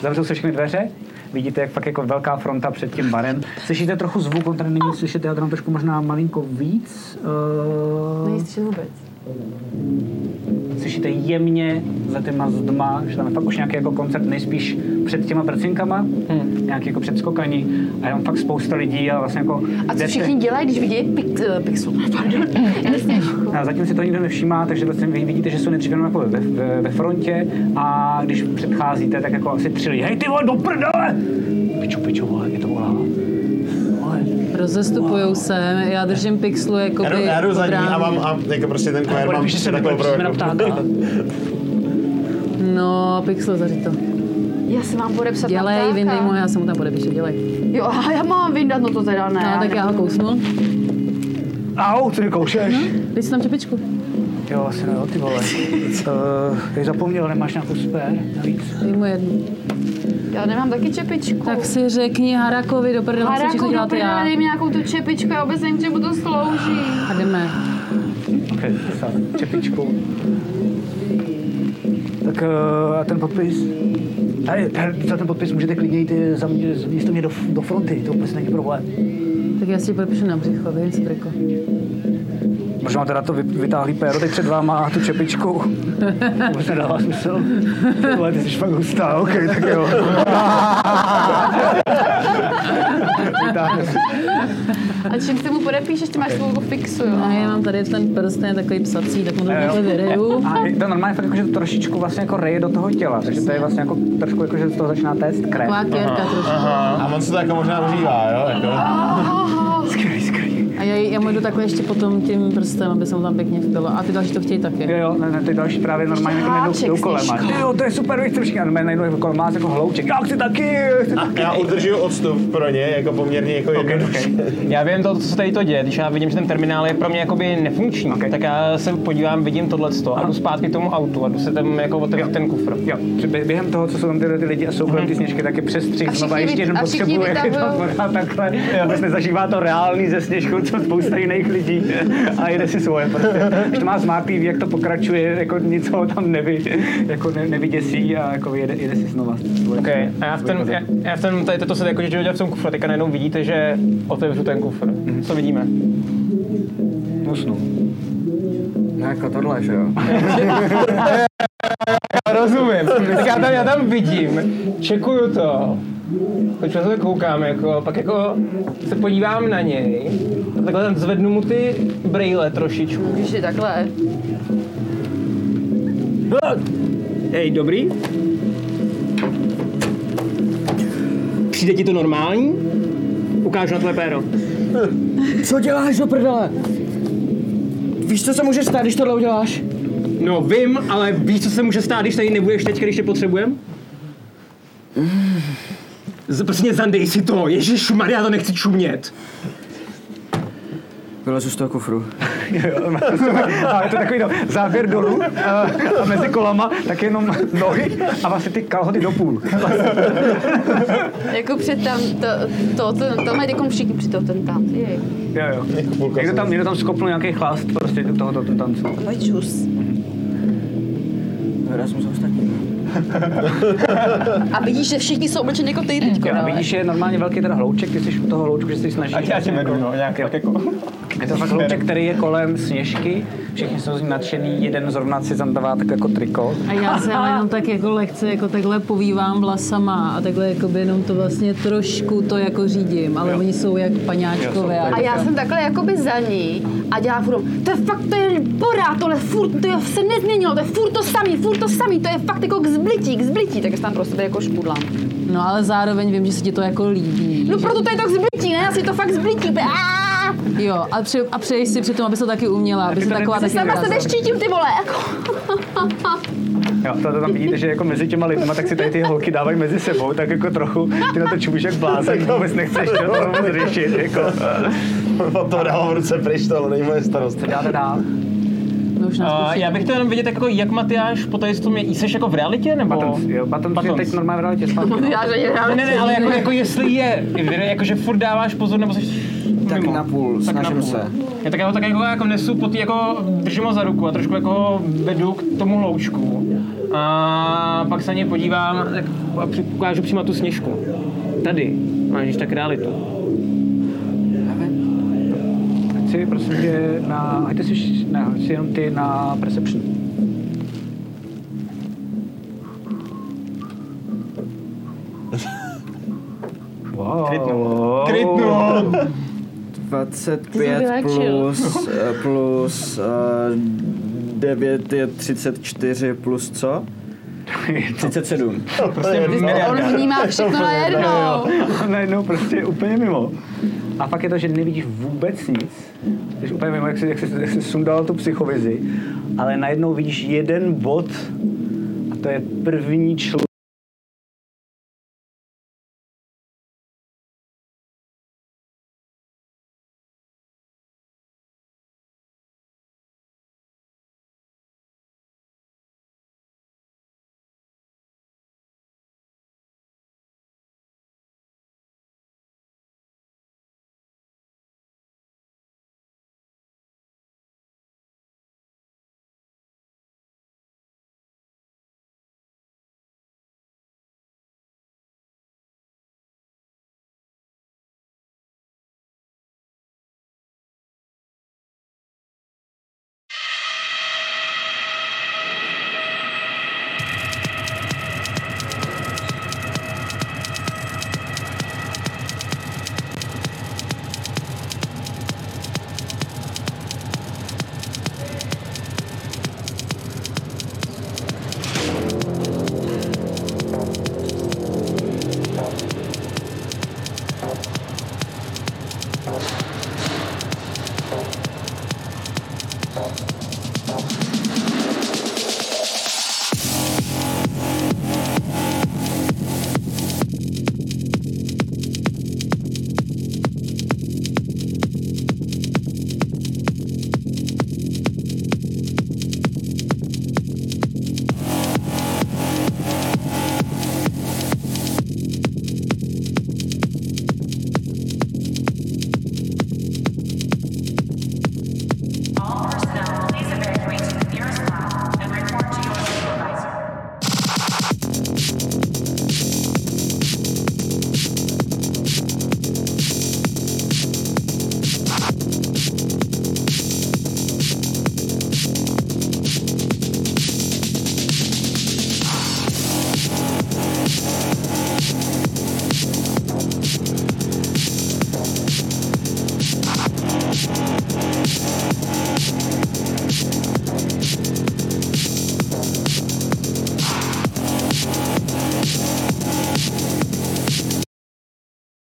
A: zavřou se všechny dveře, vidíte, jak fakt jako velká fronta před tím barem. Slyšíte trochu zvuk, on tady není slyšet, já tam trošku možná malinko víc. Uh,
F: Není slyšet vůbec.
A: Slyšíte jemně za těma zdma, že tam je fakt už nějaký jako koncert nejspíš před těma prcinkama, hmm. nějaký jako předskokaní a je tam fakt spousta lidí a vlastně jako...
F: A co všichni dělají, když vidí pix, eh, pixel? [laughs] Pardon. Jasně.
A: A zatím si to nikdo nevšímá, takže vlastně vy vidíte, že jsou nejdřív jenom jako ve, ve, ve, frontě a když předcházíte, tak jako asi tři lidi. Hej ty vole, do prdele! Piču, piču, vole, je to volá. Vole.
H: Rozestupujou se, já držím pixelu jako
G: Já jdu, já jdu za ní a mám a jako prostě ten QR mám
A: se takhle,
G: takovou
A: na ptáka.
H: No, pixel, zaři to.
F: Já si mám podepsat na
H: Dělej,
F: ptáka.
H: vyndej mu, já se mu tam podepíšu, dělej.
F: Jo, a já mám vyndat, no to teda ne.
H: No, tak já ho kousnu.
A: Au, co mi koušeš?
H: Dej si tam čepičku.
A: Jo, asi ne, ty vole. uh, [laughs] ty zapomněl, nemáš nějakou spare navíc?
H: Dej mu jednu.
F: Já nemám taky čepičku.
H: Tak si řekni Harakovi do prdele, co všechno
F: do
H: já.
F: dej mi nějakou tu čepičku, já vůbec nevím, čemu to slouží.
H: A jdeme.
A: Ok, čepičku. Tak uh, a ten podpis? Tady, tady, za ten podpis můžete klidně jít eh, za mě, místo mě do, do fronty, to vůbec není problém.
H: Tak já si podepíšu na břicho, vím si
A: Možná teda to vy- vytáhlý péro teď před váma a tu čepičku. Vůbec nedává smysl. Ty vole, ty jsi fakt hustá, ok, tak jo. Si.
F: A čím se mu podepíšeš, ty máš svou fixu, jo?
H: A já mám tady ten prsten takový psací, tak mu to takhle vyreju.
A: A je to normálně fakt jako, že to trošičku vlastně jako reje do toho těla, takže to je vlastně jako trošku jako, že z toho začíná téct krev.
H: Taková kérka trošku.
K: A on se to jako možná užívá, jo? Jako.
A: Skvělý.
H: A já, já mu jdu takhle ještě potom tím prstem, aby se mu tam pěkně vpilo. A ty další to chtějí taky.
A: Jo, jo, ne, ne, ty další právě normálně jako jdou
F: s
A: kolem. Jo, to je super, víš, trošku, a normálně najdou jako kolem, má jako hlouček. Já chci taky, chci taky.
G: Já udržuju odstup pro ně, jako poměrně jako jednoduše.
E: Já vím to, co se tady to děje. Když já vidím, že ten terminál je pro mě jakoby nefunkční,
A: Ok.
E: tak já se podívám, vidím tohleto a jdu zpátky k tomu autu a jdu se tam jako otevřít ten kufr.
A: Jo, během toho, co jsou tam tyhle ty lidi a jsou kolem ty sněžky, tak je přestřih
F: A
A: znova
F: všichni
A: ještě
F: vy-
A: jeden
F: a všichni
A: potřebuje, [laughs] pořád takhle. Vůbec nezažívá to reálný ze sněžku, co spousta jiných lidí a jede si svoje prostě. Když to má zmáklý, ví, jak to pokračuje, jako nic ho tam nevy, jako ne, nevyděsí a jako jede, jede si znova. svoje-
E: OK, a já v ten, já, já v ten tady to se jako, že v tom kufru, a teďka najednou vidíte, že otevřu ten kufr. Co vidíme?
A: Usnu.
I: No jako tohle, že jo? [laughs]
E: Rozumím. Tak já tam, já tam vidím, čekuju to, teď se koukám, jako, pak jako se podívám na něj, a takhle tam zvednu mu ty brejle trošičku.
F: Když je takhle.
E: Hej, dobrý? Přijde ti to normální? Ukážu na tvoje péro.
I: Co děláš do prdele? Víš, co se může stát, když tohle uděláš?
E: No vím, ale víš, co se může stát, když tady nebudeš teď, když tě potřebujem? Z- Prostě zandej si to, Ježíš Maria, to nechci čumět.
I: Vylezu z toho kufru. [laughs]
A: Jo, a je to takový no, záběr dolů a, a mezi kolama tak jenom nohy a vlastně ty kalhoty do půl.
F: Jako před tam, to, to, to, to mají jako všichni při toho ten tanc. Jej.
A: Jo, jo. Někdo tam, někdo tam skopnul nějaký chlast prostě do tohoto tancu.
F: Pojď čus.
I: Já jsem se ostatní.
F: A vidíš, že všichni jsou oblečeni jako ty teďko,
A: Jo, a
F: no.
A: vidíš, že je normálně velký teda hlouček, ty jsi u toho hloučku, že se snažíš.
E: Ať já tě vedu, no, nějak tak jako.
A: Je to fakt hlouček, který je kolem sněžky, všichni jsou z ní nadšený, jeden zrovna si tam dává tak jako triko.
H: A já se ale jenom tak jako lehce jako takhle povívám vlasama a takhle jako by jenom to vlastně trošku to jako řídím, ale oni jsou jak paňáčkové.
F: A já jsem takhle jakoby za ní a dělám furt, to je fakt, to je porád, tohle furt, to je, se nezměnilo, to je furt to samý, furt to samý, to je fakt jako k zblití, k zblití, tak se tam pro sebe jako špudlám.
H: No ale zároveň vím, že se ti to jako líbí.
F: No proto to je to k zblití, ne? Asi to fakt zblití. Aaaa!
H: Jo, a, pře- a přeji si přitom, aby se to taky uměla, aby se
A: to
H: taková
F: Se
H: taky
F: sama sebe
H: vyrazila.
F: štítím, ty vole, jako.
A: Jo, to, to tam vidíte, že jako mezi těma lidma, tak si tady ty holky dávají mezi sebou, tak jako trochu, ty na to čumíš jak blázen, vůbec nechceš to, to vůbec řešit, jako. [laughs]
G: Toho dávám v ruce pryč, to není moje starost.
H: No už nás
E: Uh, já bych to jenom vidět, jako, jak Matyáš po tady tom je, jsi jako v realitě, nebo?
A: Batons, jo, Batons je
E: Batons.
A: teď normálně v realitě [laughs] zpátky. no.
F: Já že
E: Ne, ne, ne, ale jako, jako jestli je, jako že furt dáváš pozor, nebo jsi
I: Tak
E: mimo.
I: na půl,
E: Tak na
I: snažím
E: půl.
I: se.
E: Já tak já ho tak jako, jako nesu po tý, jako držím ho za ruku a trošku jako vedu k tomu hloučku. A pak se na něj podívám tak, a při- ukážu přímo tu sněžku. Tady, máš tak realitu.
A: Chci, prosím tě, na, hejte si, ne, chci jenom ty na Perception. [laughs] Wow.
E: Krytnu!
I: 25
F: vylečil.
I: plus, eh, plus uh, 9 je 34 plus co? [laughs] 37.
E: Prostě
F: On vnímá všechno na jednou.
A: A najednou prostě je úplně mimo. A fakt je to, že nevidíš vůbec nic. Jsi úplně mimo, jak jsi, jak jsi, jak jsi sundal tu psychovizi. Ale najednou vidíš jeden bod a to je první člověk